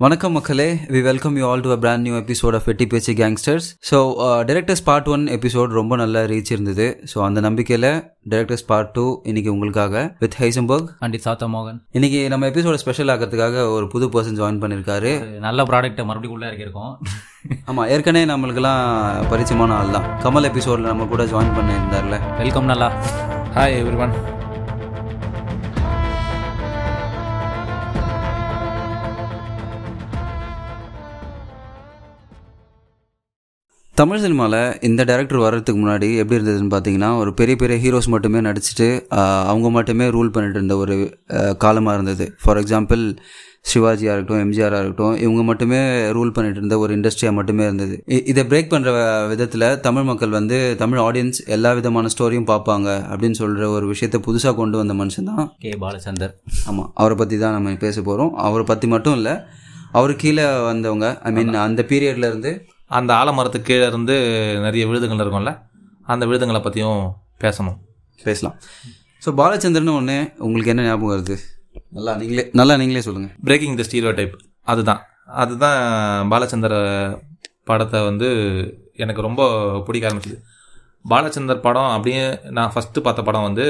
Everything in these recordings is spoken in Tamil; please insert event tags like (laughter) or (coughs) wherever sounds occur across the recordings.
வணக்கம் மக்களே. We welcome you all to a brand new episode of Vetti Pechu gangsters so directors part one episode ரொம்ப நல்லா ரீச் இருந்தது. ஸோ அந்த நம்பிக்கையில் டேரக்டர்ஸ் பார்ட் டூ இன்னைக்கு உங்களுக்காக வித் ஹைசம்பர்க் பண்டிட் சாத்தா மோகன். இன்னைக்கு நம்ம எபிசோட ஸ்பெஷல் ஆக்கிறதுக்காக ஒரு புது பர்சன் ஜாயின் பண்ணியிருக்காரு நல்ல ப்ராடக்ட்டை மறுபடியும் உள்ள இறக்கியிருக்கோம். (laughs) ஆமாம் ஏற்கனவே நம்மளுக்கெல்லாம் பரிச்சயமான ஆள் தான் கமல் எபிசோடில் நம்ம கூட ஜாயின் பண்ணியிருந்தார்ல. வெல்கம் நல்லா. ஹாய் எவ்ரி ஒன் தமிழ் சினிமாவில் இந்த டேரக்டர் வர்றதுக்கு முன்னாடி எப்படி இருந்ததுன்னு பார்த்தீங்கன்னா ஒரு பெரிய பெரிய ஹீரோஸ் மட்டுமே நடிச்சுட்டு அவங்க மட்டுமே ரூல் பண்ணிட்டு இருந்த ஒரு காலமாக இருந்தது. ஃபார் எக்ஸாம்பிள் சிவாஜியாக இருக்கட்டும் எம்ஜிஆராக இருக்கட்டும் இவங்க மட்டுமே ரூல் பண்ணிட்டு இருந்த ஒரு இண்டஸ்ட்ரியாக மட்டுமே இருந்தது. இதை பிரேக் பண்ணுற விதத்தில் தமிழ் மக்கள் வந்து தமிழ் ஆடியன்ஸ் எல்லா விதமான ஸ்டோரியும் பார்ப்பாங்க அப்படின்னு சொல்கிற ஒரு விஷயத்தை புதுசாக கொண்டு வந்த மனுஷன் தான் கே பாலச்சந்தர். ஆமாம் அவரை பற்றி தான் நம்ம பேச போகிறோம் அவரை பற்றி மட்டும் இல்லை அவர் கீழே வந்தவங்க ஐ மீன் அந்த பீரியட்ல இருந்து அந்த ஆலமரத்துக்கு கீழே இருந்து நிறைய விழுதுகள் இருக்கும்ல அந்த விழுதுங்களை பற்றியும் பேசணும். பேசலாம். ஸோ பாலச்சந்திரன் ஒன்று உங்களுக்கு என்ன ஞாபகம் வருது? நல்லா நீங்களே நல்லா நீங்களே சொல்லுங்கள் பிரேக்கிங் த ஸ்டீரியோ டைப் அதுதான். அதுதான் பாலச்சந்தர் படத்தை வந்து எனக்கு ரொம்ப பிடிக்க ஆரம்பிச்சது. பாலச்சந்தர் படம் அப்படியே நான் ஃபஸ்ட்டு பார்த்த படம் வந்து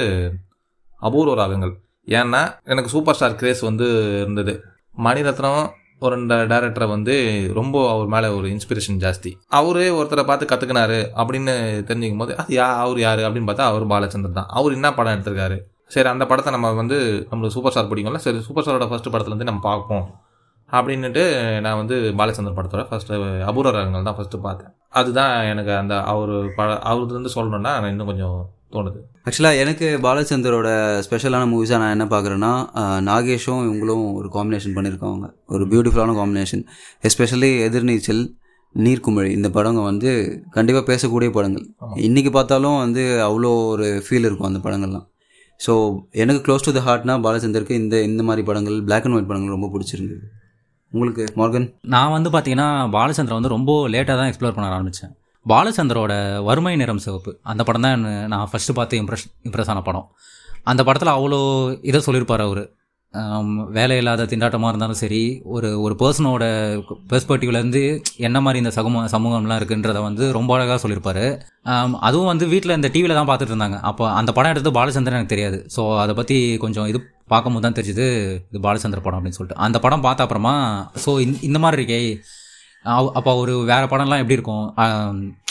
அபூர்வ ராகங்கள். ஏன்னா எனக்கு சூப்பர் ஸ்டார் கிரேஸ் வந்து இருந்தது. மணிரத்னம் ஒரு டேரக்டரை வந்து ரொம்ப அவர் மேலே ஒரு இன்ஸ்பிரேஷன் ஜாஸ்தி. அவரே ஒருத்தரை பார்த்து கற்றுக்கினாரு அப்படின்னு தெரிஞ்சுக்கும் போது அது யா அவர் யார்? அப்படின்னு பார்த்தா அவர் பாலச்சந்தர் தான். அவர் என்ன படம் எடுத்திருக்காரு? சரி அந்த படத்தை நம்ம வந்து நம்மளுக்கு சூப்பர் ஸ்டார் பிடிக்கும்ல சரி சூப்பர் ஸ்டாரோட ஃபர்ஸ்ட் படத்துலேருந்து நம்ம பார்ப்போம். அப்படின்னுட்டு நான் வந்து பாலச்சந்தர் படத்தோட ஃபர்ஸ்ட் அபூர்வ ரகங்கள் தான் ஃபர்ஸ்ட் பார்த்தேன். அதுதான் எனக்கு அந்த அவர் பட அவர்லேருந்து சொல்லணும்னா நான் இன்னும் கொஞ்சம் தோணுது. ஆக்சுவலாக எனக்கு பாலச்சந்தரோட ஸ்பெஷலான மூவிஸாக நான் என்ன பார்க்குறேன்னா நாகேஷும் இவங்களும் ஒரு காம்பினேஷன் பண்ணியிருக்காங்க ஒரு பியூட்டிஃபுல்லான காம்பினேஷன் எஸ்பெஷலி எதிர்நீச்சல் நீர்க்குமிழி இந்த படங்க வந்து கண்டிப்பாக பேசக்கூடிய படங்கள். இன்றைக்கி பார்த்தாலும் வந்து அவ்வளோ ஒரு ஃபீல் இருக்கும் அந்த படங்கள்லாம். ஸோ எனக்கு க்ளோஸ் டு த ஹார்ட்னா பாலச்சந்தருக்கு இந்த இந்த மாதிரி படங்கள் Black அண்ட் ஒயிட் படங்கள் ரொம்ப பிடிச்சிருந்தது. உங்களுக்கு மார்கன்? நான் வந்து பார்த்தீங்கன்னா பாலச்சந்திரன் வந்து ரொம்ப லேட்டாக தான் எக்ஸ்ப்ளோர் பண்ண ஆரம்பித்தேன் பாலச்சந்தரோட வறுமை நிறம் சிவப்பு. அந்த படம் தான் நான் ஃபஸ்ட்டு பார்த்து இம்ப்ரெஷ் இம்ப்ரெஸ் ஆன படம். அந்த படத்தில் அவ்வளோ இதை சொல்லியிருப்பார் அவர். வேலை இல்லாத திண்டாட்டமாக இருந்தாலும் சரி ஒரு ஒரு பர்சனோட பெர்ஸ்பெக்டிவ்லேருந்து என்ன மாதிரி இந்த சமூக சமூகம்லாம் இருக்குன்றத வந்து ரொம்ப அழகாக சொல்லியிருப்பார் அதுவும் வந்து வீட்டில் இந்த டிவியில் தான் பார்த்துட்டு இருந்தாங்க. அப்போ அந்த படம் எடுத்து பாலச்சந்திரன் எனக்கு தெரியாது. ஸோ அதை பற்றி கொஞ்சம் இது பார்க்கும்போது தான் தெரிஞ்சுது இது பாலச்சந்திர படம் அப்படின்னு சொல்லிட்டு. அந்த படம் பார்த்த அப்புறமா ஸோ இந்த மாதிரி இருக்கே அப்போ ஒரு வேற படம்லாம் எப்படி இருக்கும்?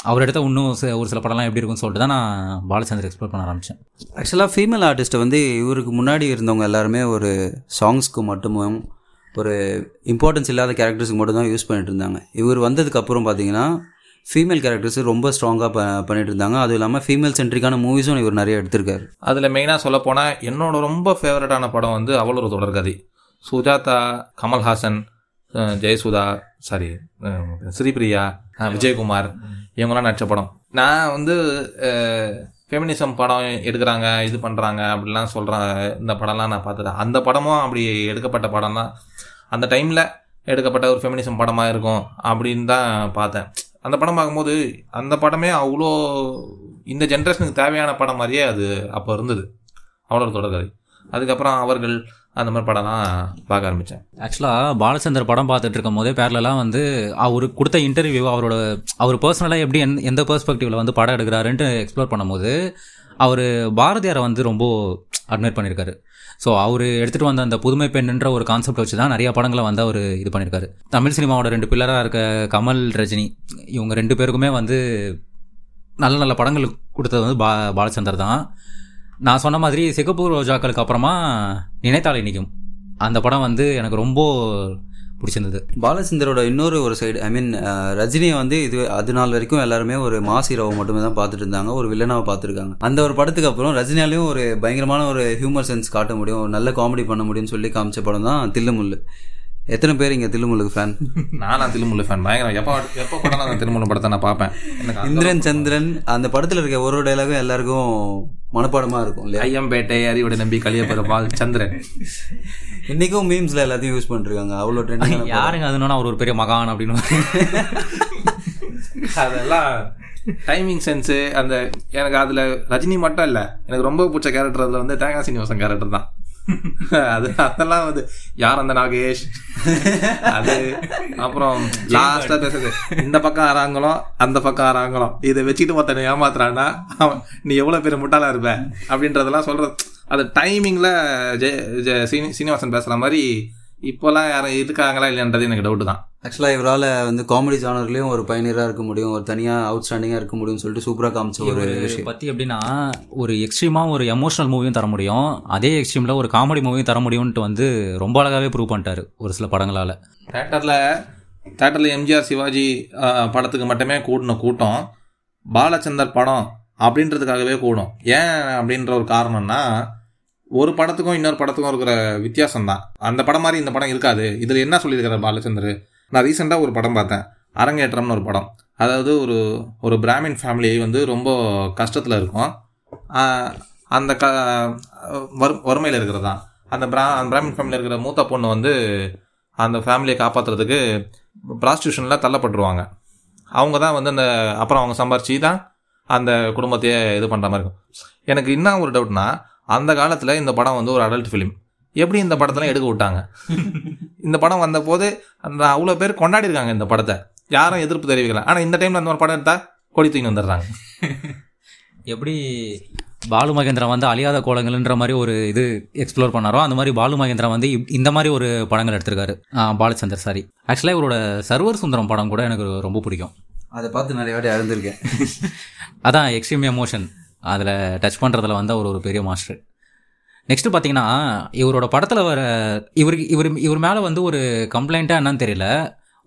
அவர் எடுத்த இன்னும் ஒரு சில படம்லாம் எப்படி இருக்கும்னு சொல்லிட்டு தான் நான் பாலச்சந்தர் எக்ஸ்ப்ளோர் பண்ண ஆரம்பித்தேன் ஆக்சுவலாக ஃபீமேல் ஆர்டிஸ்ட்டை வந்து இவருக்கு முன்னாடி இருந்தவங்க எல்லாருமே ஒரு சாங்ஸ்க்கு மட்டுமும் ஒரு இம்பார்ட்டன்ஸ் இல்லாத கேரக்டர்ஸ்க்கு மட்டும் தான் யூஸ் பண்ணிட்டு இருந்தாங்க. இவர் வந்ததுக்கு அப்புறம் பார்த்தீங்கன்னா ஃபீமேல் கேரக்டர்ஸ் ரொம்ப ஸ்ட்ராங்காக ப பண்ணிட்டு இருந்தாங்க. அதுவும் இல்லாமல் ஃபீமேல் சென்ட்ரிக்கான மூவிஸும் இவர் நிறைய எடுத்திருக்காரு. அதில் மெயினாக சொல்ல போனால் என்னோட ரொம்ப ஃபேவரட்டான படம் வந்து அவள் ஒரு தொடர்கதை சுஜாதா கமல்ஹாசன் ஜெயசுதா சாரி ஸ்ரீபிரியா அஹ் விஜயகுமார் இவங்கெல்லாம் நடித்த படம். நான் வந்து ஃபெமினிசம் படம் எடுக்கிறாங்க இது பண்ணுறாங்க அப்படிலாம் சொல்கிறாங்க இந்த படம்லாம் நான் பார்த்துட்டேன் அந்த படமும் அப்படி எடுக்கப்பட்ட படம் தான். அந்த டைமில் எடுக்கப்பட்ட ஒரு ஃபெமினிசம் படமாக இருக்கும் அப்படின்னு தான் பார்த்தேன். அந்த படம் பார்க்கும்போது அந்த படமே அவ்வளோ இந்த ஜென்ரேஷனுக்கு தேவையான படம் மாதிரியே அது அப்போ இருந்தது. அவ்வளோ தொடர்கதை. அதுக்கப்புறம் அவர்கள் அந்த மாதிரி படம்லாம் பார்க்க ஆரம்பித்தேன் ஆக்சுவலாக பாலச்சந்தர் படம் பார்த்துட்டு இருக்கும் போதே பேரலாம் வந்து அவர் கொடுத்த இன்டர்வியூ அவரோட அவர் பர்சனலாக எப்படி எந்த- எந்த பெர்ஸ்பெக்டிவ்ல வந்து படம் எடுக்கிறாருன்ட்டு எக்ஸ்ப்ளோர் பண்ணும்போது அவர் பாரதியாரை வந்து ரொம்ப அட்மிட் பண்ணியிருக்காரு ஸோ அவர் எடுத்துகிட்டு வந்த அந்த புதுமை பெண்ணுன்ற ஒரு கான்செப்ட் வச்சு தான் நிறைய படங்களை வந்து அவர் இது பண்ணியிருக்காரு தமிழ் சினிமாவோட ரெண்டு பில்லராக இருக்க கமல் ரஜினி இவங்க ரெண்டு பேருக்குமே வந்து நல்ல நல்ல படங்கள் கொடுத்தது வந்து பா பாலச்சந்தர் தான். நான் சொன்ன மாதிரி சிகப்பு ரோஜாக்களுக்கு அப்புறமா நினைத்தாலே நிற்கும் அந்த படம் வந்து எனக்கு ரொம்ப பிடிச்சிருந்தது. பாலச்சந்தரோட இன்னொரு ஒரு சைடு ஐ மீன் ரஜினியை வந்து இது அது நாள் வரைக்கும் எல்லாருமே ஒரு மாஸ் ஹீரோவை மட்டுமே தான் பார்த்துட்டு இருந்தாங்க ஒரு வில்லனாவை பார்த்துருக்காங்க. அந்த ஒரு படத்துக்கு அப்புறம் ரஜினியாலையும் ஒரு பயங்கரமான ஒரு ஹியூமர் சென்ஸ் காட்ட முடியும் நல்ல காமெடி பண்ண முடியும்னு சொல்லி காமிச்ச படம் தான் தில்லுமுல்லு எத்தனை பேர் இங்கே தில்லுமுல்லுக்கு ஃபேன் நான் திருமுல்லை ஃபேன் பயங்கரம். எப்போ எப்போ படம் நான் திருமுல்லை படத்தை நான் பார்ப்பேன்? எனக்கு இந்திரன் சந்திரன் அந்த படத்தில் இருக்க ஒரு டைலாகும் எல்லாருக்கும் மனப்பாடமாக இருக்கும் இல்லையா? ஐயம்பேட்டை அறிவுடை நம்பி கலியபெருமாள் சந்திரன். இன்றைக்கும் மீம்ஸில் எல்லாத்தையும் யூஸ் பண்ணிருக்காங்க அவ்வளோ ட்ரெண்டிங் யாருங்க அதுனா அவர் ஒரு பெரிய மகான் அப்படின்னு. அதெல்லாம் டைமிங் சென்ஸு அந்த எனக்கு அதில் ரஜினி மட்டும் இல்லை. எனக்கு ரொம்ப பிடிச்ச கேரக்டர் அதில் வந்து தேங்காய் சீனிவாசன் கேரக்டர் தான். அது அதெல்லாம் வந்து யார் அந்த நாகேஷ்? அது அப்புறம் லாஸ்டா பேசுறது இந்த பக்கம் ஆறாங்களோ அந்த பக்கம் ஆறாங்களோ இதை வச்சுட்டு ஒருத்தனை ஏமாத்துறான்னா நீ எவ்வளவு பேர் முட்டாளா இருப்ப? அப்படின்றதெல்லாம் சொல்றது. அது டைமிங்ல ஜெய ஜெய சீனி- சீனிவாசன் பேசுற மாதிரி இப்போலாம் யாரும் இருக்காங்களா இல்லைன்றது எனக்கு டவுட் தான். ஆக்சுவலாக இவரால் வந்து காமெடி ஜானர்லேயும் ஒரு பயணியராக இருக்க முடியும் ஒரு தனியாக அவுட் ஸ்டாண்டிங்காக இருக்க முடியும்னு சொல்லிட்டு சூப்பராக காமிச்ச ஒரு விஷயம். பத்தி எப்படின்னா ஒரு எக்ஸ்ட்ரீமா ஒரு எமோஷனல் மூவியும் தர முடியும். அதே எக்ஸ்ட்ரீம்ல ஒரு காமெடி மூவியும் தர முடியும்ட்டு வந்து ரொம்ப அழகாவே ப்ரூவ் பண்ணிட்டாரு ஒரு சில படங்களால. தேட்டரில் தேட்டரில் எம்ஜிஆர் சிவாஜி படத்துக்கு மட்டுமே கூடின கூட்டம் பாலச்சந்தர் படம் அப்படின்றதுக்காகவே கூடும். ஏன் அப்படின்ற ஒரு காரணம்னா ஒரு படத்துக்கும் இன்னொரு படத்துக்கும் இருக்கிற வித்தியாசம் தான் அந்த படம் மாதிரி இந்த படம் இருக்காது. இதில் என்ன சொல்லியிருக்கிறார் பாலச்சந்தர்? நான் ரீசெண்டாக ஒரு படம் பார்த்தேன். அரங்கேற்றம்னு ஒரு படம். அதாவது ஒரு ஒரு பிராமின் ஃபேமிலி வந்து ரொம்ப கஷ்டத்தில் இருக்கும். அந்த க வறு வறுமையில் இருக்கிறது தான் அந்த பிரா அந்த பிராமின் ஃபேமிலியில் இருக்கிற மூத்த பொண்ணு வந்து அந்த ஃபேமிலியை காப்பாற்றுறதுக்கு ப்ராஸ்டியூஷனில் தள்ளப்பட்டுருவாங்க. அவங்க தான் வந்து அந்த அப்புறம் அவங்க சம்பாரிச்சு தான் அந்த குடும்பத்தையே இது பண்ணுற மாதிரி இருக்கும். எனக்கு என்ன ஒரு டவுட்னா அந்த காலத்தில் இந்த படம் வந்து ஒரு அடல்ட் ஃபிலிம் எப்படி இந்த படத்தெல்லாம் எடுக்க விட்டாங்க? (laughs) இந்த படம் வந்த போது அந்த அவ்வளோ பேர் கொண்டாடி இருக்காங்க இந்த படத்தை. யாரும் எதிர்ப்பு தெரிவிக்கல. ஆனால் இந்த டைமில் அந்த ஒரு படம் எடுத்தா கொடி தூக்கி வந்துடுறாங்க. (laughs) எப்படி பாலு மகேந்திரா வந்து அழியாத கோலங்கள்ன்ற மாதிரி ஒரு இது எக்ஸ்ப்ளோர் பண்ணாரோ அந்த மாதிரி பாலு மகேந்திரா வந்து இப்- இந்த மாதிரி ஒரு படங்கள் எடுத்திருக்காரு. ஆ, பாலச்சந்தர் சாரி ஆக்சுவலாக இவரோட சர்வர் சுந்தரம் படம் கூட எனக்கு ரொம்ப பிடிக்கும். அதை பார்த்து நிறைய வாட்டி அழுந்திருக்கேன். (laughs) அதான் எக்ஸ்ட்ரீம் எமோஷன் அதில் டச் பண்ணுறதுல வந்து அவர் ஒரு பெரிய மாஸ்டர் நெக்ஸ்ட்டு பார்த்தீங்கன்னா இவரோட படத்தில் வர இவருக்கு இவர் இவர் மேலே வந்து ஒரு கம்ப்ளைண்ட்டாக என்னன்னு தெரியல.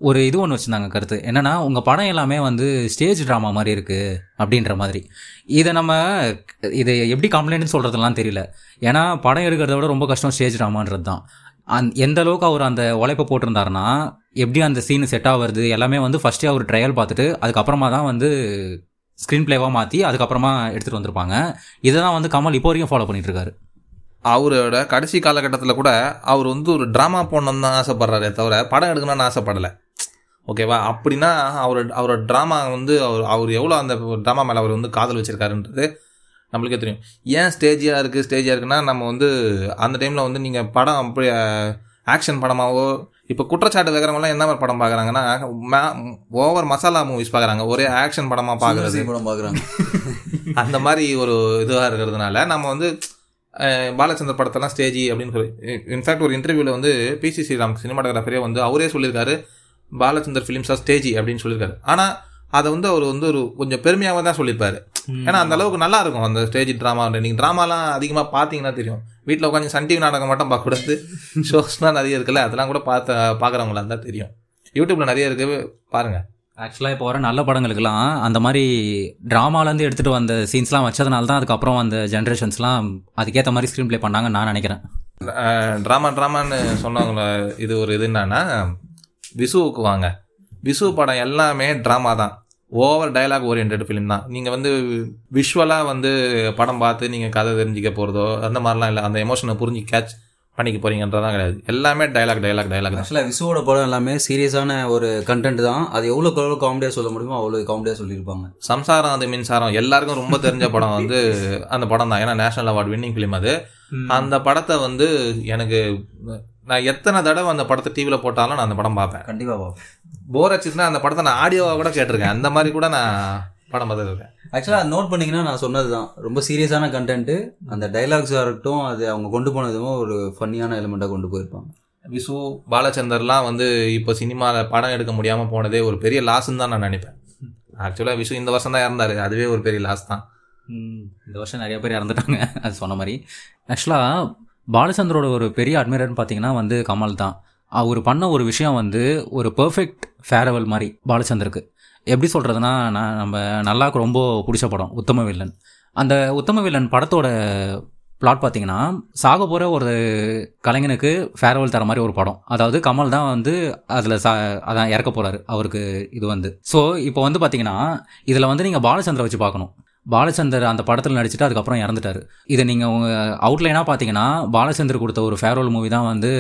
ஒரு இது ஒன்று வச்சுருந்தாங்க கருத்து. என்னென்னா உங்கள் படம் எல்லாமே வந்து ஸ்டேஜ் ட்ராமா மாதிரி இருக்குது அப்படின்ற மாதிரி. இதை நம்ம இதை எப்படி கம்ப்ளைண்ட்னு சொல்கிறதுலாம் தெரியல. ஏன்னா படம் எடுக்கிறத விட ரொம்ப கஷ்டம் ஸ்டேஜ் ட்ராமான்றது தான். அந் எந்த அளவுக்கு அவர் அந்த உழைப்பை போட்டிருந்தாருன்னா எப்படி அந்த சீன் செட் ஆகுறது எல்லாமே வந்து ஃபஸ்ட்டே அவர் ட்ரையல் பார்த்துட்டு அதுக்கப்புறமா தான் வந்து ஸ்க்ரீன் பிளேவாக மாற்றி அதுக்கப்புறமா எடுத்துகிட்டு வந்திருப்பாங்க. இதை தான் வந்து கமல் இப்போ வரைக்கும் ஃபாலோ பண்ணிட்டு இருக்காரு அவரோட கடைசி காலகட்டத்தில் கூட அவர் வந்து ஒரு ட்ராமா போடணும்னு தான் ஆசைப்படுறாரே தவிர படம் எடுக்கணும்னு ஆசைப்படலை. ஓகேவா? அப்படின்னா அவர் அவரோட ட்ராமா வந்து அவர் அவர் எவ்வளோ அந்த ட்ராமா மேலே அவர் வந்து காதல் வச்சுருக்காருன்றது நம்மளுக்கே தெரியும். ஏன் ஸ்டேஜியாக இருக்குது ஸ்டேஜியாக இருக்குன்னா நம்ம வந்து அந்த டைமில் வந்து நீங்கள் படம் அப்படி ஆக்ஷன் படமாகவோ இப்போ குற்றச்சாட்டு வைக்கிறவங்களாம் என்ன மாதிரி படம் பார்க்குறாங்கன்னா ஓவர் மசாலா மூவிஸ் பார்க்குறாங்க ஒரே ஆக்ஷன் படமாக பார்க்குறது படம் பார்க்குறாங்க (laughs) அந்த மாதிரி ஒரு இதுவாக இருக்கிறதுனால நம்ம வந்து பாலச்சந்தர் படத்தெல்லாம் ஸ்டேஜி அப்படின்னு சொல்லி இன்ஃபேக்ட் ஒரு இன்டர்வியூவில் வந்து பிசி ஸ்ரீராம் சினிமாட்டோகிராஃபரே வந்து அவரே சொல்லியிருக்காரு பாலச்சந்தர் ஃபிலிம்ஸாக ஸ்டேஜி அப்படின்னு சொல்லியிருக்காரு. ஆனால் அதை வந்து அவர் வந்து ஒரு கொஞ்சம் பெருமையாக தான் சொல்லியிருப்பாரு. ஏன்னா அந்த அளவுக்கு நல்லா இருக்கும் அந்த ஸ்டேஜ் ட்ராமா நீங்கள் ட்ராமாலாம் அதிகமாக பார்த்தீங்கன்னா தெரியும். வீட்டில் உட்காந்து சன் டிவி நாடகம் மட்டும் பார்க்கக்கூடாது ஷோஸ்லாம் நிறைய இருக்குல்ல அதெல்லாம் கூட பார்த்து பார்க்குறவங்களா இருந்தால் தெரியும். யூடியூப்பில் நிறைய இருக்கு பாருங்கள் ஆக்சுவலாக இப்போ வர நல்ல படங்களுக்கெல்லாம் அந்த மாதிரி ட்ராமாலேருந்து எடுத்துகிட்டு வந்த சீன்ஸ்லாம் வச்சதுனால தான் அதுக்கப்புறம் அந்த ஜென்ரேஷன்ஸ்லாம் அதுக்கேற்ற மாதிரி ஸ்க்ரீன் ப்ளே பண்ணாங்கன்னு நான் நினைக்கிறேன். ட்ராமா ட்ராமான்னு சொன்னவங்கள இது ஒரு இது என்னன்னா விசுவுக்கு வாங்க. விசு படம் எல்லாமே ட்ராமா தான். ஓவர் டயலாக் ஓரியன்ட் ஃபிலிம் தான். நீங்கள் வந்து விஷுவலாக வந்து படம் பார்த்து நீங்கள் கதை தெரிஞ்சிக்க போகிறதோ அந்த மாதிரிலாம் இல்லை. அந்த எமோஷனை புரிஞ்சு கேட்ச் பண்ணிக்க போறீங்கன்றதான் கிடையாது. எல்லாமே டயலாக் டயலாக் டயலாக் தான். ஆக்சுவலாக விசுவோட படம் எல்லாமே சீரியஸான ஒரு கண்டென்ட் தான். அது எவ்வளோக்கு எவ்வளோ காமெடியாக சொல்ல முடியுமோ அவ்வளோ காமெடியாக சொல்லியிருப்பாங்க. சம்சாரம் அது மின்சாரம். எல்லாருக்கும் ரொம்ப தெரிஞ்ச படம் வந்து அந்த படம் தான். ஏன்னா நேஷனல் அவார்டு வின்னிங் ஃபிலிம் அது. அந்த படத்தை வந்து எனக்கு நான் எத்தனை தடவை அந்த படத்தை டிவியில் போட்டாலும் நான் அந்த படம் பார்ப்பேன். கண்டிப்பாக பார்ப்போம் போர் அடிச்சுன்னா அந்த படத்தை நான் ஆடியோவாக கூட கேட்டிருக்கேன். அந்த மாதிரி கூட நான் படம் பார்த்துருக்கேன் ஆக்சுவலாக நோட் பண்ணிங்கன்னா நான் சொன்னது தான் ரொம்ப சீரியஸான கண்டென்ட்டு அந்த டைலாக்ஸாக இருக்கட்டும் அது அவங்க கொண்டு போனதும் ஒரு ஃபன்னியான எலிமெண்ட்டாக கொண்டு போயிருப்பாங்க. விசு பாலச்சந்தர்லாம் வந்து இப்போ சினிமாவில் படம் எடுக்க முடியாமல் போனதே ஒரு பெரிய லாஸ்ன்னு தான் நான் நினைப்பேன். ஆக்சுவலாக விசு இந்த வருஷம் தான் இறந்தாரு. அதுவே ஒரு பெரிய லாஸ் தான். இந்த வருஷம் நிறைய பேர் இறந்துட்டாங்க. அது சொன்ன மாதிரி. ஆக்சுவலாக பாலச்சந்தரோட ஒரு பெரிய அட்மிரர்னு பார்த்தீங்கன்னா வந்து கமல் தான். அவர் பண்ண ஒரு விஷயம் வந்து ஒரு பர்ஃபெக்ட் ஃபேரவல் மாதிரி பாலச்சந்தருக்கு. எப்படி சொல்கிறதுனா நான் நம்ம நல்லாக்கு ரொம்ப பிடிச்ச படம் உத்தம வில்லன். அந்த உத்தம வில்லன் படத்தோட பிளாட் பார்த்தீங்கன்னா சாக போகிற ஒரு கலைஞனுக்கு ஃபேர்வெல் தர மாதிரி ஒரு படம். அதாவது கமல் தான் வந்து அதில் சா அதான் இறக்க போகிறாரு அவருக்கு இது வந்து. ஸோ இப்போ வந்து பார்த்தீங்கன்னா இதில் வந்து நீங்கள் பாலச்சந்திர வச்சு பார்க்கணும் பாலச்சந்தர் அந்த படத்தில் நடிச்சுட்டு அதுக்கப்புறம் இறந்துட்டாரு. இதை நீங்கள் உங்கள் அவுட்லைனாக பார்த்தீங்கன்னா பாலச்சந்தர் கொடுத்த ஒரு ஃபேர்வெல் மூவி தான் வந்து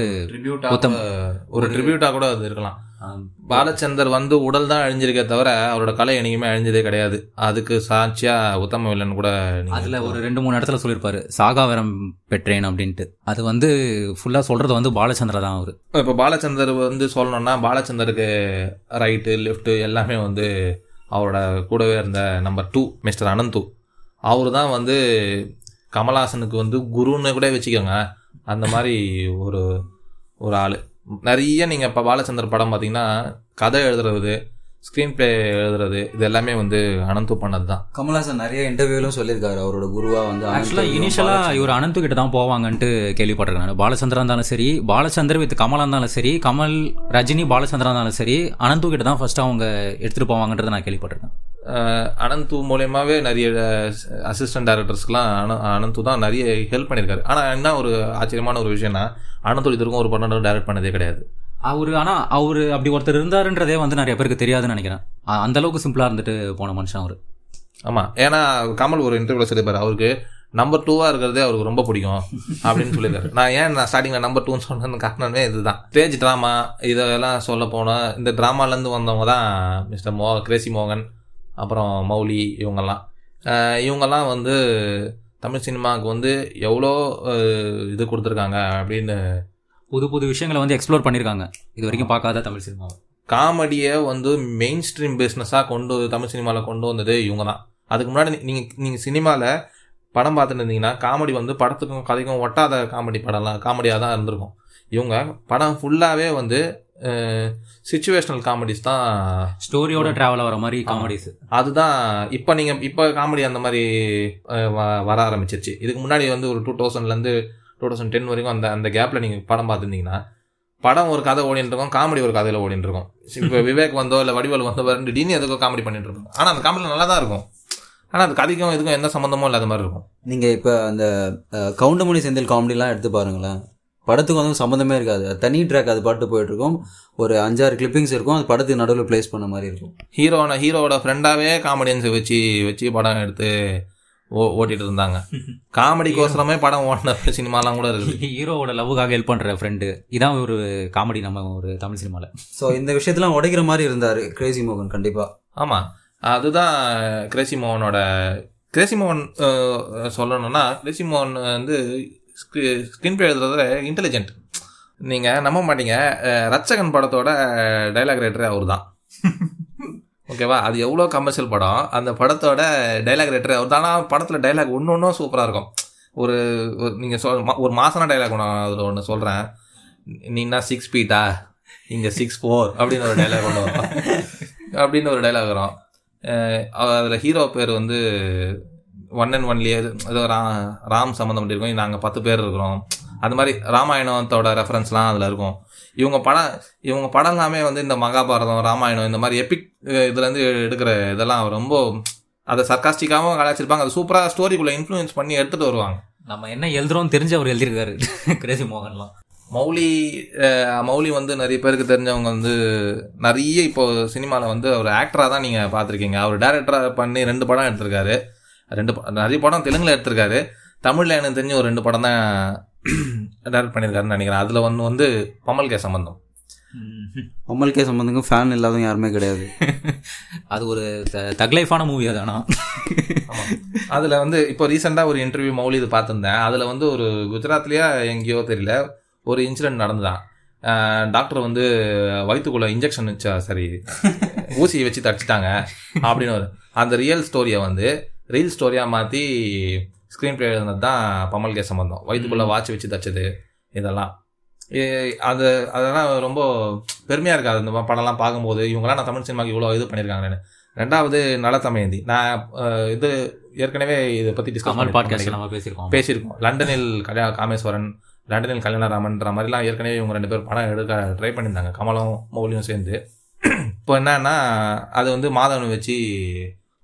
உத்தம். ஒரு ட்ரிபியூட்டாக கூட அது இருக்கலாம். பாலச்சந்தர் வந்து உடல் தான் அழிஞ்சிருக்கே தவிர அவரோட கலை என்னைக்குமே அழிஞ்சதே கிடையாது. அதுக்கு சாட்சியா உத்தம வில்லன் கூட அதுல ஒரு ரெண்டு மூணு இடத்துல சொல்லியிருப்பாரு. சாகாவரம் பெற்றேன் அப்படின்ட்டு. அது வந்து ஃபுல்லா சொல்றது வந்து பாலச்சந்திர தான் அவரு. இப்போ பாலச்சந்தர் வந்து சொல்லணும்னா பாலச்சந்தருக்கு ரைட்டு லெஃப்ட்டு எல்லாமே வந்து அவரோட கூடவே இருந்த நம்பர் டூ மிஸ்டர் அனந்து. அவர் தான் வந்து கமல்ஹாசனுக்கு வந்து குருன்னு கூட வச்சுக்கோங்க. அந்த மாதிரி ஒரு ஒரு ஆள். நிறைய நீங்கள் இப்போ பாலச்சந்தர் படம் பார்த்தீங்கன்னா கதை எழுதுறது ஸ்க்ரீன் ப்ளே எழுதுறது இது எல்லாமே வந்து அனந்து பண்ணது தான் கமல்ஹாசன் நிறைய இன்டர்வியூலும் சொல்லியிருக்காரு. அவரோட குருவா வந்து ஆக்சுவலா அனந்த் இனிஷியலா இவர் அனந்து கிட்ட தான் போவாங்கன்ட்டு கேள்விப்பட்டிருக்கேன் நான். பாலச்சந்திரா இருந்தாலும் சரி பாலச்சந்தர் வித் கமலா இருந்தாலும் சரி கமல் ரஜினி பாலச்சந்திரா இருந்தாலும் சரி அனந்து கிட்ட தான் ஃபர்ஸ்ட் அவங்க எடுத்துட்டு போவாங்கன்றதை நான் கேள்விப்பட்டிருக்கேன். அனந்து மூலயமாவே நிறைய அசிஸ்டன்ட் டேரக்டர்ஸ்க்குலாம் அன அனந்து தான் நிறைய ஹெல்ப் பண்ணியிருக்காரு. ஆனால் என்ன ஒரு ஆச்சரியமான ஒரு விஷயம்னா அனந்து இது ஒரு படம் டைரக்ட் பண்ணதே கிடையாது. அவரு ஆனால் அவர் அப்படி ஒருத்தர் இருந்தாருன்றதே வந்து நிறைய பேருக்கு தெரியாதுன்னு நினைக்கிறேன். அந்த அளவுக்கு சிம்பிளாக இருந்துட்டு போன மனுஷன் அவர். ஆமாம் ஏன்னா கமல் ஒரு இன்டர்வியூவில் சொல்லியிருப்பார் அவருக்கு நம்பர் டூவாக இருக்கிறதே அவருக்கு ரொம்ப பிடிக்கும் அப்படின்னு சொல்லியிருக்காரு. நான் ஏன் நான் ஸ்டார்டிங்கில் நம்பர் டூன்னு சொன்னது காரணமே இதுதான். ஸ்டேஜ் ட்ராமா இதெல்லாம் சொல்ல போனால் இந்த ட்ராமாலேருந்து வந்தவங்க தான் மிஸ்டர் மோ கிரேசி மோகன் அப்புறம் மௌலி இவங்கெல்லாம். இவங்கெல்லாம் வந்து தமிழ் சினிமாவுக்கு வந்து எவ்வளோ இது கொடுத்துருக்காங்க அப்படின்னு புது புது விஷயங்களை வந்து எக்ஸ்ப்ளோர் பண்ணிருக்காங்க. இது வரைக்கும் பார்க்காத தமிழ் சினிமா காமெடியை வந்து மெயின் ஸ்ட்ரீம் பிஸ்னஸாக கொண்டு தமிழ் சினிமாவில் கொண்டு வந்தது இவங்க தான் அதுக்கு முன்னாடி நீங்கள் நீங்கள் சினிமாவில் படம் பார்த்துட்டு இருந்தீங்கன்னா காமெடி வந்து படத்துக்கும் கதைக்கும் ஒட்டாத காமெடி படம்லாம் காமெடியாக தான் இருந்திருக்கும். இவங்க படம் ஃபுல்லாகவே வந்து சுச்சுவேஷனல் காமெடிஸ் தான் ஸ்டோரியோட டிராவல் வர மாதிரி காமெடிஸ் அதுதான் இப்போ நீங்கள் இப்போ காமெடி அந்த மாதிரி வர ஆரம்பிச்சிருச்சு. இதுக்கு முன்னாடி வந்து ஒரு டூ தௌசண்ட்லேருந்து டூ தௌசண்ட் டென் வரைக்கும் அந்த அந்த கேப்பில் நீங்கள் படம் பார்த்துருந்தீங்கன்னா படம் ஒரு கதை ஓடிட்டு இருக்கும் காமெடி ஒரு கதையில் ஓடிட்டு இருக்கும் இப்போ விவேக் வந்தோ இல்லை வடிவேல் வந்தோ ரெண்டு டீனி எதுக்கோ காமெடி பண்ணிட்டு இருக்கும் ஆனால் அந்த காமெடி நல்லா தான் இருக்கும். ஆனால் அது கதைக்கும் இதுக்கும் எந்த சம்மந்தமும் இல்லாத மாதிரி இருக்கும். நீங்க இப்ப அந்த கவுண்டமணி செந்தில் காமெடிலாம் எடுத்து பாருங்களேன். படத்துக்கு வந்து சம்மந்தமே இருக்காது. தனி ட்ராக் அது பாட்டு போயிட்டு இருக்கும் ஒரு அஞ்சாறு கிளிப்பிங்ஸ் இருக்கும். அது படத்துக்கு நடுவில் ப்ளேஸ் பண்ண மாதிரி இருக்கும். ஹீரோன ஹீரோவோட ஃப்ரெண்டாவே காமெடியன்ஸை வச்சு வச்சு படம் எடுத்து ஓ ஓட்டிட்டு இருந்தாங்க காமெடிக்கோசரமே (laughs) படம் ஓடின சினிமாலாம் கூட இருக்குது. (laughs) ஹீரோவோட லவ்வுக்காக ஹெல்ப் பண்ற ஃப்ரெண்டு இதான் ஒரு காமெடி நம்ம ஒரு தமிழ் சினிமால. ஸோ இந்த விஷயத்தெல்லாம் உடைக்கிற மாதிரி இருந்தார் கிரேசி மோகன் கண்டிப்பா. ஆமாம் அதுதான் கிரேசி மோகனோட கிரேசி மோகன் சொல்லணும்னா கிரேசி மோகன் வந்து ஸ்க்ரீன் பிளே எழுதுறதுல இன்டெலிஜென்ட் நீங்கள் நம்ப மாட்டீங்க. அஹ், ரட்சகன் படத்தோட டைலாக் ரைட்டரே அவர் தான் ஓகேவா அது எவ்வளோ கமர்ஷியல் படம்? அந்த படத்தோட டைலாக் ரைட்டர் அவர் ஆனால் படத்தில் டைலாக் ஒன்று ஒன்றும் சூப்பராக இருக்கும். ஒரு நீங்கள் சொல் ஒரு மாசான டைலாக் ஒன்று அதில் ஒன்று சொல்கிறேன் நீனா சிக்ஸ் ஃபீட்டா இங்கே சிக்ஸ் ஃபோர் அப்படின்னு ஒரு டைலாக் ஒன்று வரும். அப்படின்னு ஒரு டைலாக் வரும். அதில் ஹீரோ பேர் வந்து ஒன் அண்ட் ஒன்லியே ஏதோ ரா ராம் சம்மந்தம் இருக்கும் நாங்கள் பத்து பேர் இருக்கிறோம். அது மாதிரி ராமாயணத்தோட ரெஃபரன்ஸ்லாம் அதில் இருக்கும். இவங்க படம் இவங்க படம் எல்லாமே வந்து இந்த மகாபாரதம் ராமாயணம் இந்த மாதிரி எபிக் இதுலேருந்து எடுக்கிற இதெல்லாம் ரொம்ப அதை சர்க்காஸ்டிக்காகவும் கலாச்சிருப்பாங்க அது சூப்பராக ஸ்டோரிக்குள்ளே இன்ஃப்ளூயன்ஸ் பண்ணி எடுத்துகிட்டு வருவாங்க. நம்ம என்ன எழுதுறோம் தெரிஞ்சு அவர் எழுதியிருக்காரு. (laughs) கிரேசி மோகன்லாம். மௌலி மௌலி வந்து நிறைய பேருக்கு தெரிஞ்சவங்க வந்து நிறைய இப்போ சினிமாவில் வந்து அவர் ஆக்டராக தான் நீங்கள் பார்த்துருக்கீங்க. அவர் டேரக்டராக பண்ணி ரெண்டு படம் எடுத்திருக்காரு. ரெண்டு நிறைய படம் தெலுங்கில் எடுத்திருக்காரு. தமிழில் எனக்கு தெரிஞ்ச ஒரு ரெண்டு படம் தான் (clears throat) டைரக்ட் பண்ணியிருக்காருன்னு நினைக்கிறேன். அதில் ஒன்று வந்து பமல் கே சம்பந்தம். அம்மல்கே சம்பந்தங்க ஃபேன் இல்லாதவங்க யாருமே கிடையாது. (laughs) அது ஒரு தக் லைஃபான மூவி அது ஆனா. (laughs) அதில் வந்து இப்போ ரீசெண்டாக ஒரு இன்டர்வியூ மௌலி இது பார்த்துருந்தேன். அதில் வந்து ஒரு குஜராத்லேயே எங்கேயோ தெரியல ஒரு இன்சிடென்ட் நடந்துதான். டாக்டர் வந்து வயிற்றுக்குள்ள இன்ஜெக்ஷன் வச்சா சரி (laughs) ஊசியை வச்சு தடிச்சிட்டாங்க அப்படின்னு ஒரு அந்த ரியல் ஸ்டோரியை வந்து ரீல் ஸ்டோரியாக மாற்றி ஸ்க்ரீன் பிளே எழுதுனது தான் பமல் கே சம்பந்தம் வயிற்றுக்குள்ள வாட்ச் வச்சு தச்சது இதெல்லாம். அது அதெல்லாம் ரொம்ப பெருமையாக இருக்காது. இந்த மாதிரி படம்லாம் பார்க்கும்போது இவங்களாம் நான் தமிழ் சினிமாக்கு இவ்வளோ இது பண்ணியிருக்காங்கன்னு ரெண்டாவது நலத்தமயந்தி நான் இது ஏற்கனவே இதை பற்றி டிஸ்கஸ் கமல் பாட்காஸ்ட் நம்ம பேசியிருக்கோம். பேசியிருக்கோம். லண்டனில் கல்யா காமேஸ்வரன் லண்டனில் கல்யாணராமன்ற மாதிரிலாம் ஏற்கனவே இவங்க ரெண்டு பேரும் படம் எடுக்க ட்ரை பண்ணியிருந்தாங்க. கமலும் மௌலியும் சேர்ந்து. இப்போ என்னன்னா அது வந்து மாதவனை வச்சு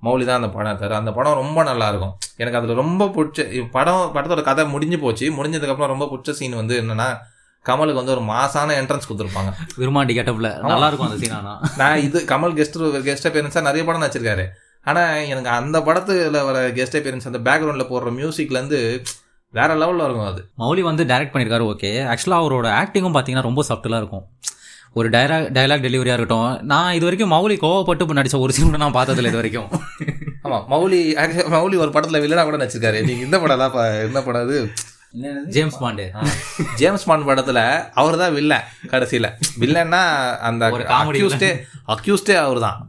மௌலி தான் அந்த படம் எடுத்தாரு. அந்த படம் ரொம்ப நல்லா இருக்கும் எனக்கு அதில் ரொம்ப பிடிச்ச படம் படத்தோட கதை முடிஞ்சு போச்சு. முடிஞ்சதுக்கப்புறம் ரொம்ப பிடிச்ச சீன் வந்து என்னன்னா கமலுக்கு வந்து ஒரு மாசான என்ட்ரன்ஸ் கொடுத்துருப்பாங்க. விருமாண்டி கெட்டப்ல நல்லா இருக்கும் அந்த சீன் ஆனா. (laughs) நான் இது கமல் கெஸ்ட் கெஸ்ட் அப்பியரன்ஸாக நிறைய படம் நடிச்சிருக்காரு. ஆனால் எனக்கு அந்த படத்துல வர கெஸ்ட் அப்பியரன்ஸ் அந்த பேக்ரவுண்டில் போடுற மியூசிக்லேருந்து வேற லெவலில் இருக்கும் அது. மௌலி வந்து டைரக்ட் பண்ணியிருக்காரு ஓகே ஆக்சுவலாக அவரோட ஆக்டிங்கும் பார்த்தீங்கன்னா ரொம்ப சப்டலாக இருக்கும். ஒரு டைலாக் டைலாக் டெலிவரியாக இருக்கட்டும். நான் இது வரைக்கும் மௌலி கோவப்பட்டு நடித்த ஒரு சீன் கூட நான் பார்த்ததில்ல இது வரைக்கும். (laughs) ஆமா மௌலி (laughs) மௌலி ஒரு படத்துல வில்லனா கூட நடிச்சிருக்காரு. நீங்க இந்த படம் தான் என்ன படம் அது ஜேம்ஸ் பாண்டு. ஜேம்ஸ் பாண்ட் படத்துல அவர் தான் வில்லன் கடைசியில. வில்லன்னா அந்த அக்யூஸ்டே அக்யூஸ்டே அவர் தான்.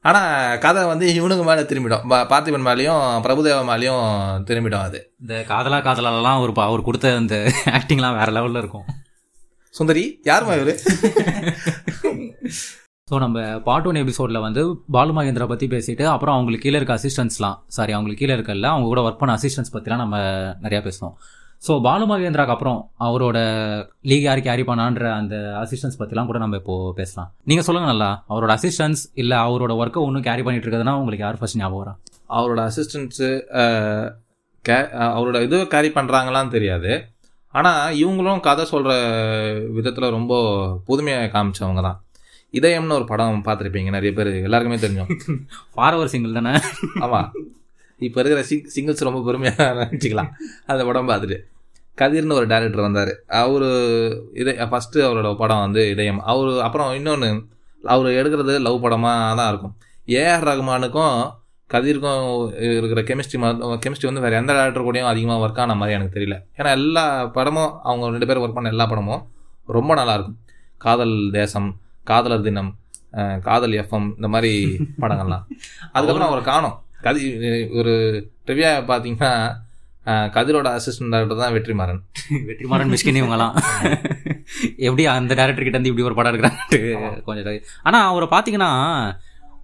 ஆனா கதை வந்து இவனுக்கு மேல திரும்பிடும். பா- பார்த்திபன் மேலேயும் பிரபுதேவா மேலேயும் திரும்பிடும் அது. இந்த காதலா காதலாலாம் ஒரு ப- அவர் கொடுத்த அந்த ஆக்டிங்லாம் வேற லெவலில் இருக்கும். சுந்தரி யாருமா இவரு? (laughs) ஸோ நம்ம பார்ட் ஒன் எபிசோடில் வந்து பாலு மகேந்திரா பற்றி பேசிட்டு அப்புறம் அவங்களுக்கு கீழே இருக்க அசிஸ்டன்ஸ்லாம் சாரி அவங்களுக்கு கீழே இருக்கல அவங்க கூட ஒர்க் பண்ண அசிஸ்டன்ஸ் பற்றிலாம் நம்ம நிறையா பேசணும் ஸோ பாலு மகேந்திராக்கு அப்புறம் அவரோட லீக் யார் கேரி பண்ணான்ற அந்த அசிஸ்டன்ஸ் பற்றிலாம் கூட நம்ம இப்போ பேசலாம். நீங்கள் சொல்லுங்க நல்லா அவரோட அசிஸ்டன்ஸ் இல்லை அவரோட ஒர்க்கை ஒன்றும் கேரி பண்ணிட்டு இருக்கிறதுனா உங்களுக்கு யார் ஃபர்ஸ்ட் ஞாபகம் வரா? அவரோட அசிஸ்டன்ஸு அவரோட இது கேரி பண்ணுறாங்களான்னு தெரியாது. ஆனால் இவங்களும் கதை சொல்கிற விதத்தில் ரொம்ப புதுமையாக காமிச்சவங்க தான். இதயம்னு ஒரு படம் பார்த்துருப்பீங்க நிறைய பேர். எல்லாருக்குமே தெரிஞ்சோம் ஃபாரவர் சிங்கிள் தானே? ஆமாம் இப்போ இருக்கிற சிங் சிங்கிள்ஸ் ரொம்ப பெருமையாக நினச்சிக்கலாம் அந்த படம் பார்த்துட்டு. கதிர்னு ஒரு டேரக்டர் வந்தார். அவர் இதை ஃபஸ்ட்டு அவரோட படம் வந்து இதயம். அவர் அப்புறம் இன்னொன்று அவர் எடுக்கிறது லவ் படமாக தான் இருக்கும். ஏஆர் ரகுமானுக்கும் கதிர்க்கும் இருக்கிற கெமிஸ்ட்ரி கெமிஸ்ட்ரி வந்து வேறு எந்த டேரக்டர் கூடயும் அதிகமாக ஒர்க் ஆன மாதிரி எனக்கு தெரியல. ஏன்னா எல்லா படமும் அவங்க ரெண்டு பேரும் ஒர்க் பண்ண எல்லா படமும் ரொம்ப நல்லாயிருக்கும் காதல் தேசம் காதலர் தினம் காதல் எஃப்எம் இந்த மாதிரி (laughs) படங்கள்லாம். அதுக்கப்புறம் அவரை காணோம். கதி ஒரு ட்ரிவியா பார்த்தீங்கன்னா கதிரோட அசிஸ்டன்ட் டேரக்டர் தான் வெற்றிமாறன். (laughs) வெற்றிமாறன் மிஷ்கின் இவங்கலாம். (laughs) எப்படி அந்த டேரக்டர் கிட்ட இருந்து இப்படி ஒரு படம் எடுக்கிறான்ட்டு கொஞ்சம் இது. ஆனா அவரை பாத்தீங்கன்னா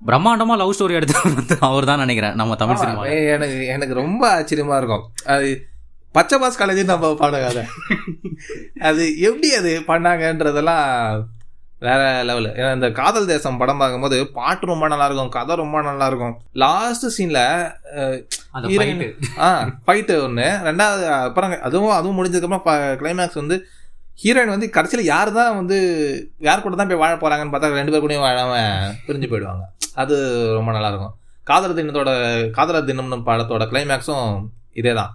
பிரம்மாண்டமா லவ் ஸ்டோரி எடுத்து அவர் தான் நினைக்கிறேன் நம்ம தமிழ் சினிமா எனக்கு எனக்கு ரொம்ப ஆச்சரியமா இருக்கும். அது பச்சை பாஸ் காலேஜ் நம்ம பாடம் கதை அது எப்படி அது பண்ணாங்கன்றதெல்லாம் வேற லெவலு ஏன்னா இந்த காதல் தேசம் படம் பார்க்கும்போது பாட்டு ரொம்ப நல்லா இருக்கும் கதை ரொம்ப நல்லா இருக்கும் லாஸ்ட் சீன்ல. ஆ ஃபைட்டு ஒன்று ரெண்டாவது அப்புறம் அதுவும் அதுவும் முடிஞ்சதுக்கப்புறம் கிளைமேக்ஸ் வந்து ஹீரோயின் வந்து கடைசியில் யார் தான் வந்து யார் கூட தான் போய் வாழ போறாங்கன்னு பார்த்தா ரெண்டு பேர் கூடயும் வாழாம பிரிஞ்சு போயிடுவாங்க. அது ரொம்ப நல்லா இருக்கும் காதலர் தினத்தோட காதலர் தினம்னு படத்தோட கிளைமேக்ஸும் இதே தான்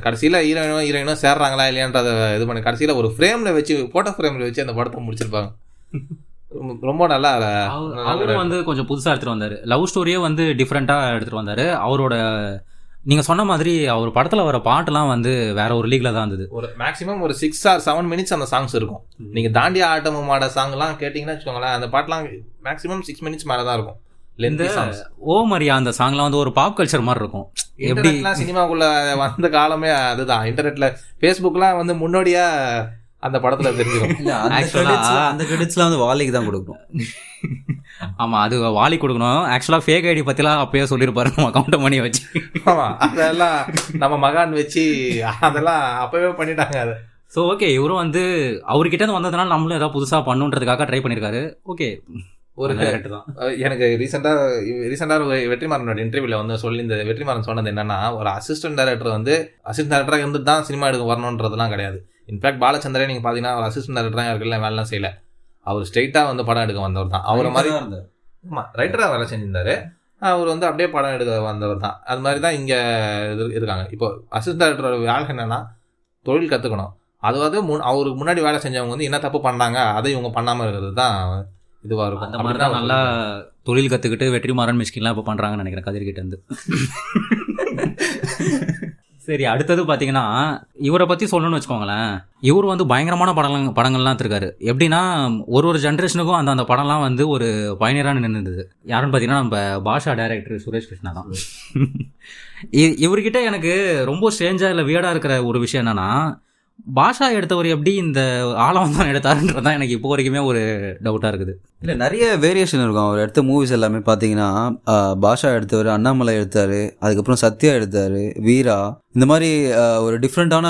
கடைசியில் ஹீரோயினும் ஹீரோயினும் சேர்றாங்களா இல்லையான்றத இது பண்ணி கடைசியில் ஒரு ஃப்ரேமில் வச்சு ஃபோட்டோ ஃப்ரேமில் வச்சு அந்த படத்தை முடிச்சிருப்பாங்க. ரொம்ப- ரொம்ப நல்லா அவரு- நல்லா அவரும் வந்து கொஞ்சம் புதுசா எடுத்துட்டு வந்தாரு. லவ் ஸ்டோரியே வந்து டிஃப்ரெண்டா எடுத்துட்டு வந்தாரு. அவரோட நீங்க சொன்ன மாதிரி அவர் படத்துல வர பாட்டுலாம் வந்து வேற ஒரு லீக்ல தான் இருந்தது. ஒரு மேக்ஸிமம் ஒரு சிக்ஸ் ஆர் செவன் மினிட்ஸ் அந்த சாங்ஸ் இருக்கும். நீங்க தாண்டியா ஆட்டமும் ஆட சாங்லாம் கேட்டிங்கன்னா வச்சுக்கோங்களேன் அந்த பாட்டுலாம் மேக்ஸிமம் சிக்ஸ் மினிட்ஸ் மேலே தான் இருக்கும். சாங்ஸ் ஓ மரியா அந்த சாங்லாம் வந்து ஒரு பாப் கல்ச்சர் மாதிரி இருக்கும். எப்படி? சினிமாக்குள்ள வந்த காலமே அதுதான். இன்டர்நெட்ல ஃபேஸ்புக்லாம் வந்து முன்னோடியா அந்த படத்துல தெரிஞ்சிடும் அந்த கிரெடிட்ஸ்லாம் வந்து வாலிக்கு தான் கொடுக்கணும் (laughs) ஆமா அது வாலி கொடுக்கணும். ஆக்சுவலா ஃபேக் ஐடி பத்திலாம் அப்பயே சொல்லியிருப்பாரு நம்ம கவுண்ட் பண்ணி வச்சு. ஆமா அதெல்லாம் நம்ம மகான் வச்சு அதெல்லாம் அப்பவே பண்ணிட்டாங்க அதை. ஸோ ஓகே இவரும் வந்து அவர்கிட்ட இருந்து வந்ததுனால நம்மளும் ஏதாவது புதுசா பண்ணுன்றதுக்காக ட்ரை பண்ணிருக்காரு. ஓகே ஒரு கரெக்ட் தான். எனக்கு ரீசெண்டாக ரீசெண்டாக வெற்றிமாறனோட இன்டர்வியூல வந்து சொல்லி இந்த வெற்றிமாறன் சொன்னது என்னன்னா ஒரு அசிஸ்டன்ட் டைரக்டர் வந்து அசிஸ்டன்ட் டைரக்டராக இருந்து தான் சினிமா எடுக்க வரணுன்றதெல்லாம் கிடையாது. இன்ஃபேக்ட் பாலச்சந்திரே நீங்கள் பார்த்தீங்கன்னா ஒரு அசிஸ்டன்ட் டைரக்டராக இருக்குல்ல வேலைலாம் செய்யல. அவர் ஸ்ட்ரெயிட்டாக வந்து படம் எடுக்க வந்தவர் தான். அவரை மாதிரி ஆமாம் ரைட்டராக வேலை செஞ்சிருந்தாரு. அவர் வந்து அப்படியே படம் எடுக்க வந்தவர் தான். அது மாதிரி தான் இங்கே இது இருக்காங்க. இப்போ அசிஸ்டன்ட் டைரக்டரோட வேலை என்னன்னா தொழில் கற்றுக்கணும் அதாவது முன் அவருக்கு முன்னாடி வேலை செஞ்சவங்க வந்து என்ன தப்பு பண்ணாங்க அதை இவங்க பண்ணாமல் இருக்கிறது தான் இதுவாக இருக்கும். அந்த மாதிரி தான் நல்லா தொழில் கத்துக்கிட்டு வெற்றிமாறன் மிஷ்கின்லாம் இப்போ பண்றாங்கன்னு நினைக்கிறேன் கதிர்கிட்ட இருந்து. (laughs) சரி அடுத்தது பார்த்தீங்கன்னா இவரை பற்றி சொல்லணும்னு வச்சுக்கோங்களேன். இவர் வந்து பயங்கரமான படங்கள் படங்கள்லாம் எடுத்திருக்காரு. எப்படின்னா ஒரு ஒரு ஜென்ரேஷனுக்கும் அந்த அந்த படம்லாம் வந்து ஒரு பயணியரான நின்றுது யாருன்னு பார்த்தீங்கன்னா நம்ம பாஷா டைரக்டர் சுரேஷ் கிருஷ்ணா தான். இ- இவர்கிட்ட எனக்கு ரொம்ப ஸ்ட்ரேஞ்சாக இல்லை வியர்டாக இருக்கிற ஒரு விஷயம் என்னன்னா பாஷா எடுத்தவர் எப்படி இந்த ஆழம் தான் எடுத்தாருன்றது தான் எனக்கு இப்போ வரைக்குமே ஒரு டவுட்டாக இருக்குது. இல்லை நிறைய வேரியேஷன் இருக்கும். அவர் எடுத்த மூவிஸ் எல்லாமே பார்த்தீங்கன்னா பாஷா எடுத்தவர் அண்ணாமலை எடுத்தார் அதுக்கப்புறம் சத்யா எடுத்தார் வீரா இந்த மாதிரி ஒரு டிஃப்ரெண்ட்டான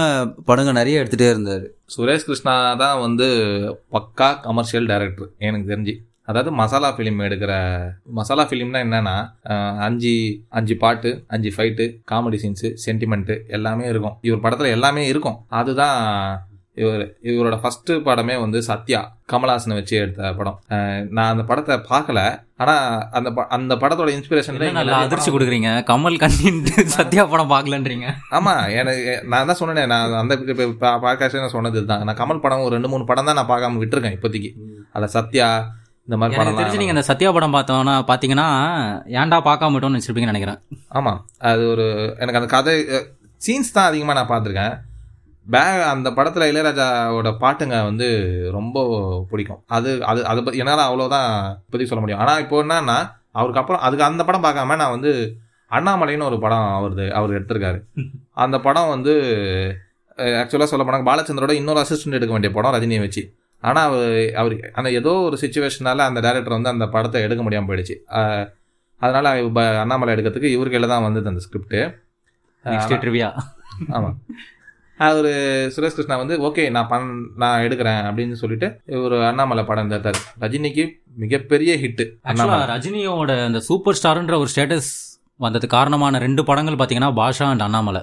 படங்கள் நிறைய எடுத்துகிட்டே இருந்தார். சுரேஷ் கிருஷ்ணா தான் வந்து பக்கா கமர்ஷியல் டைரக்டர் எனக்கு தெரிஞ்சு. அதாவது மசாலா ஃபிலிம் எடுக்கிற மசாலா ஃபிலிம்னா என்னன்னா அஞ்சு அஞ்சு பாட்டு அஞ்சு ஃபைட்டு காமெடி சீன்ஸு சென்டிமெண்ட்டு எல்லாமே இருக்கும். இவர் படத்தில் எல்லாமே இருக்கும். அதுதான் இவர் இவரோட ஃபர்ஸ்ட் படமே வந்து சத்யா கமல்ஹாசனை வச்சு எடுத்த படம். நான் அந்த படத்தை பார்க்கல. ஆனா அந்த அந்த படத்தோட இன்ஸ்பிரேஷன் என்ன நல்லா அதிர்ச்சி கொடுக்குறீங்க? கமல் கண்ணின்ட்டு சத்யா படம் பார்க்கலன்றீங்க. ஆமா எனக்கு நான் தான் சொன்னேனே நான் அந்த பாட்காஸ்ட் நான் சொன்னது தான் நான் கமல் படம் ஒரு ரெண்டு மூணு படம் தான் நான் பார்க்காம விட்டுருக்கேன் இப்போதைக்கு. அதில் சத்யா இந்த மாதிரி படம் தெரிஞ்சு நீங்க இந்த சத்யா படம் பார்த்தோம்னா பாத்தீங்கன்னா ஏன்டா பார்க்காம விட்டோம்னு வச்சிருப்பீங்கன்னு நினைக்கிறேன். ஆமா. அது ஒரு எனக்கு அந்த கதை சீன்ஸ் தான் அதிகமாக நான் பார்த்துருக்கேன். பே அந்த படத்தில் இளையராஜாவோட பாட்டுங்க வந்து ரொம்ப பிடிக்கும். அது அது அதை பற்றி என்னால் அவ்வளோதான் இப்போதைக்கு சொல்ல முடியும். ஆனால் இப்போ என்னன்னா அவருக்கு அப்புறம் அதுக்கு அந்த படம் பார்க்காம நான் வந்து அண்ணாமலைன்னு ஒரு படம் அவரது அவர் எடுத்திருக்காரு. (laughs) அந்த படம் வந்து ஆக்சுவலாக சொல்ல போனாங்க பாலச்சந்தரோட இன்னொரு அசிஸ்டன்ட் எடுக்க வேண்டிய படம் ரஜினியை வச்சு. ஆனால் அவர் அந்த ஏதோ ஒரு சுச்சுவேஷனால அந்த டேரக்டர் வந்து அந்த படத்தை எடுக்க முடியாமல் போயிடுச்சு. அதனால அண்ணாமலை எடுக்கிறதுக்கு இவர் கையில் தான் வந்தது அந்த ஸ்கிரிப்ட் ட்ரிவியா ஆமாம் அவர் சுரேஷ் கிருஷ்ணா வந்து ஓகே நான் பண் நான் எடுக்கிறேன் அப்படின்னு சொல்லிட்டு ஒரு அண்ணாமலை படம் எடுத்தார். ரஜினிக்கு மிகப்பெரிய ஹிட் ஆக்சுவலா அண்ணாமலை. ரஜினியோட அந்த சூப்பர் ஸ்டார்ன்ற ஒரு ஸ்டேட்டஸ் வந்ததுக்கு காரணமான ரெண்டு படங்கள் பாத்தீங்கன்னா பாஷா அண்ட் அண்ணாமலை.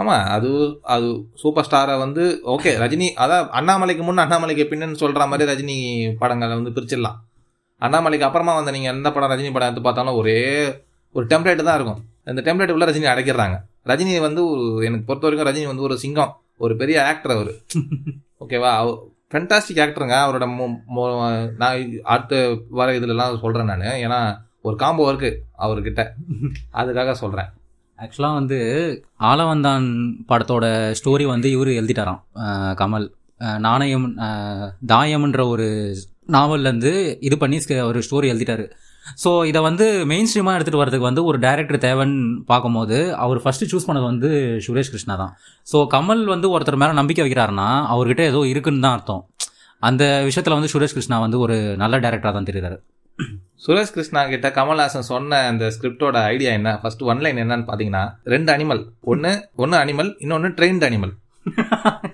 ஆமாம் அது அது சூப்பர் ஸ்டாரை வந்து ஓகே ரஜினி அதான் அண்ணாமலைக்கு முன்னே அண்ணாமலைக்கு பின்னன்னு சொல்கிற மாதிரி ரஜினி படங்களை வந்து பிரிச்சிடலாம். அண்ணாமலைக்கு அப்புறமா வந்த நீங்கள் எந்த படம் ரஜினி படம் எடுத்து பார்த்தாலும் ஒரே ஒரு டெம்ப்ளேட் தான் இருக்கும். அந்த டெம்ப்ளேட் உள்ள ரஜினி அடைக்கிறாங்க ரஜினி வந்து ஒரு எனக்கு பொறுத்த வரைக்கும் ரஜினி வந்து ஒரு சிங்கம் ஒரு பெரிய ஆக்டர் அவர். ஓகேவா அவர் ஃபென்டாஸ்டிக் ஆக்டருங்க அவரோட நான் அடுத்த வர இதுலலாம் சொல்கிறேன் நான். ஏன்னா ஒரு காம்போ இருக்குது அவர்கிட்ட. அதுக்காக சொல்கிறேன் ஆக்சுவலாக வந்து ஆலவந்தான் படத்தோட ஸ்டோரி வந்து இவர் எழுதிட்டாராம். கமல். நாணயம் தாயம்ன்ற ஒரு நாவல்லேருந்து இது பண்ணி ஒரு ஸ்டோரி எழுதிட்டாரு. ஸோ இதை வந்து மெயின் ஸ்ட்ரீமாக எடுத்துகிட்டு வரதுக்கு வந்து ஒரு டேரக்டர் தேவைன்னு பார்க்கும்போது அவர் ஃபஸ்ட்டு சூஸ் பண்ணது வந்து சுரேஷ் கிருஷ்ணா தான். ஸோ கமல் வந்து ஒருத்தர் மேலே நம்பிக்கை வைக்கிறாருன்னா அவர்கிட்ட ஏதோ இருக்குன்னு தான் அர்த்தம். அந்த விஷயத்தில் வந்து சுரேஷ் கிருஷ்ணா வந்து ஒரு நல்ல டைரக்டராக தான் தெரியுறாரு. சுரேஷ் கிருஷ்ணா கிட்ட கமல்ஹாசன் சொன்ன அந்த ஸ்கிரிப்டோட ஐடியா என்ன? ஃபர்ஸ்ட் ஒன் லைன் என்னன்னு பாத்தீங்கன்னா ரெண்டு அனிமல் ஒன்னு ஒன்னு அனிமல் இன்னொன்னு ட்ரெயின்ட் அனிமல்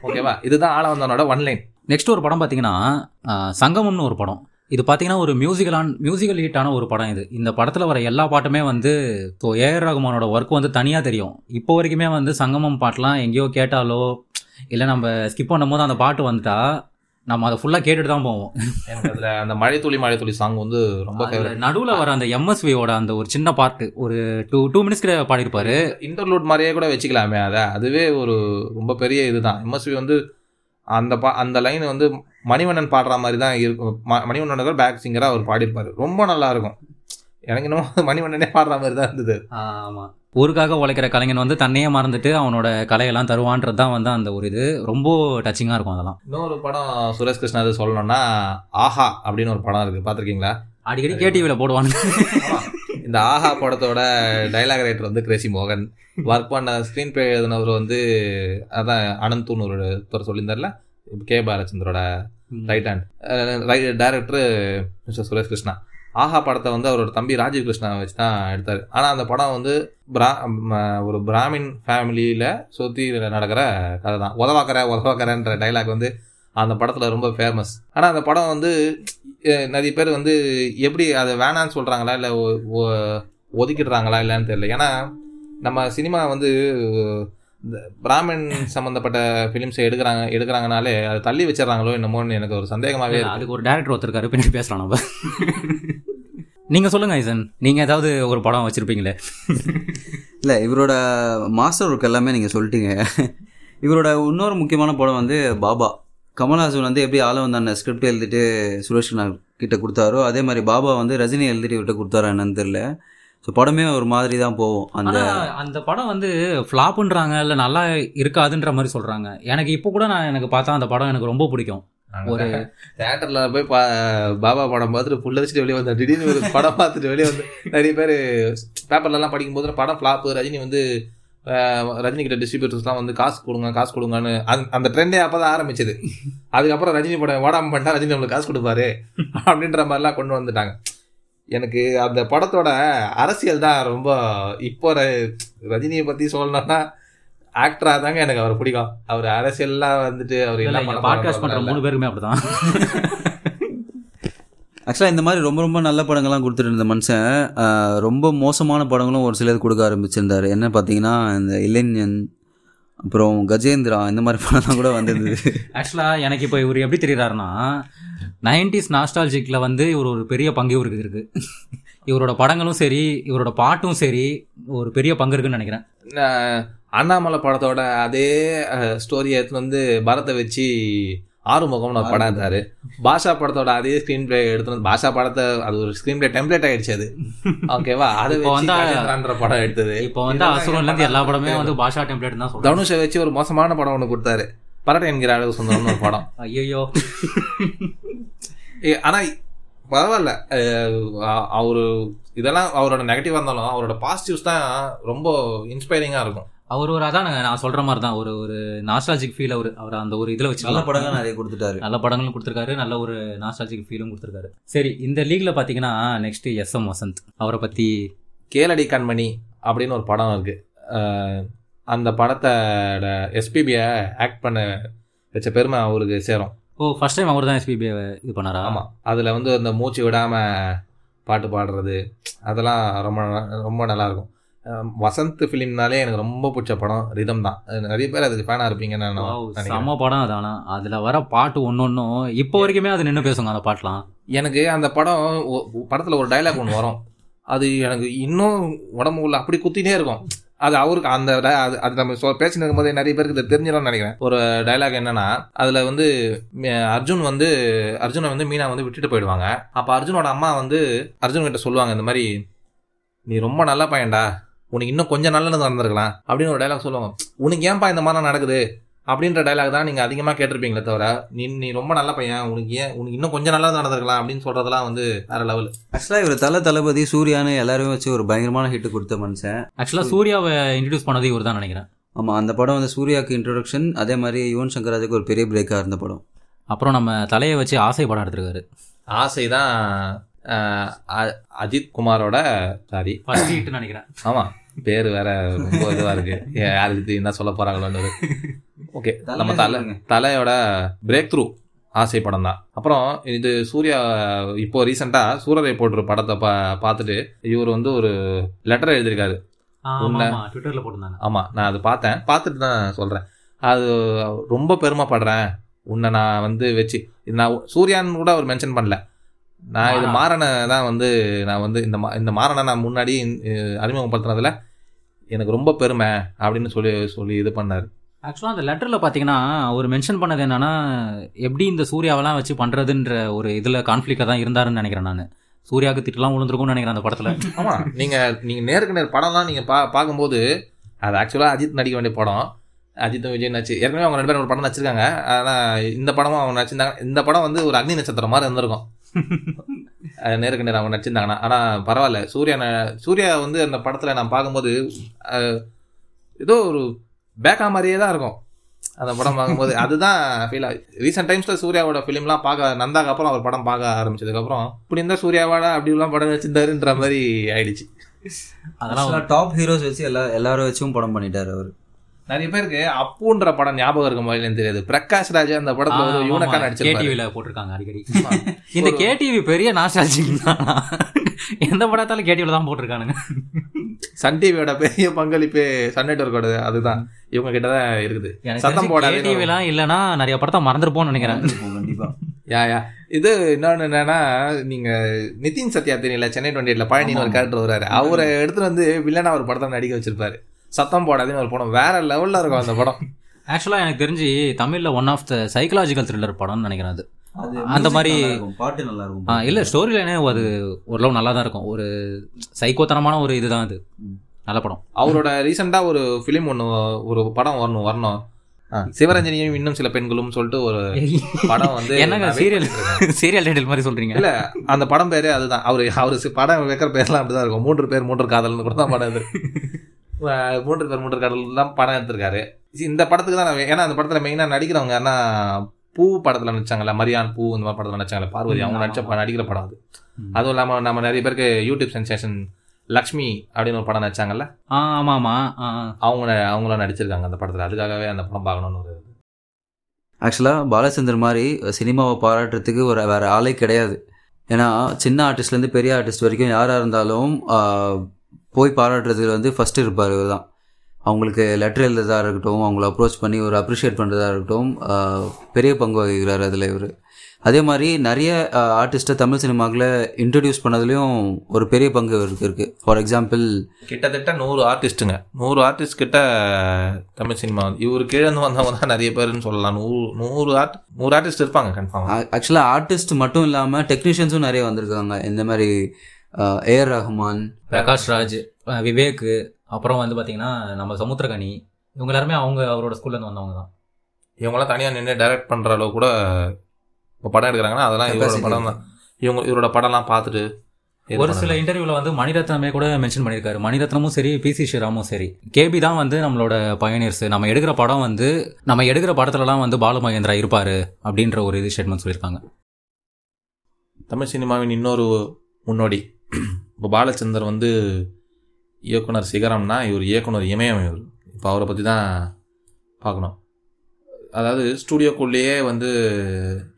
ஓகேவா இதுதான் ஆளவந்தனோட ஒன் லைன் நெக்ஸ்ட் ஒரு படம் பார்த்தீங்கன்னா சங்கமம்னு ஒரு படம். இது பார்த்தீங்கன்னா ஒரு மியூசிக்கலான் மியூசிக்கல் ஹீட்டான ஒரு படம் இது. இந்த படத்தில் வர எல்லா பாட்டுமே வந்து இப்போ ஏஆர் ரகுமானோட ஒர்க் வந்து தனியாக தெரியும். இப்போ வரைக்குமே வந்து சங்கமம் பாட்டெலாம் எங்கேயோ கேட்டாலோ இல்லை நம்ம ஸ்கிப் பண்ணும்போது அந்த பாட்டு வந்துட்டா நம்ம அதை ஃபுல்லாக கேட்டுட்டு தான் போவோம். எனக்கு அதுல அந்த மழை துளி மழை துளி சாங் வந்து ரொம்ப நடுவில் வர அந்த எம்எஸ்வியோட அந்த ஒரு சின்ன பாட்டு ஒரு டூ டூ மினிட்ஸ்க்கு பாடியிருப்பாரு. இன்டர்லூட் மாதிரியே கூட வச்சுக்கலாமே அதை. அதுவே ஒரு ரொம்ப பெரிய இதுதான். எம்எஸ்வி வந்து அந்த பா அந்த லைன் வந்து மணிவண்ணன் பாடுற மாதிரி தான் இருக்கும் ம- மணிவண்ணன் பேக் சிங்கராக அவர் பாடியிருப்பாரு. ரொம்ப நல்லா இருக்கும். எனக்கு என்னமோ மணிவண்ணனே பாடுற மாதிரி தான் இருந்தது. ஆமாம் ஊருக்காக உழைக்கிற கலைஞன் வந்து தன்னையே மறந்துட்டு அவனோட கலையெல்லாம் தருவான்றது தான் வந்து அந்த ஒரு இது. ரொம்ப டச்சிங்காக இருக்கும் அதெல்லாம். இன்னொரு படம் சுரேஷ் கிருஷ்ணா இது சொல்லணும்னா ஆஹா அப்படின்னு ஒரு படம் இருக்கு. பார்த்துருக்கீங்களா? அடிக்கடி கேடிவியில் போடுவானுங்க. இந்த ஆஹா படத்தோட டைலாக் ரைட்டர் வந்து கிரேசி மோகன். ஒர்க் பண்ண ஸ்க்ரீன் பிளே எழுதினவர் வந்து அதான் அனந்தூன்னு ஒரு ஒருத்தர் சொல்லியிருந்தார்ல K பாலச்சந்தரோட right hand director mister Suresh Krishna. Aaha படத்தை வந்து அவரோட தம்பி ராஜீவ் கிருஷ்ணா வச்சு தான் எடுத்தார். ஆனால் அந்த படம் வந்து பிரா ஒரு பிராமின் ஃபேமிலியில் சுற்றி நடக்கிற கதை தான் உதவாக்கற உதவாக்கறன்ற டைலாக் வந்து அந்த படத்தில் ரொம்ப ஃபேமஸ் ஆனால் அந்த படம் வந்து நிறைய பேர் வந்து எப்படி அதை வேணான்னு சொல்கிறாங்களா இல்லை ஒதுக்கிடுறாங்களா இல்லைன்னு தெரியல. ஏன்னா நம்ம சினிமா வந்து இந்த பிராமின் சம்மந்தப்பட்ட ஃபிலிம்ஸை எடுக்கிறாங்க எடுக்கிறாங்கனாலே அதை தள்ளி வச்சிடறாங்களோ என்னமோன்னு எனக்கு ஒரு சந்தேகமாகவே இருக்கு. அதுக்கு ஒரு டேரக்டர் ஒருத்தருக்காரு பின்னாடி பேசலாம் நம்ம. நீங்க சொல்லுங்க ஐசன். நீங்க ஏதாவது ஒரு படம் வச்சிருப்பீங்களே. இல்லை இவரோட மாஸ்டர் ஒர்க் எல்லாமே நீங்கள் சொல்லிட்டீங்க. இவரோட இன்னொரு முக்கியமான படம் வந்து பாபா. கமல்ஹாசன் வந்து எப்படி ஆள வந்த ஸ்கிரிப்ட் எழுதிட்டு சுரேஷ் கிட்ட கொடுத்தாரோ அதே மாதிரி பாபா வந்து ரஜினி எழுதிட்டு விட்டு கொடுத்தாரா என்னன்னு தெரியல. ஸோ படமே ஒரு மாதிரி தான் போகும். அந்த அந்த படம் வந்து ஃப்ளாப்புன்றாங்க இல்ல நல்லா இருக்காதுன்ற மாதிரி சொல்றாங்க. எனக்கு இப்போ கூட நான் எனக்கு பார்த்தா அந்த படம் எனக்கு ரொம்ப பிடிக்கும். ஒரு தேட்டர்ல போய் பா பாபா படம் பார்த்துட்டு புல்லரிச்சிட்டு வெளியே வந்தேன். திடீர்னு ஒரு படம் பார்த்துட்டு வெளியே வந்து நிறைய பேர் பேப்பர்லலாம் படிக்கும்போது படம் ஃப்ளாப் ரஜினி வந்து ரஜினி கிட்ட டிஸ்ட்ரிபியூட்டர்ஸ்லாம் வந்து காசு கொடுங்க காசு கொடுங்கன்னு அந்த- அந்த ட்ரெண்டே அப்போ தான் ஆரம்பிச்சது. அதுக்கப்புறம் ரஜினி படம் ஓடாம பண்ணிட்டா ரஜினி நம்மளுக்கு காசு கொடுப்பாரு. அப்படின்ற மாதிரிலாம் கொண்டு வந்துட்டாங்க. எனக்கு அந்த படத்தோட அரசியல் தான் ரொம்ப இப்போ ர- ரஜினியை பற்றி சொல்லணும்னா ஆக்டராக தாங்க எனக்கு அவர் பிடிக்கும். அவர் அரசியல்லாம் வந்துட்டு அவர் என்ன பண்ண பாட்காஸ்ட் பண்ற போறாரு மூணு பேருக்குமே அப்படிதான். ஆக்சுவலாக இந்த மாதிரி ரொம்ப ரொம்ப நல்ல படங்கள்லாம் கொடுத்துட்டு இருந்த மனுஷன் ரொம்ப மோசமான படங்களும் ஒரு சிலது கொடுக்க ஆரம்பிச்சிருந்தாரு. என்ன பார்த்தீங்கன்னா இந்த இளைஞன் அப்புறம் கஜேந்திரா இந்த மாதிரி படம்லாம் கூட வந்திருந்தது ஆக்சுவலாக எனக்கு இப்போ இவர் எப்படி தெரியுறாருன்னா நைன்டிஸ் நாஸ்டாலஜிக்கில் வந்து இவர் ஒரு பெரிய பங்கு இவருக்கு இருக்கு. இவரோட படங்களும் சரி இவரோட பாட்டும் சரி ஒரு பெரிய பங்கு இருக்குன்னு நினைக்கிறேன். நான் அண்ணாமலை படத்தோட அதே ஸ்டோரியை எடுத்துன்னு வந்து பரத்தை வச்சு ஆறுமுகம்னு ஒரு படம் எடுத்தாரு. பாஷா படத்தோட அதே ஸ்க்ரீன் பிளே வந்து பாஷா படத்தை அது ஒரு ஸ்க்ரீன் பிளே டெம்ப்ளேட் ஆயிடுச்சு அது. ஓகேவா அதை வந்து- படம் எடுத்தது. இப்போ வந்து அசுரன்லேருந்து எல்லா படமே வந்து பாஷா டெம்ப்ளேட் தான் தனுஷை வச்சு ஒரு மோசமான படம் ஒன்று கொடுத்தாரு. பரட்டை என்கிற அழகு சுந்தரம்னு ஒரு படம். ஐயோ ஆனா பரவாயில்ல. அவரு இதெல்லாம் அவரோட நெகட்டிவா இருந்தாலும் அவரோட பாசிட்டிவ்ஸ் தான் ரொம்ப இன்ஸ்பைரிங்கா இருக்கும். அவர் ஒரு அதான் நான் சொல்கிற மாதிரி தான் ஒரு ஒரு நாஸ்டாலஜிக் ஃபீல் அவர் அவர் அந்த ஒரு இதில் வச்சு நல்ல படங்கள் நிறைய கொடுத்துட்டாரு. நல்ல படங்களும் கொடுத்துருக்காரு. நல்ல ஒரு நாஸ்டாலஜிக் ஃபீலும் கொடுத்துருக்காரு. சரி இந்த லீக்ல பார்த்தீங்கன்னா நெக்ஸ்ட் எஸ் எம் வசந்த். அவரை பற்றி கேளடி கண்மணி அப்படின்னு ஒரு படம் இருக்கு. அந்த படத்தோட எஸ்பிபியை ஆக்ட் பண்ண வச்ச பெருமை அவருக்கு சேரும். ஓ ஃபர்ஸ்ட் டைம் அவர் தான் எஸ்பிபி இது பண்ணாரா? ஆமா. அதுல வந்து அந்த மூச்சு விடாம பாட்டு பாடுறது அதெல்லாம் ரொம்ப ரொம்ப நல்லா இருக்கும். அஹ் வசந்த் ஃபிலிம்னாலே எனக்கு ரொம்ப பிடிச்ச படம் ரிதம் தான். நிறைய பேர் அதுக்கு ஃபேனா இருப்பீங்கன்னு நான் செம்ம படம் அது ஆனா. அதுல வர பாட்டு ஒன்னொன்னும் இப்போ வரைக்குமே அது நின்று பேசுங்க அந்த பாட்டுலாம். எனக்கு அந்த படம் படத்துல ஒரு டைலாக் ஒன்று வரும். அது எனக்கு இன்னும் உடம்புக்குள்ள அப்படி குத்தினே இருக்கும். அது அவருக்கு அந்த அது அது நம்ம சொ பேசிட்டு இருக்கும்போதே நிறைய பேருக்கு இது தெரிஞ்சிடும்னு நினைக்கிறேன். ஒரு டைலாக் என்னன்னா அதுல வந்து அர்ஜுன் வந்து அர்ஜுனை வந்து மீனா வந்து விட்டுட்டு போயிடுவாங்க. அப்ப அர்ஜுனோட அம்மா வந்து அர்ஜுன் கிட்ட சொல்லுவாங்க இந்த மாதிரி நீ ரொம்ப நல்ல பையன்டா. உனக்கு இன்னும் கொஞ்சம் நல்லது நடந்திருக்கலாம் அப்படின்னு ஒரு டைலாக் சொல்லுவாங்க. உனக்கு ஏன்பா இந்த மாதிரிலாம் நடக்குது? அப்படின்ற டைலாக் தான் நீங்க அதிகமா கேட்டிருப்பீங்களே தவிர நீ நீ ரொம்ப நல்ல பையன் உனக்கு ஏன் உனக்கு இன்னும் கொஞ்சம் நல்லது நடந்திருக்கலாம் அப்படின்னு சொல்றதெல்லாம் வந்து வேற லெவல் ஆக்சுவலாக இவர் தல தளபதி சூர்யான்னு எல்லாரும் வச்சு ஒரு பயங்கரமான ஹிட் கொடுத்த மனுஷன். ஆக்சுவலா சூர்யாவை இன்ட்ரடியூஸ் பண்ணது இவர் தான் நினைக்கிறேன். ஆமாம் அந்த படம் வந்து சூர்யாவுக்கு இன்ட்ரோடக்ஷன் அதே மாதிரி யுவன் சங்கர் ராஜுக்கு ஒரு பெரிய பிரேக்காக இருந்த படம். அப்புறம் நம்ம தலையை வச்சு ஆசை படம் எடுத்திருக்காரு. ஆசை தான் அஜித் குமாரோட சாரி. ஃபர்ஸ்ட் ஹிட்னு நினைக்கிறேன். ஆமா. பேர் வேற ரொம்ப இதுவா இருக்கு. ஏ, யாருக்கு என்ன சொல்ல போறாங்களோன்னு ஓகே நம்ம தலை தலையோட பிரேக் த்ரூ ஆசை படம் தான் அப்புறம் இது சூர்யா இப்போ ரீசெண்டா சூரரை போட்டுரு படத்தை பா பார்த்துட்டு இவர் வந்து ஒரு லெட்டர் எழுதியிருக்காரு. ட்விட்டர்ல போட்டிருந்தாங்க. ஆமா நான் அது பார்த்தேன். பார்த்துட்டு தான் சொல்றேன். அது ரொம்ப பெருமைப்படுறேன். உன்னை நான் வந்து வச்சு இது நான் சூர்யான்னு கூட அவர் மென்ஷன் பண்ணல. நான் இது மாறா. மாறனை தான் வந்து நான் வந்து இந்த மா- இந்த மாறனை நான் முன்னாடி அறிமுகப்படுத்தினதுல எனக்கு ரொம்ப பெருமை அப்படின்னு சொல்லி சொல்லி இது பண்ணாரு. ஆக்சுவலாக அந்த லெட்டரில் பார்த்தீங்கன்னா அவர் மென்ஷன் பண்ணது என்னன்னா எப்படி இந்த சூர்யாவெல்லாம் வச்சு பண்ணுறதுன்ற ஒரு இதில் கான்ஃப்ளிக்டாக தான் இருந்தாருன்னு நினைக்கிறேன் நான். சூர்யாவுக்கு திட்டலாம் விழுந்திருக்கும்னு நினைக்கிறேன் அந்த படத்தில். ஆமா நீங்க நீங்க நேருக்கு நேர் படம்லாம் நீங்க பா பார்க்கும்போது அது ஆக்சுவலா அஜித் நடிக்க வேண்டிய படம். அஜித்தும் விஜய் நடிச்சு ஏற்கனவே அவங்க ரெண்டு பேரும் ஒரு படம் நடிச்சிருக்காங்க. ஆனா இந்த படமும் அவங்க நடிச்சிருந்தாங்க. இந்த படம் வந்து ஒரு அக்னி நட்சத்திரம் மாதிரி இருந்திருக்கும். நேருக்கு நேர் அவங்க நடிச்சிருந்தாங்கன்னா. ஆனா பரவாயில்ல. சூர்யா ந- சூர்யா வந்து அந்த படத்துல நான் பார்க்கும்போது ஏதோ ஒரு பேக்கா மாதிரியே தான் இருக்கும். அந்த படம் பார்க்கும்போது. அதுதான் ஃபீல் ரீசெண்ட் டைம்ஸ்ல சூர்யாவோட ஃபிலிம்லாம் பார்க்க நந்தாக்கு அப்புறம் அவர் படம் பார்க்க ஆரம்பிச்சதுக்கு அப்புறம் இப்படி இருந்தா சூர்யாவோட அப்படி எல்லாம் படம் வச்சிருந்தாருன்ற மாதிரி ஆயிடுச்சு. அதெல்லாம் டாப் ஹீரோஸ் வச்சு எல்லா எல்லாரும் வச்சும் படம் பண்ணிட்டாரு அவர். நிறைய பேருக்கு அப்புன்ற படம் ஞாபகம் இருக்கும் இல்லைன்னு தெரியாது. பிரகாஷ் ராஜ் அந்த படத்துல வந்து யூனக்கா கேடிவியில் போட்டிருக்காங்க அடிக்கடி. (laughs) இந்த கேடிவி பெரிய நாஸ்டாலஜிக் தான்? எந்த படத்தாலும் கேடிவியில் தான் போட்டிருக்கானுங்க. சன் டிவியோட பெரிய பங்களிப்பு சன் நெட்வொர்க்கோட அதுதான். இவங்க கிட்ட தான் இருக்குது. சத்தம் போடாதே கேடிவிலாம் இல்லைன்னா நிறைய படத்தை மறந்துருப்போம்னு நினைக்கிறேன். கண்டிப்பா. யா யா. இது இன்னொன்னு என்னன்னா நீங்க நிதின் சத்யா தெரியல சென்னை டுவெண்ட்டி எயிட்ல பழனின்னு ஒரு கேரக்டர் வர்றாரு அவரை எடுத்துட்டு வந்து வில்லனா ஒரு படத்தை நடிக்க வச்சிருப்பாரு. சத்தம் போடாதேன்னு ஒரு படம். வேற லெவல்ல இருக்கும் அந்த படம். (laughs) ஆக்சுவலாக எனக்கு தெரிஞ்சு தமிழில் one of the psychological thriller படம்னு நினைக்கிறேன் அது. அந்த மாதிரி- music நல்லா இருக்கும், பாட்டு நல்லா ஆ இருக்கும் இல்லை ஸ்டோரி லைனே அது ஓரளவு நல்லா தான் இருக்கும். ஒரு சைக்கோத்தனமான ஒரு இதுதான் அது. நல்ல படம். அவரோட ரீசெண்டா ஒரு ஃபிலிம் ஒன்று ஒரு படம் வரணும் வரணும். சிவரஞ்சனியும் இன்னும் சில பெண்களும் சொல்லிட்டு ஒரு படம் வந்து (laughs) என்னங்க சீரியல். சீரியல் டைட்டில் மாதிரி சொல்றீங்க? இல்ல அந்த படம் பேரே அதுதான். அவரு அவரு படம் வைக்கிற பேர்லாம் அப்படிதான் இருக்கும். மூன்று பேர் மூன்று காதல்னு கூட தான் படம் இது. (laughs) மூன்று பேர் மூன்று காதல் தான் படம் எடுத்திருக்காரு. இந்த படத்துக்கு தான் ஏன்னா அந்த படத்துல மெயினா நடிக்கிறவங்க என்ன பூ படத்துல நடிச்சாங்கல்ல மரியான் பூ இந்த மாதிரி படத்துல நடிச்சாங்கல்ல பார்வதி அவங்க நடிச்ச நடிக்கிற படம் அது. அதுவும் இல்லாம நம்ம நிறைய பேருக்கு யூடியூப் சென்சேஷன் லக்ஷ்மி அப்படின்னு ஒரு படம் நடிச்சாங்கல்ல? ஆ ஆமா ஆமா ஆ, ஆ. அவங்க அவங்களும் நடிச்சிருக்காங்க அந்த படத்துல. அதுக்காகவே அந்த படம் பார்க்கணும்னு ஒரு ஆக்சுவலாக பாலச்சந்தர் மாதிரி சினிமாவை பாராட்டுறதுக்கு ஒரு வேற ஆளே கிடையாது. ஏன்னா சின்ன ஆர்டிஸ்ட்லேருந்து பெரிய ஆர்டிஸ்ட் வரைக்கும் யாராக இருந்தாலும் போய் பாராட்டுறதுல வந்து ஃபர்ஸ்ட் இருப்பார் இவர் தான் அவங்களுக்கு லெட்டர் எழுதுறதா இருக்கட்டும் அவங்கள அப்ரோச் பண்ணி ஒரு அப்ரிஷியேட் பண்ணுறதா இருக்கட்டும் பெரிய பங்கு வகிக்கிறார் அதில் இவர். அதே மாதிரி நிறைய ஆர்டிஸ்ட்டை தமிழ் சினிமாவில் இன்ட்ரடியூஸ் பண்ணதுலேயும் ஒரு பெரிய பங்கு இவருக்கு இருக்குது ஃபார் எக்ஸாம்பிள் கிட்டத்தட்ட நூறு ஆர்டிஸ்ட்டுங்க நூறு ஆர்டிஸ்ட் கிட்ட தமிழ் சினிமா இவர் கீழே இருந்து வந்தவங்க தான் நிறைய பேருன்னு சொல்லலாம். நூறு நூறு ஆர்ட் நூறு ஆர்டிஸ்ட் இருப்பாங்க கன்ஃபார்ம் ஆக்சுவலாக ஆர்டிஸ்ட் மட்டும் இல்லாமல் டெக்னீஷியன்ஸும் நிறைய வந்திருக்காங்க. இந்த மாதிரி ஏஆர் ரஹ்மான் பிரகாஷ் ராஜ் விவேக் அப்புறம் வந்து பார்த்தீங்கன்னா நம்ம சமுத்திரகனி இவங்க எல்லாருமே அவங்க அவரோட ஸ்கூல்லேருந்து வந்தவங்க தான். இவங்களாம் தனியாக நின்று டைரக்ட் பண்ணுற அளவு கூட இப்போ படம் எடுக்கிறாங்கன்னா அதெல்லாம் இவரோட படம் தான். இவங்க இவரோட படம்லாம் பார்த்துட்டு இது ஒரு. சில இன்டர்வியூவில் வந்து மணிரத்னமே கூட மென்ஷன் பண்ணியிருக்காரு. மணிரத்னமும் சரி பிசி ஸ்ரீராமும் சரி. கேபி தான் வந்து நம்மளோட பயனியர்ஸ் நம்ம எடுக்கிற படம் வந்து நம்ம எடுக்கிற படத்துலலாம் வந்து பாலு மகேந்திரா இருப்பாரு அப்படின்ற ஒரு இது ஸ்டேட்மெண்ட் சொல்லியிருக்காங்க. தமிழ் சினிமாவின் இன்னொரு முன்னோடி. இப்போ பாலச்சந்தர் வந்து இயக்குனர் சிகரம்னா இவர் இயக்குனர் இமயம் இவர். இப்போ அவரை பற்றி தான் பார்க்கணும். அதாவது ஸ்டூடியோக்குள்ளேயே வந்து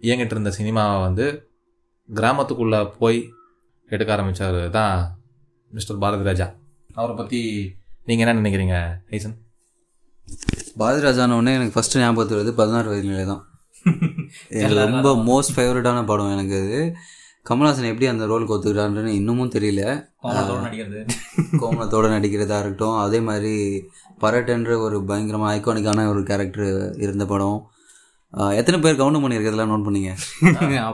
இயங்கிட்டு இருந்த சினிமாவை வந்து கிராமத்துக்குள்ளே போய் எடுக்க ஆரம்பித்தார் தான் மிஸ்டர் பாரதி ராஜா. அவரை பற்றி நீங்கள் என்ன நினைக்கிறீங்க ஐசன் பாரதிராஜான உடனே எனக்கு ஃபர்ஸ்ட் ஞாபகத்து வருது பதினாறு வயதுல தான். (laughs) ரொம்ப மோஸ்ட் ஃபேவரட்டான படம் எனக்கு அது. கமல்ஹாசன் எப்படி அந்த ரோலுக்கு ஒத்துக்கிறான்னு இன்னமும் தெரியல. கோமலத்தோட நடிக்கிறது. கோமலத்தோட நடிக்கிறதா இருக்கட்டும் அதே மாதிரி பரட்டன்ற ஒரு பயங்கரமாக ஐகானிக்கான ஒரு கேரக்டர் இருந்த படம். எத்தனை பேர் கவுண்ட் பண்ணியிருக்கிறதுலாம் நோட் பண்ணீங்க.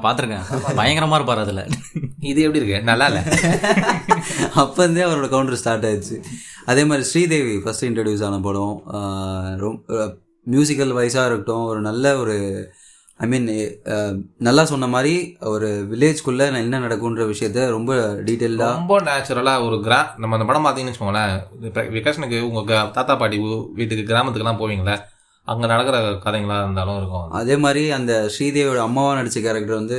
பார்த்துருக்கேன் பயங்கரமாக இருப்பார் அதில். இது எப்படி இருக்கு? நல்லா இல்லை? (laughs) அப்போந்தே அவரோட கவுண்டர் ஸ்டார்ட் ஆயிடுச்சு. அதே மாதிரி ஸ்ரீதேவி ஃபர்ஸ்ட் இன்ட்ரடியூஸ் ஆன படம். ரொம்ப மியூசிக்கல் வைஸாக இருக்கட்டும் ஒரு நல்ல ஒரு ஐ மீன் நல்லா சொன்ன மாதிரி ஒரு வில்லேஜ்குள்ளே என்ன நடக்குன்ற விஷயத்த ரொம்ப டீட்டெயில்டாக ரொம்ப நேச்சுரலாக ஒரு கிரா நம்ம அந்த படம் பார்த்தீங்கன்னு வச்சுக்கோங்களேன். விகாஷனுக்கு உங்கள் தாத்தா பாட்டி வீட்டுக்கு கிராமத்துக்குலாம் போவீங்களே அங்கே நடக்கிற கதைங்களா இருந்தாலும் இருக்கும். அதே மாதிரி அந்த ஸ்ரீதேவியோட அம்மாவாக நடித்த கேரக்டர் வந்து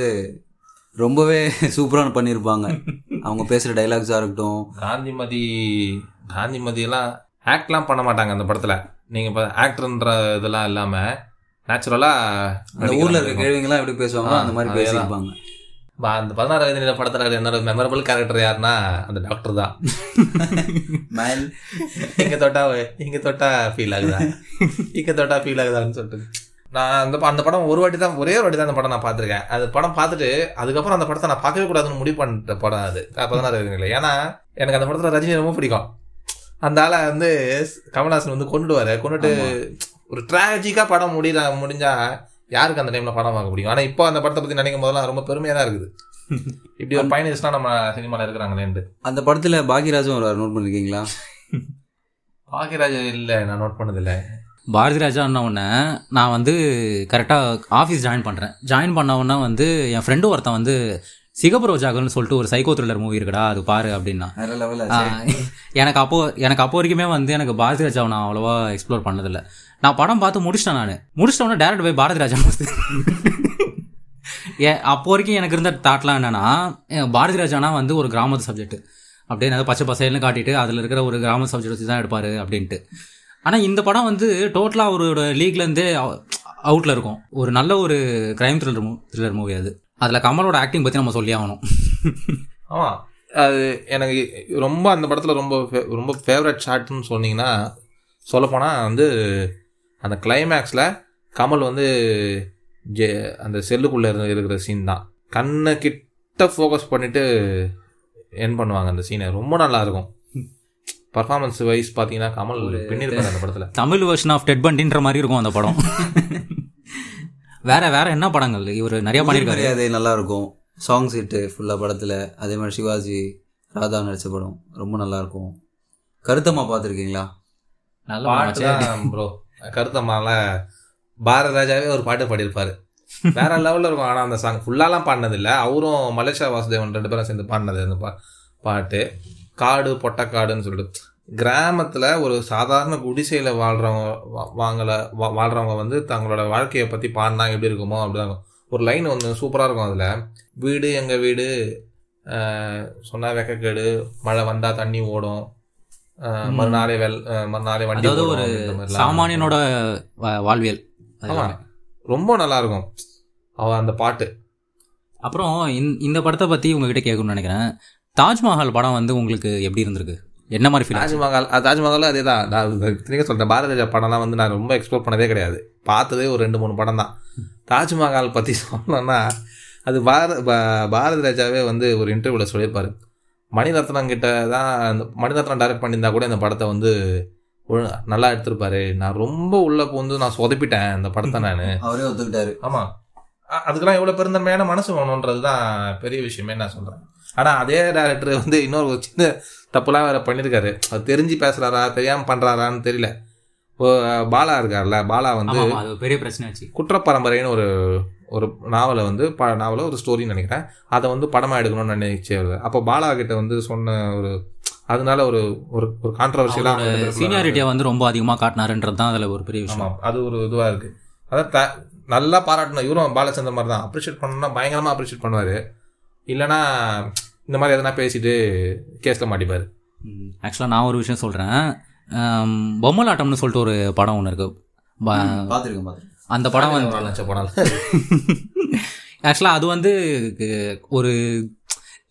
ரொம்பவே (laughs) சூப்பராக பண்ணியிருப்பாங்க அவங்க பேசுகிற டைலாக்ஸாக இருக்கட்டும். காந்திமதி காந்திமதியெல்லாம் ஆக்ட்லாம் பண்ண மாட்டாங்க அந்த படத்தில். நீங்கள் இப்போ ஆக்டர்ன்ற இதெல்லாம் இல்லாமல் நேச்சுரலாக அந்த ஊரில் இருக்க கேள்விங்கெல்லாம் எப்படி பேசுவாங்களோ அந்த மாதிரி. பேசியிருப்பாங்க. அந்த பதினாறு வயது நிலை படத்தில் என்னோட மெமரபிள் கேரக்டர் யாருன்னா அந்த டாக்டர் தான். மேல் இங்கே தொட்டா இங்கே தொட்டா ஃபீல் ஆகுதா? இங்கே தொட்டா ஃபீல் ஆகுதான்னு சொல்லிட்டு. நான் அந்த அந்த படம் ஒரு வாட்டி தான் ஒரே ஒரு வாட்டி தான் அந்த படம் நான் பார்த்துருக்கேன். அந்த படம் பார்த்துட்டு அதுக்கப்புறம் அந்த படத்தை நான் பார்க்கவே கூடாதுன்னு முடிவு பண்ணிட்ட படம் அது. பதினாறு வயதுல ஏன்னா எனக்கு அந்த படத்தில் ரஜினி ரொம்ப பிடிக்கும். அந்த ஆளை வந்து கமல்ஹாசன் வந்து கொண்டுடுவாரு கொண்டுட்டு ஒரு ட்ராஜிக்கா படம் முடியல முடிஞ்சா யாருக்கு அந்த டைம்ல படம் பார்க்க முடியும்? ஆனா இப்போ அந்த படத்தை பத்தி நினைக்கும் போதெல்லாம் ரொம்ப பெருமையா தான் இருக்குது. இப்படி ஒரு பயணிஸ்லாம் நம்ம சினிமால இருக்கிறாங்களேன்ட்டு. அந்த படத்தில் பாக்யராஜும் ஒரு நோட் பண்ணிருக்கீங்களா? பாக்கியராஜ் இல்ல நான் நோட் பண்ணதில்ல. பாரதி ராஜா உடனே நான் வந்து கரெக்டாக ஆஃபீஸ் ஜாயின் பண்ணுறேன் ஜாயின் பண்ண உடனே வந்து என் ஃப்ரெண்டு ஒருத்தன் வந்து சிகப்பு ரோஜாகல்னு சொல்லிட்டு ஒரு சைக்கோ த்ரில்லர் மூவி இருக்குடா அது பாரு அப்படின்னா. எனக்கு அப்போ எனக்கு அப்போ வரைக்குமே வந்து எனக்கு பாரதி ராஜாவை நான் அவ்வளோவா எக்ஸ்ப்ளோர் பண்ணதில்லை. நான் படம் பார்த்து முடிச்சிட்டேன் நான். முடிச்சிட்ட உடனே டேரக்ட் போய் பாரதி ராஜா பார்த்து ஏ அப்போ வரைக்கும் எனக்கு இருந்த தாட்லாம் என்னன்னா பாரதி ராஜானா வந்து ஒரு கிராமத்து சப்ஜெக்ட் அப்படியே நல்லா பச்சை பசையல்னு காட்டிட்டு அதில் இருக்கிற ஒரு கிராம சப்ஜெக்ட் வச்சு தான் எடுப்பாரு அப்படின்ட்டு. ஆனால் இந்த படம் வந்து டோட்டலாக அவரோட லீக்லேருந்தே அவுட்டில் இருக்கும். ஒரு நல்ல ஒரு கிரைம் த்ரில்லர் மூ த்ரில்லர் மூவி அது. அதில் கமலோட ஆக்டிங் பற்றி நம்ம சொல்லி ஆகணும். ஆமா. அது எனக்கு ரொம்ப அந்த படத்துல ரொம்ப ரொம்ப ஃபேவரட் ஷாட்னு சொன்னீங்கன்னா சொல்லப்போனால் வந்து அந்த கிளைமேக்ஸில் கமல் வந்து ஜெ அந்த செல்லுக்குள்ளே இருந்து இருக்கிற சீன் தான். கண்ணை கிட்ட ஃபோக்கஸ் பண்ணிட்டு என் பண்ணுவாங்க அந்த சீனை ரொம்ப நல்லா இருக்கும். பர்ஃபார்மன்ஸ் வைஸ் பார்த்தீங்கன்னா கமல் பின்னிருப்பார் அந்த படத்தில். தமிழ் வெர்ஷன் ஆஃப் டெட் பண்டின்ற மாதிரி இருக்கும் அந்த படம். (laughs) வேற வேற என்ன படங்கள்? இவர் நிறைய பண்ணியிருக்காரு மரியாதை நல்லா இருக்கும் சாங்ஸ் ஹிட்டு ஃபுல்லாக படத்தில். அதே மாதிரி சிவாஜி ராதா நடித்த படம் ரொம்ப நல்லா இருக்கும் கருத்தம்மா பார்த்துருக்கீங்களா? நல்ல ப்ரோ கருத்தம்மால பாரத ராஜாவே ஒரு பாட்டு பாடியிருப்பாரு. வேற லெவலில் இருக்கும். ஆனால் அந்த சாங் ஃபுல்லாலாம் பாடினதில்ல. அவரும் மலேசியா வாசுதேவன் ரெண்டு பேரும் சேர்ந்து பாடினது அந்த பா பாட்டு. காடு பொட்டக்காடுன்னு சொல்லிட்டு கிராமத்தில் ஒரு சாதாரண குடிசையில் வாழ்கிறவங்க வாங்கல வா- வாழ்றவங்க வந்து தங்களோட வாழ்க்கையை பற்றி பாடினா எப்படி இருக்குமோ அப்படிதான் இருக்கும். ஒரு லைன் ஒன்று சூப்பராக இருக்கும் அதில். வீடு எங்கள் வீடு? சொன்னா வெக்கக்கேடு மழை வந்தால் தண்ணி ஓடும். மறுநாளே வெல் மறுநாளே வண்டி ஒரு சாமானியனோட வாழ்வியல். ரொம்ப நல்லா இருக்கும். அவ அந்த பாட்டு. அப்புறம் இந்த- இந்த படத்தை பற்றி உங்ககிட்ட கேட்கணும்னு நினைக்கிறேன். தாஜ்மஹால் படம் வந்து உங்களுக்கு எப்படி இருந்திருக்கு? என்ன மாதிரி ஃபீல் தாஜ்மஹால் தாஜ்மஹாலும் அதே தான் நான் இத்தனைக்கும் சொல்கிறேன் பாரதிராஜா படம்லாம் வந்து நான் ரொம்ப எக்ஸ்ப்ளோர் பண்ணதே கிடையாது. பார்த்ததே ஒரு ரெண்டு மூணு படம் தான். தாஜ்மஹால் பற்றி சொல்லணும்னா அது பார பா- பாரதி ராஜாவே வந்து ஒரு இன்டர்வியூவில் சொல்லியிருப்பாரு. மணிரத்னம் கிட்ட தான் அந்த மணிரத்னம் டைரக்ட் பண்ணியிருந்தா கூட இந்த படத்தை வந்து நல்லா எடுத்திருப்பாரு. நான் ரொம்ப உள்ள பூந்து நான் சொதப்பிட்டேன் இந்த படத்தை நான். அவரே ஒத்துக்கிட்டாரு. ஆமாம் அதுக்கெல்லாம் எவ்வளோ பெருந்தன்மையான மனசு வேணுன்றது தான் பெரிய விஷயமே நான் சொல்கிறேன் ஆனால் அதே டேரக்டர் வந்து இன்னொரு ஒரு சின்ன தப்புலாம் வேற பண்ணியிருக்காரு அது தெரிஞ்சு பேசுகிறாரா தெரியாமல் பண்ணுறாரான்னு தெரியல. இப்போ பாலா இருக்கார்ல பாலா வந்து பெரிய பிரச்சனை ஆச்சு. குற்றப்பரம்பரைன்னு ஒரு ஒரு நாவலை வந்து ப நாவலை ஒரு ஸ்டோரின்னு நினைக்கிறேன். அதை வந்து படமாக எடுக்கணும்னு நினைச்சவர் அப்போ பாலா கிட்ட வந்து சொன்ன ஒரு அதனால ஒரு ஒரு ஒரு கான்ட்ரவர்சியலாக சீனியாரிட்டியை வந்து ரொம்ப அதிகமாக காட்டினாருன்றது தான் அதில் ஒரு பெரிய விஷயம். அது ஒரு இதுவாக இருக்குது அதான் த நல்லா பாராட்டணும். இவரும் பாலச்சந்தர் மாதிரி தான். அப்ரிஷியேட் பண்ணணும்னா பயங்கரமாக அப்ரிஷியேட் பண்ணுவார். இல்லைன்னா இந்த மாதிரி எதனா பேசிட்டு கேஸில் மாட்டிப்பார். ஆக்சுவலாக நான் ஒரு விஷயம் சொல்கிறேன் பொம்மலாட்டம்னு சொல்லிட்டு ஒரு படம் ஒன்று இருக்கு. ப- பார்த்துருக்கேன் பார்த்துருக்கேன் அந்த படம் வந்து போனாலும் (laughs) ஆக்சுவலாக அது வந்து ஒரு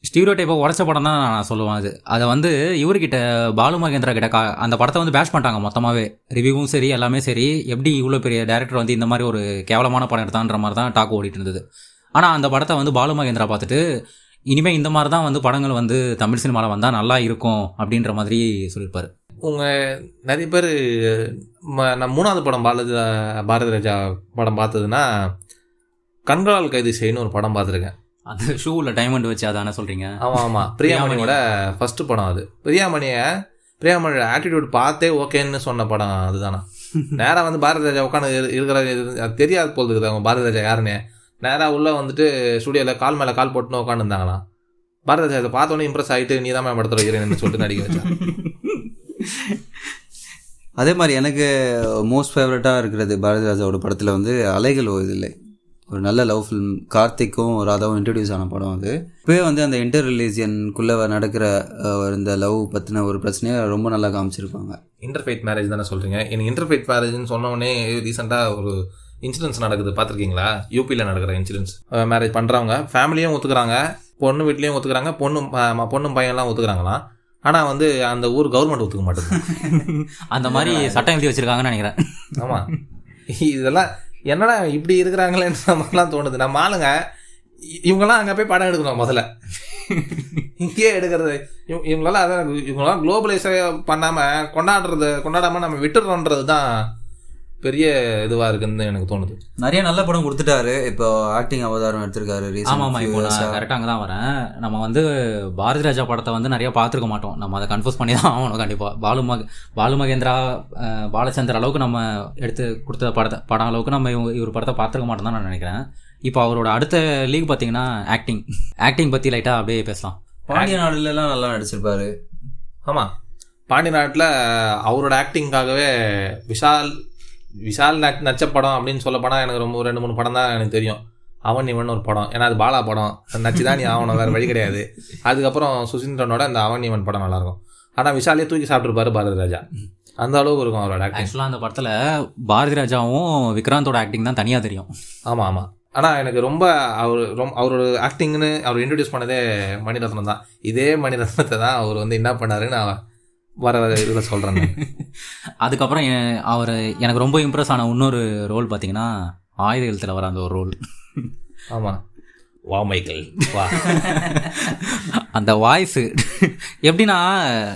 ஸ்டீரியோ டைப்பை உடச்ச படம் தான் நான் சொல்லுவேன் அது. அதை வந்து இவர்கிட்ட பாலு மகேந்திரா கிட்ட கா அந்த படத்தை வந்து பேஷ் பண்ணிட்டாங்க மொத்தமாகவே ரிவ்யூவும் சரி எல்லாமே சரி. எப்படி இவ்வளோ பெரிய டேரக்டர் வந்து இந்த மாதிரி ஒரு கேவலமான படம் எடுத்தான்ற மாதிரி தான் டாக் ஓடிட்டு இருந்தது. ஆனால் அந்த படத்தை வந்து பாலு மகேந்திரா பார்த்துட்டு இனிமேல் இந்த மாதிரி தான் வந்து படங்கள் வந்து தமிழ் சினிமாவில் வந்தால் நல்லா இருக்கும் அப்படின்ற மாதிரி சொல்லியிருப்பாரு. உங்கள் நிறைய பேர் நான் மூணாவது படம் பாரதி பாரதி ராஜா படம் பார்த்ததுன்னா கண்களால் கைது செய்யணும் ஒரு படம் பார்த்துருக்கேன். அந்த ஷூவில் டைமண்ட் வச்சு அதானே சொல்கிறீங்க ஆமாம் ஆமாம் பிரியாமணியோட ஃபர்ஸ்ட் படம் அது. பிரியாமணியை பிரியாமணியோட ஆட்டிடியூட் பார்த்தே ஓகேன்னு சொன்ன படம் அதுதானா? (laughs) நேராக வந்து பாரதி ராஜா உட்காந்து இருக்கிற தெரியாது போல் இருக்குது. அவங்க பாரதி ராஜா யாருன்னு. நேராக உள்ளே வந்துட்டு ஸ்டுடியோவில் கால் மேலே கால் போட்டுன்னு உட்காந்துருந்தாங்களாம் பாரதி ராஜா இதை பார்த்தோன்னே இம்ப்ரெஸ் ஆகிட்டு நீ தான் படத்தில் வைக்கிறேன்னு சொல்லிட்டு நடிக்க வச்சா. (laughs) அதே மாதிரி எனக்கு மோஸ்ட் ஃபேவரட்டாக இருக்கிறது பாரதி ராஜாவோட படத்தில் வந்து அலைகள் ஓய்தில்லை. ஒரு நல்ல லவ் ஃபிலிம் கார்த்திக்கும் ராதாவும் இன்ட்ரடியூஸ் ஆன படம் அது. இப்போயே வந்து அந்த இன்டர் ரிலீஜியனுக்குள்ளே நடக்கிற இந்த லவ் பற்றின ஒரு பிரச்சனையை ரொம்ப நல்லா காமிச்சிருப்பாங்க. இன்டர்ஃபேட் மேரேஜ் தானே சொல்கிறீங்க எனக்கு இன்டர்ஃபேட் மேரேஜ்னு சொன்ன உடனே ரீசெண்டாக ஒரு இன்சூரன்ஸ் நடக்குது பார்த்துருக்கீங்களா? யூபியில் நடக்கிற இன்சூரன்ஸ் மேரேஜ் பண்ணுறவங்க ஃபேமிலியும் ஒத்துக்குறாங்க பொண்ணு வீட்லேயும் ஒத்துக்குறாங்க பொண்ணும் பொண்ணும் பையன்லாம் ஒத்துக்குறாங்களாம். ஆனால் வந்து அந்த ஊர் கவர்மெண்ட் ஒத்துக்க மாட்டேங்குது (laughs) அந்த மாதிரி சட்டம் எழுதி வச்சிருக்காங்கன்னு நினைக்கிறேன். ஆமாம் இதெல்லாம் என்னடா இப்படி இருக்கிறாங்களேன்ற மாதிரிலாம் தோணுது. நம்ம ஆளுங்க இவங்கெல்லாம் அங்கே போய் படம் எடுக்கணும் முதல்ல. இங்கேயே எடுக்கிறது. இவங்க இவங்களால அதான் இவங்களாம் குளோபலைஸே பண்ணாமல் கொண்டாடுறது கொண்டாடாமல் நம்ம விட்டுறோன்றது தான் பெரிய இதுவாக இருக்குன்னு எனக்கு தோணுது. நிறைய நல்ல படம் கொடுத்துட்டாரு. இப்போ ஆக்டிங் அவதாரம் எடுத்திருக்காரு ஆமா ஆமா இப்போ நான் கரெக்டாக அங்கே தான் வரேன். நம்ம வந்து பாரதி ராஜா படத்தை வந்து நிறைய பார்த்துருக்க மாட்டோம். நம்ம அதை கன்ஃபியூஸ் பண்ணி தான் ஆகணும் கண்டிப்பாக பாலு மக பாலு மகேந்திரா பாலச்சந்தர் அளவுக்கு நம்ம எடுத்து கொடுத்த படத்தை படம் அளவுக்கு நம்ம இவங்க இவர் படத்தை பார்த்துருக்க மாட்டோம் தான் நான் நினைக்கிறேன். இப்போ அவரோட அடுத்த லீக் பார்த்தீங்கன்னா ஆக்டிங் ஆக்டிங் பற்றி லைட்டாக அப்படியே பேசலாம். பாண்டிய நாடுலலாம் நல்லா நடிச்சிருப்பாரு. ஆமாம் பாண்டி நாட்டில் அவரோட ஆக்டிங்காகவே விஷால் விஷால் ந- நடிச்ச படம் அப்படின்னு சொல்ல படம் எனக்கு ரொம்ப ரெண்டு மூணு படம் தான் எனக்கு தெரியும். அவன் இவன் ஒரு படம். ஏன்னா அது பாலா படம். அது நச்சுதான் நீ ஆகணும். வேறு வழி கிடையாது. அதுக்கப்புறம் சுசீந்திரனோட இந்த அவன் இவன் படம் நல்லாயிருக்கும். ஆனால் விஷாலே தூக்கி சாப்பிட்ருப்பாரு பாரதி ராஜா. அந்த அளவுக்கு இருக்கும் அவரோட ஆக்டிங் ஆக்சுவலாக அந்த படத்தில் பாரதி ராஜாவும் விக்ராந்தோட ஆக்டிங் தான் தனியாக தெரியும். ஆமாம் ஆமாம் ஆனால் எனக்கு ரொம்ப அவர் ரொம்ப அவரோட ஆக்டிங்னு அவர் இன்ட்ரடியூஸ் பண்ணதே மணிரத்னம் தான். இதே மணிரத்னத்தை தான் அவர் வந்து என்ன பண்ணாருன்னு வர வர இதில் சொல்கிறேன் அதுக்கப்புறம் அவர் எனக்கு ரொம்ப இம்ப்ரெஸ் ஆன இன்னொரு ரோல் பார்த்தீங்கன்னா ஆயுத எழுத்தில் வர அந்த ஒரு ரோல் ஆமாம் வா மைக்கேல். வா. (laughs) அந்த வாய்ஸு எப்படின்னா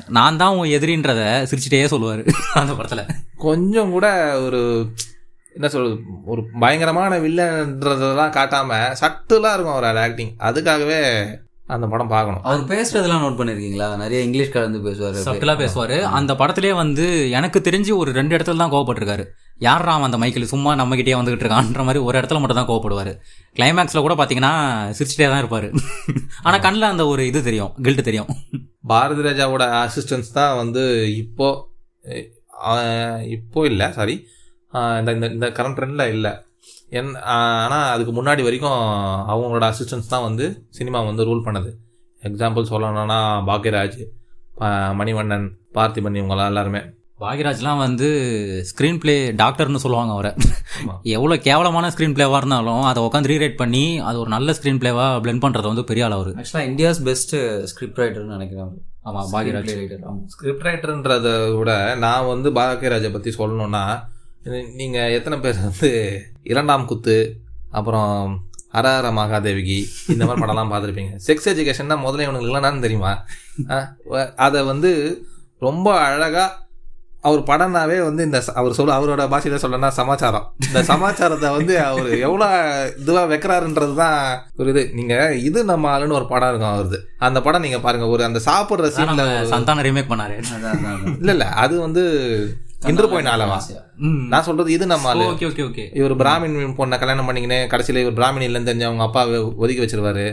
நான் தான் உன் எதிரின்றத சிரிச்சிட்டே சொல்லுவார் அந்த படத்தில். கொஞ்சம் கூட ஒரு என்ன சொல்றது ஒரு பயங்கரமான வில்லன்றதெல்லாம் காட்டாம சட்டுலாம் இருக்கும் அவரோட ஆக்டிங் அதுக்காகவே அந்த படம் பார்க்கணும். அவர் பேசுறதெல்லாம் நோட் பண்ணிருக்கீங்களா? நிறைய இங்கிலீஷ் கலந்து பேசுவாரு. சட்டிலாக பேசுவார். அந்த படத்திலே வந்து எனக்கு தெரிஞ்சு ஒரு ரெண்டு இடத்துல தான் கோவப்பட்டிருக்காரு. யாரா அந்த மைக்கில் சும்மா நம்மகிட்டே வந்துகிட்டு இருக்கான்ற மாதிரி ஒரு இடத்துல மட்டும் தான் கோவப்படுவார். கிளைமேக்ஸில் கூட பார்த்தீங்கன்னா சிரிச்சிட்டே தான் இருப்பார். (laughs) ஆனால் கண்ணில் அந்த ஒரு இது தெரியும். கில்ட்டு தெரியும். பாரதி ராஜாவோட அசிஸ்டன்ஸ் தான் வந்து இப்போ இப்போ இல்லை சாரி இந்த இந்த இந்த கரண்ட் ட்ரெண்டில் இல்லை. என் ஆனால் அதுக்கு முன்னாடி வரைக்கும் அவங்களோட அசிஸ்டன்ஸ் தான் வந்து சினிமா வந்து ரூல் பண்ணது. எக்ஸாம்பிள் சொல்லணும்னா பாக்யராஜ் மணிவண்ணன் பார்த்திபன் இவங்களாம் எல்லாருமே. பாக்யராஜ்லாம் வந்து ஸ்க்ரீன் ப்ளே டாக்டர்னு சொல்லுவாங்க அவரை. (laughs) எவ்வளோ கேவலமான ஸ்க்ரீன் ப்ளேவாக இருந்தாலும் அதை உட்காந்து ரீரைட் பண்ணி அது ஒரு நல்ல ஸ்க்ரீன் ப்ளேவாக பிளெண்ட் பண்ணுறது வந்து பெரிய ஆள் அவர். ஆக்சுவலாக இந்தியாஸ் பெஸ்ட் ஸ்கிரிப்ட் ரைட்டர்னு நினைக்கிறேன். ஆமாம் பாக்யராஜ். ரைட்டர் ஆமாம் ஸ்கிரிப்ட் ரைட்டர்ன்றத விட நான் வந்து பாக்கியராஜை பற்றி சொல்லணும்னா நீங்கள் எத்தனை பேர் வந்து இரண்டாம் குத்து அப்புறம் ஹரஹர மகாதேவிகி இந்த மாதிரி படம்லாம் பார்த்துருப்பீங்க. செக்ஸ் எஜுகேஷன்னா முதல்ல இவனுங்களுக்கு என்னன்னு தெரியுமா? அதை வந்து ரொம்ப அழகாக அவர் படம்னாவே வந்து இந்த அவர் சொல்ல அவரோட பாஷையில சொல்லணும்னா சமாச்சாரம். இந்த சமாச்சாரத்தை வந்து அவர் எவ்வளோ இதுவாக வைக்கிறாருன்றது தான் ஒரு இது. நீங்கள் இது நம்ம ஆளுன்னு ஒரு படம் இருக்கும் அவருது. அந்த படம் நீங்கள் பாருங்க ஒரு அந்த சாப்பிட்ற சீனில் சந்தானம் ரீமேக் பண்ணாரு. இல்ல இல்ல அது வந்து இன்று போய் நாளவா? ம் நான் சொல்றது இது நம்ம ஆளு. Okay okay okay. இவர் பிராமின் பொண்ணை கல்யாணம் பண்ணிக்கினே கடைசியில இவர் பிராமின் இல்லைன்னு தெரிஞ்சு அவங்க அப்பா ஒதுக்கி வச்சிருவாரு.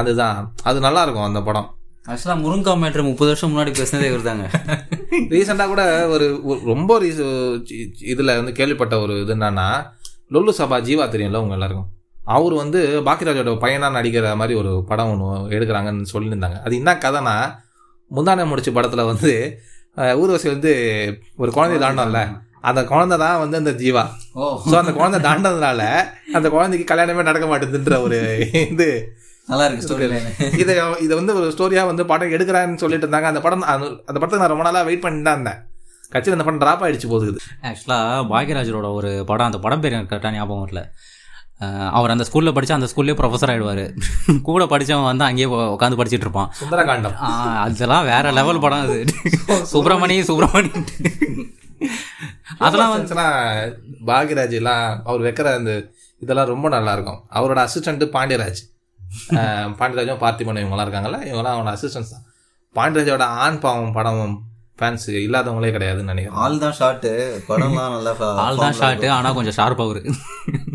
அதுதான். அது நல்லா இருக்கும் அந்த படம். ஆக்சுவலாக முருங்கா மேட்ரு முப்பது வருஷம் முன்னாடி பேசினதே இவர் தாங்க (laughs) ரீசெண்டா கூட ஒரு ரொம்ப ரீச இதுல வந்து கேள்விப்பட்ட ஒரு இது என்னன்னா லொல்லு சபா ஜீவா தெரியும்ல உங்க எல்லாருக்கும்? அவர் வந்து பாக்கியராஜோட பையனா நடிக்கிற மாதிரி ஒரு படம் ஒன்று எடுக்கிறாங்கன்னு சொல்லியிருந்தாங்க. அது என்ன கதைனா முந்தானை முடிச்ச படத்துல வந்து ஊர்வசி வந்து ஒரு குழந்தை. தாண்டோம்ல. அந்த குழந்தை தான் வந்து அந்த ஜீவா. ஸோ அந்த குழந்தை தாண்டதுனால அந்த குழந்தைக்கு கல்யாணமே நடக்க மாட்டேதுன்ற ஒரு இது. நல்லா இருக்கு ஸ்டோரி இதை இதை வந்து ஒரு ஸ்டோரியா வந்து படம் எடுக்கிறான்னு சொல்லிட்டு இருந்தாங்க. அந்த படம் அந்த படத்துக்கு நான் ரொம்ப நாளா வெயிட் பண்ணிட்டு தான் இருந்தேன். கட்சியில் அந்த படம் டிராப் ஆயிடுச்சு போகுது ஆக்சுவலாக பாக்யராஜரோட ஒரு படம் அந்த படம் பேர் எனக்கு கரெக்டாக ஞாபகம் வரல. அஹ் அவர் அந்த ஸ்கூலில் படிச்சு அந்த ஸ்கூல்லேயே ப்ரொஃபஸர் ஆயிடுவாரு. (laughs) கூட படிச்சவன் வந்து அங்கேயே உட்காந்து படிச்சிட்டு இருப்பான். சுந்தரகாண்டம். அதெல்லாம் வேற லெவல் படம் அது. (laughs) சுப்பிரமணி சுப்பிரமணி. அதெல்லாம் வந்து வந்து பாக்யராஜ் எல்லாம் அவர் வைக்கிற அந்த இதெல்லாம் ரொம்ப நல்லா இருக்கும். அவரோட அசிஸ்டன்ட் பாண்டியராஜ். பாண்டியராஜும் பார்த்திபன் இவங்கலாம் இருக்காங்கல்ல இவங்கலாம் அவனோட அசிஸ்டன்ஸ் தான். பாண்டியராஜோட ஆண் பாவம் படம் ஃபேன்ஸ் இல்லாதவங்களே கிடையாதுன்னு நினைக்கிறேன். ஆள் தான் ஷார்ட்டு படம்லாம் நல்லா ஆள் தான் ஷார்ட்டு ஆனால் கொஞ்சம் ஷார்ப் அவரு.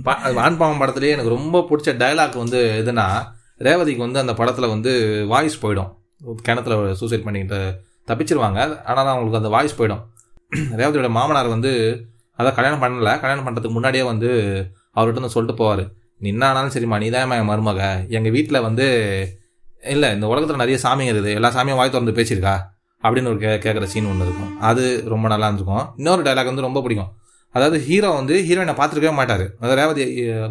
பா- பாவம் படத்துலயே எனக்கு ரொம்ப பிடிச்ச டயலாக் வந்து எதுனா ரேவதிக்கு வந்து அந்த படத்துல வந்து வாய்ஸ் போயிடும். கிணத்துல சூசைட் பண்ணிக்கிட்டு தப்பிச்சிருவாங்க. ஆனால் அவங்களுக்கு அந்த வாய்ஸ் போயிடும். (clears throat) ரேவதியோட மாமனார் வந்து அதான் கல்யாணம் பண்ணல. கல்யாணம் பண்ணுறதுக்கு முன்னாடியே வந்து அவர்கிட்ட வந்து சொல்லிட்டு போவார். நீ என்ன ஆனாலும் சரிம்மா நீ தான் என் மருமக. எங்கள் வீட்டில் வந்து இல்லை இந்த உலகத்தில் நிறைய சாமிங்க இருக்குது. எல்லா சாமியும் வாய் திறந்து பேசியிருக்கா? அப்படின்னு ஒரு கே கேட்குற சீன் ஒன்று இருக்கும். அது ரொம்ப நல்லா இருந்திருக்கும். இன்னொரு டைலாக் வந்து ரொம்ப பிடிக்கும். அதாவது ஹீரோ வந்து ஹீரோயினை பார்த்துருக்கவே மாட்டார். அதாவது ரேவதி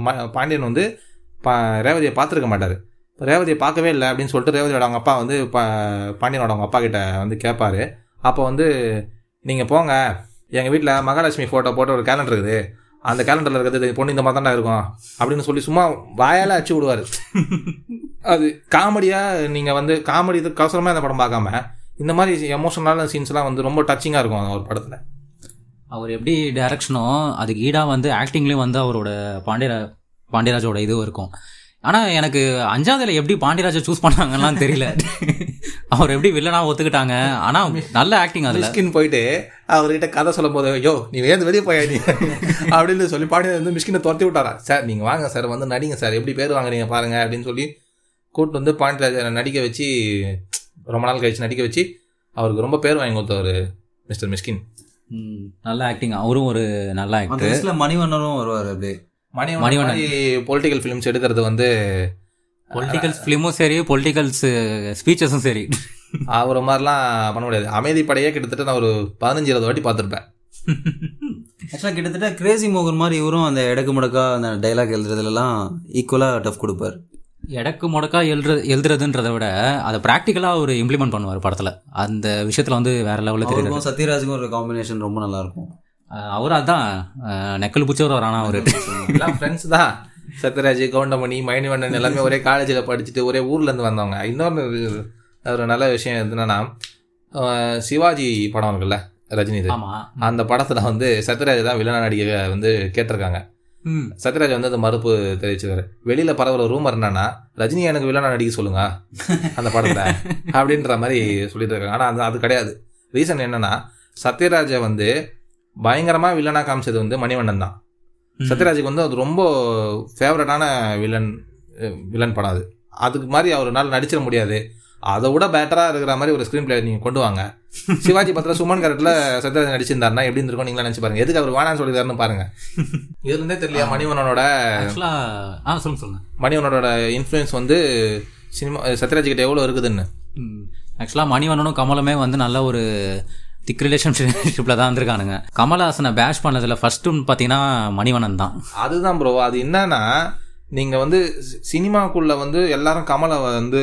ம- பாண்டியன் வந்து பா ரேவதியை பார்த்துருக்க மாட்டார். ரேவதியை பார்க்கவே இல்லை அப்படின்னு சொல்லிட்டு ரேவதியோட அவங்க அப்பா வந்து பா பாண்டியனோட அவங்க அப்பா கிட்ட வந்து கேட்பாரு அப்போ வந்து நீங்கள் போங்க. எங்கள் வீட்டில் மகாலட்சுமி ஃபோட்டோ போட்டு ஒரு கேலண்டர் இருக்குது. அந்த கேலண்டரில் இருக்கிறது பொண்ணு இந்த மாதிரி தானே இருக்கும் அப்படின்னு சொல்லி சும்மா வாயால் அச்சு விடுவார். அது காமெடியாக நீங்கள் வந்து காமெடி இது கவசரமாக இந்த படம் பார்க்காம இந்த மாதிரி எமோஷனலான சீன்ஸ்லாம் வந்து ரொம்ப டச்சிங்காக இருக்கும் ஒரு படத்தில். அவர் எப்படி டைரக்ஷனோ அதுக்கு ஈடாக வந்து ஆக்டிங்லேயும் வந்து அவரோட பாண்டியரா பாண்டியராஜோட இது இருக்கும். ஆனால் எனக்கு அஞ்சாவதுல எப்படி பாண்டியராஜை சூஸ் பண்ணாங்கலாம் தெரியல. (laughs) அவர் எப்படி வில்லனா ஒத்துக்கிட்டாங்க. ஆனால் நல்ல ஆக்டிங் அதில். மிஸ்கின் போயிட்டு அவர்கிட்ட கதை சொல்லும் போது யோ நீ வேந்து வெளியே போயா நீ? (laughs) அப்படின்னு சொல்லி பாடி வந்து மிஸ்கினை துரத்தி விட்டாரா. சார் நீங்கள் வாங்க சார் வந்து நடிங்க சார். எப்படி பேர் வாங்குறீங்க பாருங்க அப்படின்னு சொல்லி கூட்டு வந்து பாண்டியராஜனை நடிக்க வச்சு ரொம்ப நாள் கழிச்சு நடிக்க வச்சு அவருக்கு ரொம்ப பேர் வாங்கி கொடுத்தவர் மிஸ்டர் மிஸ்கின். நல்ல ஆக்டிங் அவரும் ஒரு நல்ல ஆக்டர் மணிவண்ணனும் வருவார் அப்படியே மணிவண்ணன். பொலிட்டிக்கல் ஃபிலிம்ஸ் எடுக்கிறது வந்து பொலிட்டிக்கல்ஸ் ஃபிலிமும் சரி பொலிட்டிக்கல்ஸ் ஸ்பீச்சஸும் சரி. அவர் மாதிரிலாம் பண்ண முடியாது. அமைதி படையே கிட்டத்தட்ட நான் ஒரு பதினஞ்சு இருபது வாட்டி பார்த்துருப்பேன். ஆக்சுவலாக கிட்டத்தட்ட கிரேசி மோகன் மாதிரி இவரும் அந்த இடக்கு முடக்கா அந்த டைலாக் எழுதுறதுலலாம் ஈக்குவலாக டஃப் கொடுப்பார். எடக்கு முடக்கா எழுதுற எழுதுறதுன்றதை விட அதை ப்ராக்டிக்கலாக அவர் இம்ப்ளிமெண்ட் பண்ணுவார் படத்தில். அந்த விஷயத்தில் வந்து வேற லெவலில் தெரியுது. அவருக்கும் சத்யராஜுக்கும் ஒரு காம்பினேஷன் ரொம்ப நல்லா இருக்கும் அவர் அதான் நெக்கல் பிடிச்சவர் ஆனால் அவர். எல்லாம் ஃப்ரெண்ட்ஸ் தான். சத்யராஜ் கவுண்டமணி மணிவண்ணன் எல்லாமே ஒரே காலேஜில் படிச்சுட்டு ஒரே ஊர்ல இருந்து வந்தவங்க. இன்னொன்று ஒரு நல்ல விஷயம் என்னன்னா சிவாஜி படம் இருக்குல்ல ரஜினி அந்த படத்துல வந்து சத்யராஜ் தான் வில்லனா நடிக்க வந்து கேட்டிருக்காங்க. சத்யராஜ் வந்து அந்த மறுப்பு தெரிவிச்சிருக்காரு. வெளியில பரவுற ரூமர் என்னன்னா ரஜினி எனக்கு வில்லனா நடிக்க சொல்லுங்க அந்த படத்துல (laughs) அப்படின்ற மாதிரி சொல்லிட்டு இருக்காங்க. ஆனா அது அது கிடையாது. ரீசன் என்னன்னா சத்யராஜை வந்து பயங்கரமா வில்லனா காமிச்சது வந்து மணிவண்ணன் தான். சத்யராஜுக்கு வந்து அது ரொம்ப ஃபேவரட்டான வில்லன் வில்லன் படம் அது. அதுக்கு மாதிரி அவர் நாள் நடிச்சிட முடியாது. அதை விட பெட்டரா இருக்கிற மாதிரி ஒரு ஸ்க்ரீன் பிளே நீங்க கொண்டு வாங்க. (laughs) சிவாஜி பத்திர சுமன் கரெக்ட்ல சத்யராஜ் நடிச்சிருந்தாருன்னா எப்படி இருந்திருக்கும் நீங்களா நினைச்சு பாருங்க. எதுக்கு அவர் வேணாம்னு சொல்லிருந்தாருன்னு பாருங்க. இதுல (laughs) இருந்தே தெரியல ஆ. சொல்லுங்க சொல்லுங்க. மணிவண்ணனோட இன்ஃப்ளூயன்ஸ் வந்து சினிமா சத்யராஜ் கிட்ட எவ்வளவு இருக்குதுன்னு? ஆக்சுவலாக மணிவண்ணனும் கமலுமே வந்து நல்ல ஒரு திக் ரிலேஷன்ஷிப்பில் தான் இருந்திருக்கானுங்க கமல்ஹாசனை பேஷ் பண்ணதில் ஃபர்ஸ்ட்டு பார்த்தீங்கன்னா மணிவண்ணன் தான். அதுதான் ப்ரோ அது என்னன்னா நீங்க வந்து சினிமாக்குள்ள வந்து எல்லாரும் கமலை வந்து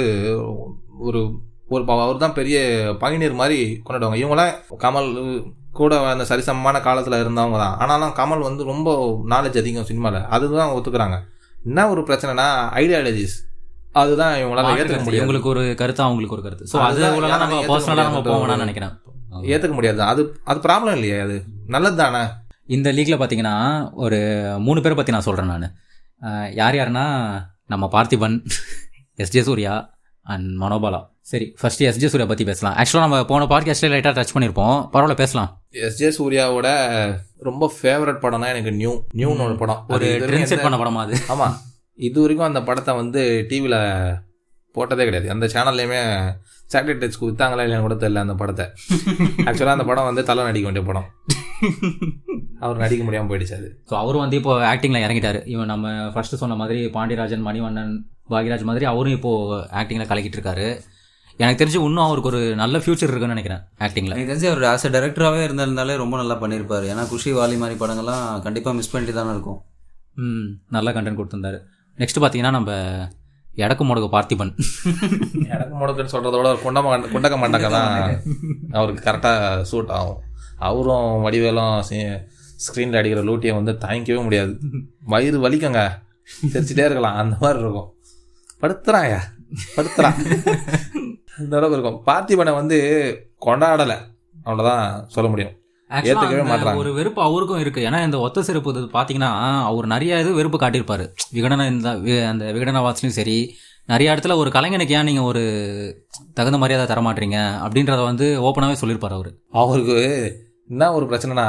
ஒரு ஒரு அவர் தான் பெரிய பகினீர் மாதிரி கொண்டாடுவாங்க. இவங்களாம் கமல் கூட அந்த சரிசமமான காலத்துல இருந்தவங்க தான். ஆனாலும் கமல் வந்து ரொம்ப நாலேஜ் அதிகம் சினிமால. அதுதான் ஒத்துக்கிறாங்க. என்ன ஒரு பிரச்சனைனா ஐடியாலஜிஸ் அதுதான் இவங்களால ஏத்துக்க முடியாது. இவங்களுக்கு ஒரு கருத்து அவங்களுக்கு ஒரு கருத்து. ஸோ அது நம்ம பர்சனலாக நம்ம ஒரு- நினைக்கிறேன். ஏத்துக்க முடியாது. அது அது ப்ராப்ளம் இல்லையே அது. நல்லது தானே இந்த லீக்ல பார்த்தீங்கன்னா ஒரு மூணு பேரை பற்றி நான் சொல்கிறேன் நான். யார் யாருன்னா நம்ம பார்த்திபன் (laughs) எஸ்ஜே சூர்யா அண்ட் மனோபாலா சரி ஃபர்ஸ்ட் எஸ்ஜே சூர்யா பற்றி பேசலாம். ஆக்சுவலாக நம்ம போன பாட்காஸ்ட்லேயே லைட்டாக டச் பண்ணியிருப்போம் பரவாயில்ல பேசலாம். எஸ் ஜே சூர்யாவோட ரொம்ப ஃபேவரட் படம்னா எனக்கு நியூ நியூன்னு ஒரு படம். ஒரு செட் பண்ண படமா அது? ஆமா. இது வரைக்கும் அந்த படத்தை வந்து டிவியில போட்டதே கிடையாது. அந்த சேனல்லையுமே சேட்டலைட் டச்சுக்கு வித்தாங்களா இல்லைன்னு கூட தெரியல அந்த படத்தை. ஆக்சுவலாக அந்த படம் வந்து தலை நடிக்க வேண்டிய படம். (laughs) அவர் நடிக்க முடியாம போயிடுச்சு அது. ஸோ அவரும் வந்து இப்போ ஆக்டிங்கில் இறங்கிட்டாரு. இவன் நம்ம ஃபர்ஸ்ட் சொன்ன மாதிரி பாண்டியராஜன் மணிவண்ணன் பாக்யராஜ் மாதிரி அவரும் இப்போ ஆக்டிங்கில் கலக்கிட்டு இருக்காரு எனக்கு தெரிஞ்சு இன்னும் அவருக்கு ஒரு நல்ல ஃபியூச்சர் இருக்குன்னு நினைக்கிறேன் ஆக்டிங்கில் எனக்கு தெரிஞ்சு அவர் ஆஸ் அ டேரக்டராகவே இருந்திருந்தாலே ரொம்ப நல்லா பண்ணியிருப்பாரு. ஏன்னா குஷி வாலி மாதிரி படங்கள்லாம் கண்டிப்பாக மிஸ் பண்ணிட்டு தானே இருக்கும். ம் நல்ல கண்டென்ட் கொடுத்துருந்தாரு. நெக்ஸ்ட் பார்த்தீங்கன்னா நம்ம எடக்கு முடக்கு பார்த்திபன். எனக்கு முடக்குன்னு சொல்றத விட குண்டம குண்டக்க மண்டக்க தான் அவருக்கு கரெக்டாக சூட் ஆகும். அவரும் வடிவேலும் ஸ்க்ரீனில் அடிக்கிற லூட்டியை வந்து தாங்கிக்கவே முடியாது. வயிறு வலிக்குங்க. சிரிச்சிட்டே இருக்கலாம். அந்த மாதிரி இருக்கும். படுத்துறாங்க. படுத்துறான். அந்த அளவுக்கு இருக்கும். பார்த்திபனை வந்து கொண்டாடலை. அவ்வளோதான் சொல்ல முடியும். அந்த மாட்றாங்க. ஒரு வெறுப்பு அவருக்கும் இருக்கு. ஏன்னா இந்த ஒத்த சிறப்பு இது பார்த்தீங்கன்னா அவர் நிறைய இது வெறுப்பு காட்டியிருப்பாரு. விகடன இந்த அந்த விகடன வாட்ஸ்லையும் சரி நிறைய இடத்துல ஒரு கலைஞனுக்கு ஏன் நீங்கள் ஒரு தகுந்த மரியாதை தர மாட்டீங்க அப்படின்றத வந்து ஓப்பனாகவே சொல்லியிருப்பார் அவர். அவருக்கு என்ன ஒரு பிரச்சனைனா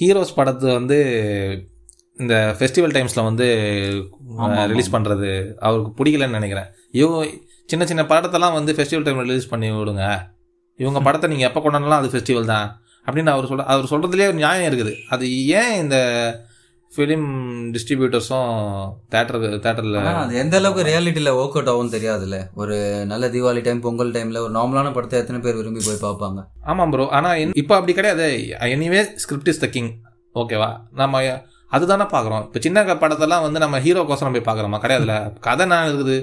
ஹீரோஸ் படத்தை வந்து இந்த ஃபெஸ்டிவல் டைம்ஸில் வந்து ரிலீஸ் பண்ணுறது அவருக்கு பிடிக்கலன்னு நினைக்கிறேன். இவங்க சின்ன சின்ன படத்தெல்லாம் வந்து ஃபெஸ்டிவல் டைமில் ரிலீஸ் பண்ணி விடுங்க. இவங்க படத்தை நீங்கள் எப்போ கொண்டாடலாம் அது ஃபெஸ்டிவல் தான். அப்படின்னு அவர் சொல்ற அவர் சொல்கிறதுலேயே ஒரு நியாயம் இருக்குது. அது ஏன் இந்த ஃபிலிம் டிஸ்ட்ரிபியூட்டர்ஸும் தேட்டர் தேட்டரில் அது எந்த அளவுக்கு ரியாலிட்டியில் ஒர்க் அவுட் ஆகும்னு தெரியாதுல்ல. ஒரு நல்ல தீபாவளி டைம் பொங்கல் டைமில் ஒரு நார்மலான படத்தை எத்தனை பேர் விரும்பி போய் பார்ப்பாங்க? ஆமாம் ப்ரோ ஆனால் இப்போ அப்படி கிடையாது. Anyway script is the king ஓகேவா நம்ம அதுதானே பார்க்குறோம். இப்போ சின்ன படத்தெல்லாம் வந்து நம்ம ஹீரோக்கோசரம் போய் பார்க்குறோமா? கிடையாதுல கதை என்ன இருக்குது.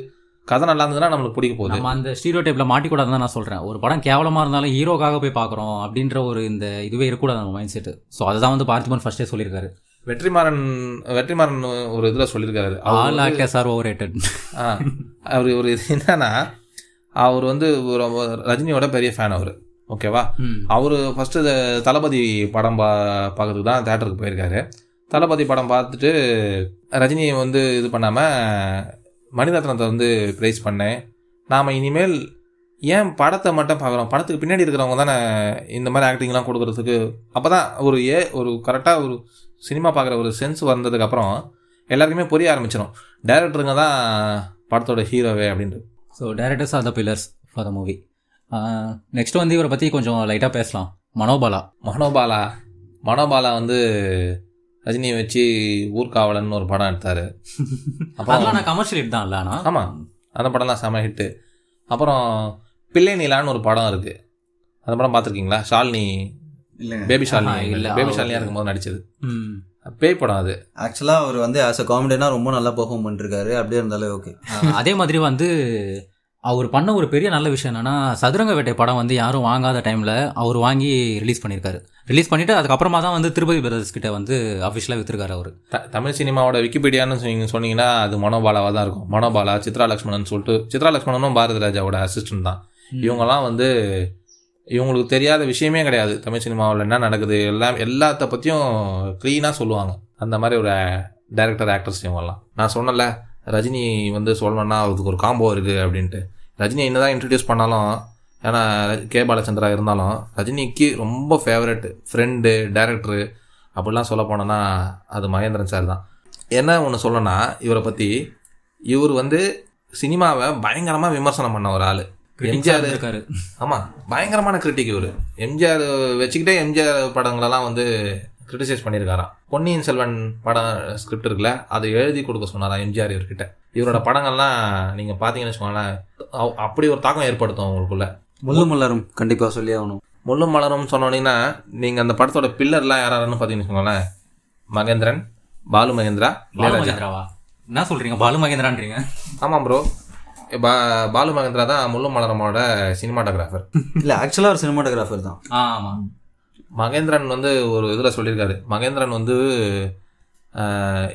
கதை நல்லா இருந்ததுன்னா நம்மளுக்கு பிடிக்க போகுது. நம்ம அந்த ஸ்டீரியோ டைப்பில் மாட்டிக்கூடாதுன்னு தான் நான் சொல்கிறேன் ஒரு படம் கேவலமாக இருந்தாலும் ஹீரோக்காக போய் பார்க்குறோம் அப்படின்ற ஒரு இந்த இதுவே இருக்கக்கூடாது நம்ம மைண்ட் செட்டு ஸோ அதுதான் வந்து பார்த்திபன் ஃபர்ஸ்டே சொல்லியிருக்காரு. வெற்றிமாறன் வெற்றிமாறன் ஒரு இதில் சொல்லியிருக்காரு. All actors are overrated அவர் ஒரு இது என்னன்னா அவர் வந்து ரஜினியோட பெரிய ஃபேன் அவர். ஓகேவா? அவர் ஃபஸ்ட்டு தளபதி படம் பா பார்க்கறதுக்கு தான் தேட்டருக்கு போயிருக்காரு. தளபதி படம் பார்த்துட்டு ரஜினி வந்து இது பண்ணாமல் மணிரத்னத்தை வந்து ப்ரைஸ் பண்ணேன். நாம் இனிமேல் ஏன் படத்தை மட்டும் பார்க்குறோம்? படத்துக்கு பின்னாடி இருக்கிறவங்க தானே இந்த மாதிரி ஆக்டிங்லாம் கொடுக்கறதுக்கு? அப்போ தான் ஒரு ஏ ஒரு கரெக்டாக ஒரு சினிமா பார்க்குற ஒரு சென்ஸ் வந்ததுக்கப்புறம் எல்லாருக்குமே புரிய ஆரம்பிச்சிடும் டைரக்டருங்க தான் படத்தோட ஹீரோவே அப்படின்ட்டு so directors are the pillars for the movie next வந்து இவரை பற்றி கொஞ்சம் லைட்டாக பேசலாம். மனோபாலா. மனோபாலா? மனோபாலா வந்து ரஜினியை வச்சு ஊர்காவலன் ஒரு படம் எடுத்தார். அப்புறம் அதெல்லாம் நான் கமர்ஷியல் ஹிட் தான் இல்லை ஆனால் ஆமாம் அந்த படம்லாம் செம ஹிட்டு அப்புறம் பிள்ளை நீலான்னு ஒரு படம் இருக்குது அந்த படம் பார்த்துருக்கீங்களா? ஷாலினி பேபி ஷாலினி இல்ல. பேபி ஷாலினியாக. இருக்கும்போது நடிச்சது? ம். பேய் படம் அது. ஆக்சுவலாக அவர் வந்து ஆஸ் அ காமெடினா ரொம்ப நல்லா பெர்ஃபார்ம் பண்ணிருக்காரு. அப்படியே இருந்தாலே ஓகே அதே மாதிரி வந்து அவர் பண்ண ஒரு பெரிய நல்ல விஷயம் என்னன்னா சதுரங்க வேட்டை படம் வந்து யாரும் வாங்காத டைமில் அவர் வாங்கி ரிலீஸ் பண்ணியிருக்காரு ரிலீஸ் பண்ணிட்டு அதுக்கப்புறமா தான் வந்து திருப்பதி பிரதர்ஸ் கிட்ட வந்து அஃபிஷியலாக வித்துருக்காரு அவர். த- தமிழ் சினிமாவோட விக்கிபீடியான்னு சொன்னீங்க சொன்னீங்கன்னா அது மனோபாலாவாக தான் இருக்கும். மனோபாலா சித்ரா லக்ஷ்மணன் சொல்லிட்டு சித்ரா லக்ஷ்மணனும் பாரதி ராஜாவோட அசிஸ்டன்ட் தான். இவங்கெல்லாம் வந்து இவங்களுக்கு தெரியாத விஷயமே கிடையாது. தமிழ் சினிமாவில் என்ன நடக்குது எல்லாம் எல்லாத்த பற்றியும் க்ளீனாக சொல்லுவாங்க. அந்த மாதிரி ஒரு டைரக்டர் ஆக்டர்ஸ் இவங்கெல்லாம். நான் சொன்னல ரஜினி வந்து சொல்லணும்னா அதுக்கு ஒரு காம்போ இருக்குது அப்படின்ட்டு. ரஜினி என்னதான் இன்ட்ரடியூஸ் பண்ணாலும் ஏன்னா கே பாலச்சந்திரா இருந்தாலும் ரஜினிக்கு ரொம்ப ஃபேவரட் ஃப்ரெண்டு டேரக்டரு அப்படிலாம் சொல்ல போனோன்னா அது மகேந்திரன் சார் தான். என்ன ஒன்று சொல்லணும்னா இவரை பற்றி இவர் வந்து சினிமாவை பயங்கரமாக விமர்சனம் பண்ண ஒரு ஆள். எம்ஜிஆர் இருக்காரு ஆமாம் பயங்கரமான கிரிட்டிக் இவர். எம்ஜிஆர் வச்சுக்கிட்டே எம்ஜிஆர் படங்களெல்லாம் வந்து கிரிட்டிசைஸ் பண்ணியிருக்காராம். பொன்னியின் செல்வன் படம் ஸ்கிரிப்ட் இருக்குல்ல அதை எழுதி கொடுக்க சொன்னாராம் எம்ஜிஆர் இவர்கிட்ட. இவரோட படங்கள்லாம் நீங்கள் பார்த்தீங்கன்னு வச்சுக்கோங்களேன் அவ்- அப்படி ஒரு தாக்கம் ஏற்படுத்தும் உங்களுக்குள்ள முள்ளு மலரும் கண்டிப்பாக சொல்லி ஆகணும். முள்ளும் மலரும் சொன்னோன்னீங்கன்னா நீங்கள் அந்த படத்தோட பில்லர்லாம் யாராருன்னு பார்த்தீங்கன்னு வச்சுக்கோங்களேன் மகேந்திரன் பாலு மகேந்திரா பாலு மகேந்திராவா? என்ன சொல்றீங்க? பாலு மகேந்திரான்றீங்க. ஆமாம் ப்ரோ பா பாலு மகேந்திரா தான் முள்ளும் மலரமோட சினிமாட்டோகிராஃபர் இல்லை ஆக்சுவலாக ஒரு சினிமாட்டோகிராஃபர் தான். ஆ ஆமா. மகேந்திரன் வந்து ஒரு இதில் சொல்லியிருக்காரு. மகேந்திரன் வந்து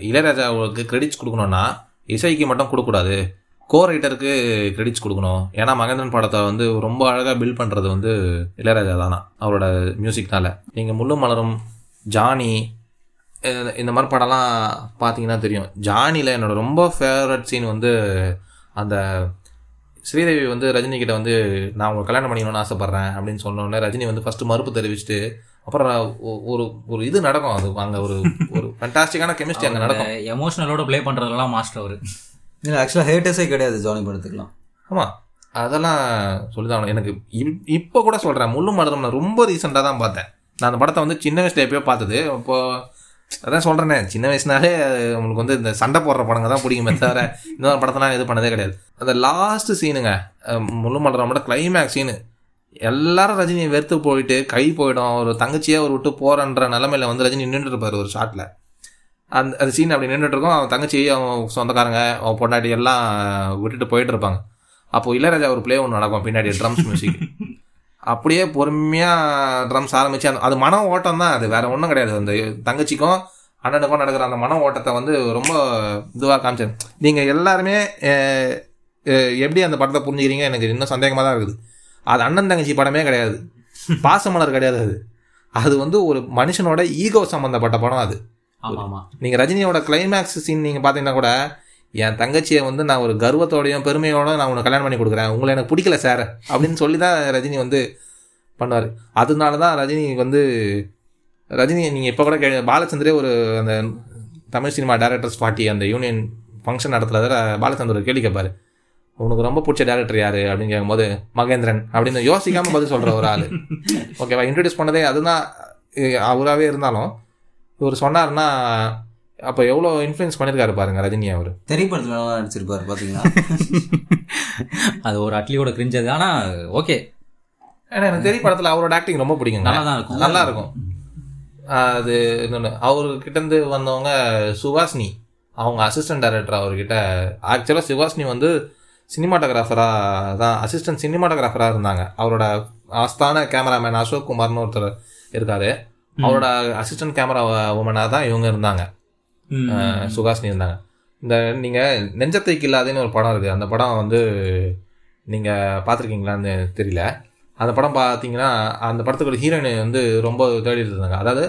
இளையராஜாவுக்கு கிரெடிட்ஸ் கொடுக்கணும்னா இசைக்கு மட்டும் கொடுக்கக்கூடாது. கோ ரைட்டருக்கு கிரெடிட்ஸ் கொடுக்கணும். ஏன்னா மகேந்திரன் படத்தை வந்து ரொம்ப அழகாக பில்ட் பண்ணுறது வந்து இளையராஜா தானா அவரோட மியூசிக்னால நீங்கள் முள்ளும் மலரும் ஜானி இந்த- இந்த மாதிரி படம்லாம் பார்த்தீங்கன்னா தெரியும். ஜானியில் என்னோட ரொம்ப ஃபேவரட் சீன் வந்து அந்த ஸ்ரீதேவி வந்து ரஜினி கிட்ட வந்து நான் உங்களை கல்யாணம் பண்ணிக்கணும்னு ஆசைப்பட்றேன் அப்படின்னு சொன்னோடனே ரஜினி வந்து ஃபர்ஸ்ட் மறுப்பு தெரிவிச்சுட்டு அப்புறம் ஒரு ஒரு இது நடக்கும் அது அங்கே ஒரு ஒரு ஃபண்டாஸ்டிக்கான கெமிஸ்ட்ரி அங்கே நடக்கும். எமோஷனலோட ப்ளே பண்றதெல்லாம் மாஸ்டர் அவரு. இல்லை ஆக்சுவலாக ஹேட்டர்ஸே கிடையாது ஜானி படத்துக்குலாம் ஆமாம் அதெல்லாம் சொல்லிதான் எனக்கு இப்- இப்போ கூட சொல்கிறேன் முள்ளு மலரும் நான் ரொம்ப ரீசெண்டாக தான் பார்த்தேன். நான் அந்த படத்தை வந்து சின்ன வயசுல எப்பயோ பார்த்தது. இப்போ அதான் சொல்கிறேனே சின்ன வயசுனாலே உங்களுக்கு வந்து இந்த சண்டை போடுற படங்க தான் பிடிக்குமே தவிர இந்த மாதிரி படத்தெல்லாம் இது பண்ணதே கிடையாது. அந்த லாஸ்ட் சீனுங்க முழு மலரோட கிளைமேக்ஸ் சீனு எல்லாரும் ரஜினியை வெறுத்து போயிட்டு கை போயிடும். ஒரு தங்கச்சியே அவர் விட்டு போகிறன்ற நிலமையில வந்து ரஜினி நின்றுட்டு இருப்பாரு ஒரு ஷாட்டில் அந்த அந்த சீன் அப்படி நின்றுட்டு இருக்கும். அவன் தங்கச்சி அவன் சொந்தக்காரங்க அவன் பொண்டாட்டி எல்லாம் விட்டுட்டு போயிட்டு இருப்பாங்க. அப்போ இளையராஜா ஒரு ப்ளே ஒன்று நடக்கும் பின்னாடி ட்ரம்ஸ் மியூசிக் அப்படியே பொறுமையாக ட்ரம்ஸ் ஆரம்பிச்சு அந்த அது மன ஓட்டம் தான் அது. வேற ஒன்றும் கிடையாது. அந்த தங்கச்சிக்கும் அண்ணனுக்கும் நடக்கிற அந்த மன ஓட்டத்தை வந்து ரொம்ப இதுவாக காமிச்சேன். நீங்கள் எல்லாருமே எப்படி அந்த படத்தை புரிஞ்சுக்கிறீங்க? எனக்கு இன்னும் சந்தேகமாக தான் இருக்குது. அது அண்ணன் தங்கச்சி படமே கிடையாது. பாசமலர் கிடையாது அது. அது வந்து ஒரு மனுஷனோட ஈகோ சம்மந்தப்பட்ட படம் அது. ஆமா ஆமா நீங்கள் ரஜினியோட கிளைமேக்ஸ் சீன் நீங்கள் பார்த்தீங்கன்னா கூட என் தங்கச்சியை வந்து நான் ஒரு கர்வத்தோடையும் பெருமையோட நான் உனக்கு கல்யாணம் பண்ணி கொடுக்குறேன். உங்களை எனக்கு பிடிக்கல சார் அப்படின்னு சொல்லி தான் ரஜினி வந்து பண்ணுவார். அதனால தான் ரஜினி வந்து ரஜினி நீங்கள் இப்போ கூட கே பாலச்சந்திரே ஒரு அந்த தமிழ் சினிமா டேரக்டர்ஸ் பார்ட்டி அந்த யூனியன் ஃபங்க்ஷன் நடத்துறத பாலச்சந்திர கேள்வி கேட்பார் உனக்கு ரொம்ப பிடிச்ச டேரக்டர் யாரு? அப்படின்னு கேட்கும்போது மகேந்திரன். அப்படின்னு யோசிக்காம பதில் சொல்கிற ஒரு ஆள். ஓகேவா இன்ட்ரடியூஸ் பண்ணதே அதுதான் அவராகவே இருந்தாலும் இவர் சொன்னார்னா அப்போ எவ்வளோ இன்ஃப்ளூயன்ஸ் பண்ணியிருக்காரு பாருங்க ரஜினி அவர். திரைப்படத்தில் நடிச்சிருப்பாரு பார்த்தீங்களா (laughs) அது ஒரு அட்லியோட கிரிஞ்சது. ஆனா ஓகே. ஏன்னா எனக்கு தெரிய படத்தில் அவரோட ஆக்டிங் ரொம்ப பிடிக்குங்க. நல்லா தான் இருக்கும். நல்லா இருக்கும். அது இன்னொன்று அவர்கிட்டேருந்து வந்தவங்க சுவாசினி அவங்க அசிஸ்டன்ட் டைரக்டர் அவர்கிட்ட ஆக்சுவலாக சுவாசினி வந்து சினிமாட்டோகிராஃபராக தான் அசிஸ்டன்ட் சினிமாட்டோகிராஃபராக இருந்தாங்க. அவரோட ஆஸ்தான கேமராமேன் அசோக் குமார்னு ஒருத்தர் இருக்காரு. அவரோட அசிஸ்டன்ட் கேமரா உமனாக தான் இவங்க இருந்தாங்க. சுகாசினி இருந்தாங்க இந்த நீங்கள் நெஞ்சத்தைக்கு இல்லாதேன்னு ஒரு படம் இருக்குது அந்த படம் வந்து நீங்கள் பார்த்துருக்கீங்களான்னு தெரியல. அந்த படம் பார்த்தீங்கன்னா அந்த படத்துக்கு ஹீரோயின் வந்து ரொம்ப தேடிட்டு இருந்தாங்க. அதாவது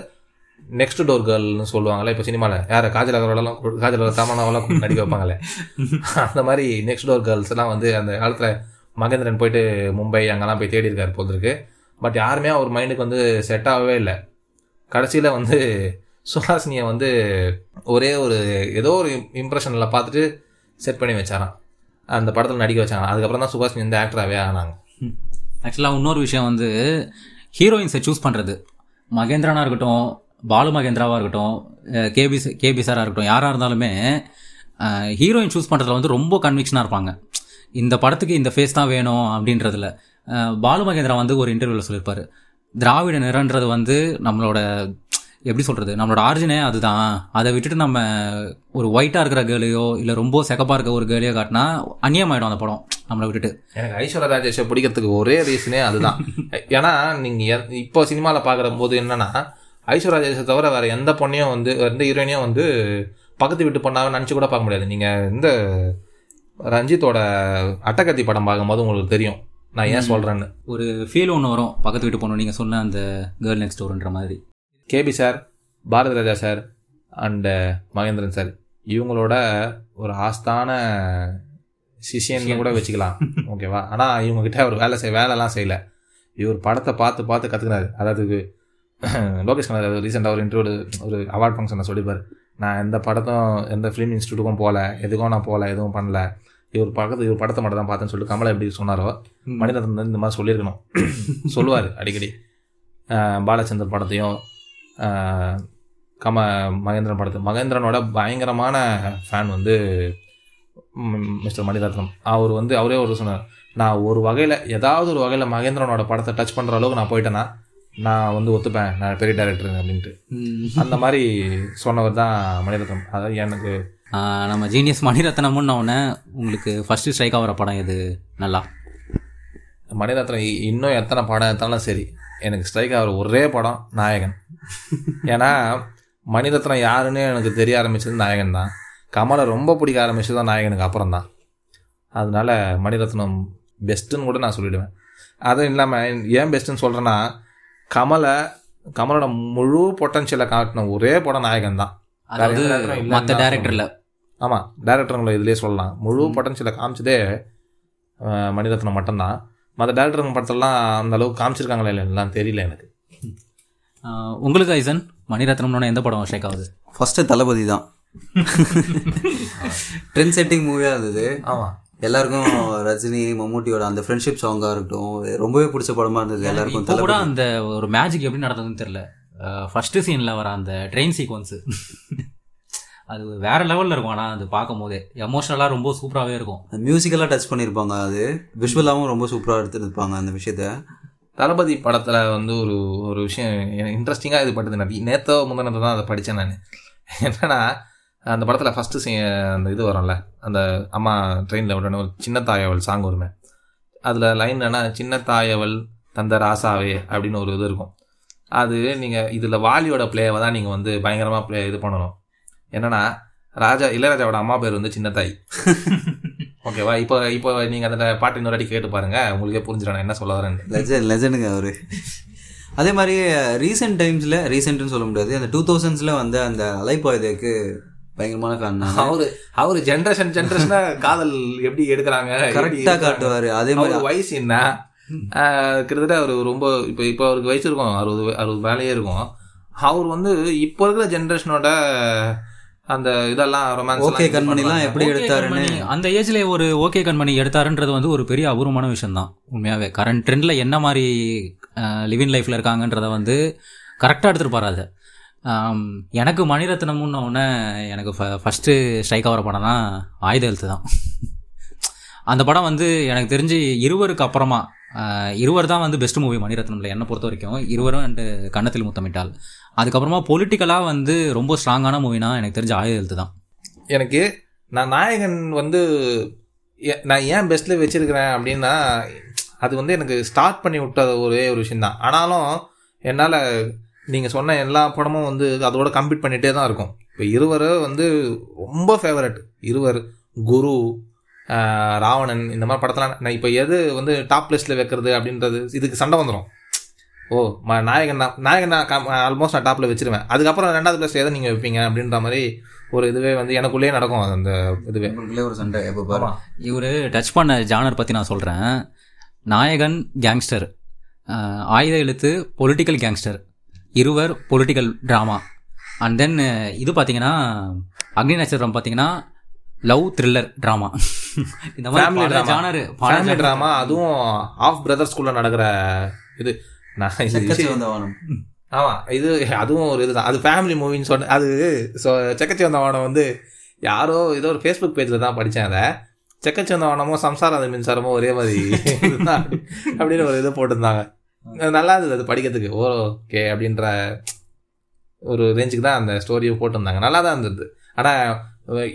நெக்ஸ்ட் டோர் கேர்ள்னு சொல்லுவாங்கல்ல இப்போ சினிமாவில் யார்? காஜல் அகர்வாலெல்லாம் காஜல் கூப்பிட்டு நடிக்க வைப்பாங்களே (laughs) அந்த மாதிரி நெக்ஸ்ட் டோர் கேர்ள்ஸ் எல்லாம் வந்து அந்த காலத்தில் மகேந்திரன் போயிட்டு மும்பை அங்கெல்லாம் போய் தேடி இருக்காரு போல் இருக்கு. பட் யாருமே அவர் மைண்டுக்கு வந்து செட் ஆகவே இல்லை. கடைசியில் வந்து சுஹாசினியை வந்து ஒரே ஒரு ஏதோ ஒரு இம்ப்ரெஷனில் பார்த்துட்டு செட் பண்ணி வச்சாரான் அந்த படத்தில் நடிக்க வச்சாங்க அதுக்கப்புறம் தான் சுஹாசினி வந்து ஆக்டராகவே ஆனாங்க. ஆக்சுவலாக இன்னொரு விஷயம் வந்து ஹீரோயின்ஸை சூஸ் பண்ணுறது மகேந்திரனாக இருக்கட்டும் பாலு மகேந்திராவாக இருக்கட்டும் கேபி கேபி சாராக இருக்கட்டும் யாராக இருந்தாலுமே ஹீரோயின் சூஸ் பண்ணுறதுல வந்து ரொம்ப கன்விக்ஷனாக இருப்பாங்க. இந்த படத்துக்கு இந்த ஃபேஸ் தான் வேணும் அப்படின்றதுல. பாலு மகேந்திரா வந்து ஒரு இன்டர்வியூவில் சொல்லியிருப்பார். திராவிட நிறன்றது வந்து நம்மளோட எப்படி சொல்கிறது நம்மளோட ஆரிஜினே அதுதான். அதை விட்டுட்டு நம்ம ஒரு ஒயிட்டாக இருக்கிற கேர்ளையோ இல்லை ரொம்ப செகப்பாக இருக்க ஒரு கேர்ளையோ காட்டினா அந்நியமாயிடும் அந்த படம். நம்மளை விட்டுட்டு. எனக்கு ஐஸ்வர்யா ராஜேஷை பிடிக்கிறதுக்கு ஒரே ரீசனே அதுதான். (laughs) ஏன்னா நீங்கள் இப்போ சினிமாவில் பார்க்குற போது என்னன்னா ஐஸ்வர்யா ராஜேஷை தவிர வேற எந்த பொண்ணையும் வந்து எந்த ஹீரோயினையும் வந்து பக்கத்து வீட்டு பொண்ணாக நினச்சி கூட பார்க்க முடியாது. நீங்கள் இந்த ரஞ்சித்தோட அட்டகத்தி படம் பார்க்கும்போது உங்களுக்கு தெரியும். நான் ஏன் சொல்கிறேன்னு ஒரு ஃபீல் ஒன்று வரும். பக்கத்து வீட்டு பொண்ணு நீங்கள் சொன்ன அந்த கேர்ள் நெக்ஸ்ட் டோர்ன்ற மாதிரி. KB sir Bharathi Raja sir and Mahendran sir. இவங்களோட ஒரு ஆஸ்தான சிஷியன் கூட வச்சுக்கலாம். ஓகேவா ஆனால் இவங்ககிட்ட அவர் வேலை செய் வேலைலாம் செய்யல. இவர் படத்தை பார்த்து பார்த்து கற்றுக்கினாரு அதாவது (clears throat) லோகேஷ் கனர் ரீசெண்டாக ஒரு இன்டர்வியூ ஒரு அவார்ட் ஃபங்க்ஷனில் சொல்லிப்பார். நான் எந்த படத்தும் எந்த ஃபிலிம் இன்ஸ்டியூட்டுக்கும் போகல எதுக்கும் நான் போகல எதுவும் பண்ணல. இவர் பக்கத்து இவர் படத்தை மட்டும் தான் பார்த்தேன்னு சொல்லிட்டு கமலா எப்படி சொன்னாரோ மணிரத்னம் இந்த மாதிரி சொல்லியிருக்கணும். (clears throat) சொல்லுவார் அடிக்கடி. பாலச்சந்தர் படத்தையும் கம மகேந்திரன் படத்தை மகேந்திரனோட பயங்கரமான ஃபேன் வந்து மிஸ்டர் மணிரத்னம். அவர் வந்து அவரே ஒரு சொன்னார் நான் ஒரு வகையில் ஏதாவது ஒரு வகையில் மகேந்திரனோட படத்தை டச் பண்ணுற அளவுக்கு நான் போயிட்டேன்னா நான் வந்து ஒத்துப்பேன். நான் பெரிய டேரக்டருங்க அப்படின்ட்டு. அந்த மாதிரி சொன்னவர் தான் மணிரத்னம். அதாவது எனக்கு நம்ம ஜீனியஸ் மணிரத்னம்னு உடனே உங்களுக்கு ஃபர்ஸ்ட் ஸ்ட்ரைக் ஆகிற படம் எது? நல்லா. மணிரத்னம் இன்னும் எத்தனை படம் எடுத்தாலும் சரி எனக்கு ஸ்ட்ரைக் ஆகிற ஒரே படம் நாயகன். ஏன்னா மணிரத்னம் யாருன்னு எனக்கு தெரிய ஆரம்பிச்சது நாயகன் தான். கமலை ரொம்ப பிடிக்க ஆரம்பிச்சது தான் நாயகனுக்கு அப்புறம் தான் அதனால மணிரத்னம் பெஸ்ட்டுன்னு கூட நான் சொல்லிடுவேன். அதுவும் இல்லாமல் ஏன் பெஸ்ட்டுன்னு சொல்கிறேன்னா கமலை கமலோட முழு பொட்டன்ஷியலை காட்டின ஒரே படம் நாயகன் தான். மற்ற டேரக்டர்ல ஆமாம் டேரக்டருங்களை இதுலேயே சொல்லலாம். முழு பொட்டன்ஷியலை காமிச்சதே மணிரத்னம் மட்டும்தான். மற்ற டேரக்டருங்க படத்தெல்லாம் அந்த அளவுக்கு காமிச்சிருக்காங்களே இல்லைன்னு தெரியல எனக்கு. உங்களுக்கு ஐசன் மணிரத்னம்னு எந்த படம் ஸ்ட்ரைக் ஆகுது? ஃபஸ்ட்டு தளபதி தான். ட்ரெண்ட் செட்டிங் மூவியாக இருந்தது. ஆமாம் எல்லாருக்கும் ரஜினி மம்மூட்டியோட அந்த ஃப்ரெண்ட்ஷிப் சாங்காக இருக்கட்டும் ரொம்பவே பிடிச்ச படமாக இருந்தது எல்லாருக்கும் கூட தளபதி. அந்த ஒரு மேஜிக் எப்படி நடந்ததுன்னு தெரியல. ஃபர்ஸ்ட் சீன்ல வர அந்த ட்ரெயின் சீக்வன்ஸ் (laughs) அது வேற லெவல்ல இருக்கும் ஆனால் அது பார்க்கும் போதே எமோஷனலாக ரொம்ப சூப்பராகவே இருக்கும். மியூசிக்கலாக டச் பண்ணியிருப்பாங்க அது. விஷுவலாகவும் ரொம்ப சூப்பராக எடுத்துருப்பாங்க அந்த விஷயத்த. தளபதி படத்தில் வந்து ஒரு ஒரு விஷயம் எனக்கு இன்ட்ரெஸ்டிங்காக இது பட்டது நான் நேற்றோ முந்தினத்தை தான் அதை படித்தேன் நான். என்னென்னா அந்த படத்தில் ஃபஸ்ட்டு சீ அந்த இது வரும்ல அந்த அம்மா ட்ரெயினில் விடணும் ஒரு சின்ன தாயவள் சாங் வருமே. அதில் லைன் என்னன்னா சின்ன தாயவள் தந்த ராசாவே அப்படின்னு ஒரு இது இருக்கும். அது நீங்கள் இதில் வாலியோட பிளேவை தான் நீங்கள் வந்து பயங்கரமாக ப்ளே இது பண்ணணும். என்னென்னா ராஜா இளையராஜாவோட அம்மா பேர் வந்து சின்ன தாய் ஓகேவா இப்போ இப்போ நீங்கள் அந்த பாட்டு இன்னொரு அடி கேட்டு பாருங்க உங்களுக்கே புரிஞ்சிடும் நான் என்ன சொல்ல வரேன்னு லெஜண்ட் லெஜண்டுங்க அவர் அதே மாதிரி ரீசெண்ட் டைம்ஸில் ரீசெண்ட்னு சொல்ல முடியாது அந்த டூ தௌசண்ட்ஸில் வந்த அந்த அலைப்பாயுதேக்கு பயங்கரமான காரணம் அவரு அவரு ஜென்ரேஷன் ஜென்ரேஷனா காதல் எப்படி எடுக்கிறாங்க எடுக்கறாங்க. காட்டுவார் அதே மாதிரி அவரு வயசு என்ன கிட்டத்தட்ட அவர் ரொம்ப இப்போ இப்போ அவருக்கு வயசு இருக்கும் அறுபது அறுபது வேலையே இருக்கும் அவர் வந்து இப்போ இருக்கிற ஜென்ரேஷனோட அந்த இதெல்லாம் ரொமான்ஸ் ஓகே கண்மணிலாம் எப்படி எடுத்தாருன்னு அந்த ஏஜ்ல ஒரு ஓகே கண்மணி எடுத்தாருன்றது வந்து ஒரு பெரிய அபூர்வமான விஷயம் தான் உண்மையாவே கரண்ட் ட்ரெண்ட்ல என்ன மாதிரி லிவிங் லைஃப்ல இருக்காங்கன்றத வந்து கரெக்டாக எடுத்துருப்பாரு அதை எனக்கு மணிரத்னம்னு உடனே எனக்கு ஃபஸ்ட்டு ஸ்ட்ரைக் ஆகிற படம்னா ஆயுத எழுத்து தான் அந்த படம் வந்து எனக்கு தெரிஞ்சு இருவருக்கு அப்புறமா இருவர் தான் வந்து பெஸ்ட் மூவி மணிரத்னம்ல என்னை பொறுத்த வரைக்கும் இருவரும் அண்டு கன்னத்தில் முத்தமிட்டால். அதுக்கப்புறமா பொலிட்டிக்கலாக வந்து ரொம்ப ஸ்ட்ராங்கான மூவினா எனக்கு தெரிஞ்ச ஆயுத எழுத்து தான். எனக்கு நான் நாயகன் வந்து ஏ- நான் ஏன் பெஸ்ட்ல வச்சிருக்கிறேன் அப்படின்னா அது வந்து எனக்கு ஸ்டார்ட் பண்ணி விட்ட ஒரே ஒரு விஷயம் தான். ஆனாலும் என்னால் நீங்கள் சொன்ன எல்லா படமும் வந்து அதோட கம்ப்ளீட் பண்ணிகிட்டே தான் இருக்கும். இப்போ இருவர் வந்து ரொம்ப ஃபேவரட் இருவர் குரு ராவணன் இந்த மாதிரி படத்தெல்லாம் நான் இப்போ எது வந்து டாப் லிஸ்ட்டில் வைக்கிறது அப்படின்றது இதுக்கு சண்டை வந்துடும் ஓ ம- நாயகன் தான். நாயகன் நான் ஆல்மோஸ்ட் நான் டாப்பில் வச்சிருவேன். அதுக்கப்புறம் ரெண்டாவது பிளேஸ் எதை நீங்கள் வைப்பீங்க அப்படின்ற மாதிரி ஒரு இதுவே வந்து எனக்குள்ளேயே நடக்கும் அந்த இதுவே. உங்களுக்குள்ளே ஒரு சண்டை. எப்போ பாரு. இவர் டச் பண்ண ஜானர் பற்றி நான் சொல்கிறேன் Nayakan gangster Aayutha Ezhuthu political gangster Iruvar political drama and then இது பார்த்தீங்கன்னா அக்னி நட்சத்திரம் பார்த்தீங்கன்னா லவ் த்ரில்லர் ட்ராமா இந்த மாதிரி. ஜானர் ஃபேமிலி ட்ராமா அதுவும் ஆஃப் பிரதர்ஸ்குள்ள நடக்கிற இது. நான் ஆமா இது அதுவும் ஒரு இதுதான். அது ஃபேமிலி மூவின்னு சொன்ன அது செக்கச்சி வந்தவானம் வந்து யாரோ ஏதோ ஒரு ஃபேஸ்புக் பேஜில் தான் படித்தேன் அதை. செக்கச்சி வந்தவானமும் சம்சாரம் அது மின்சாரமும் ஒரே மாதிரி அப்படின்னு ஒரு இது போட்டிருந்தாங்க. நல்லா இருந்தது அது படிக்கிறதுக்கு. ஓகே அப்படின்ற ஒரு ரேஞ்சுக்கு தான் அந்த ஸ்டோரியை போட்டிருந்தாங்க. நல்லா தான் இருந்தது. ஆனால்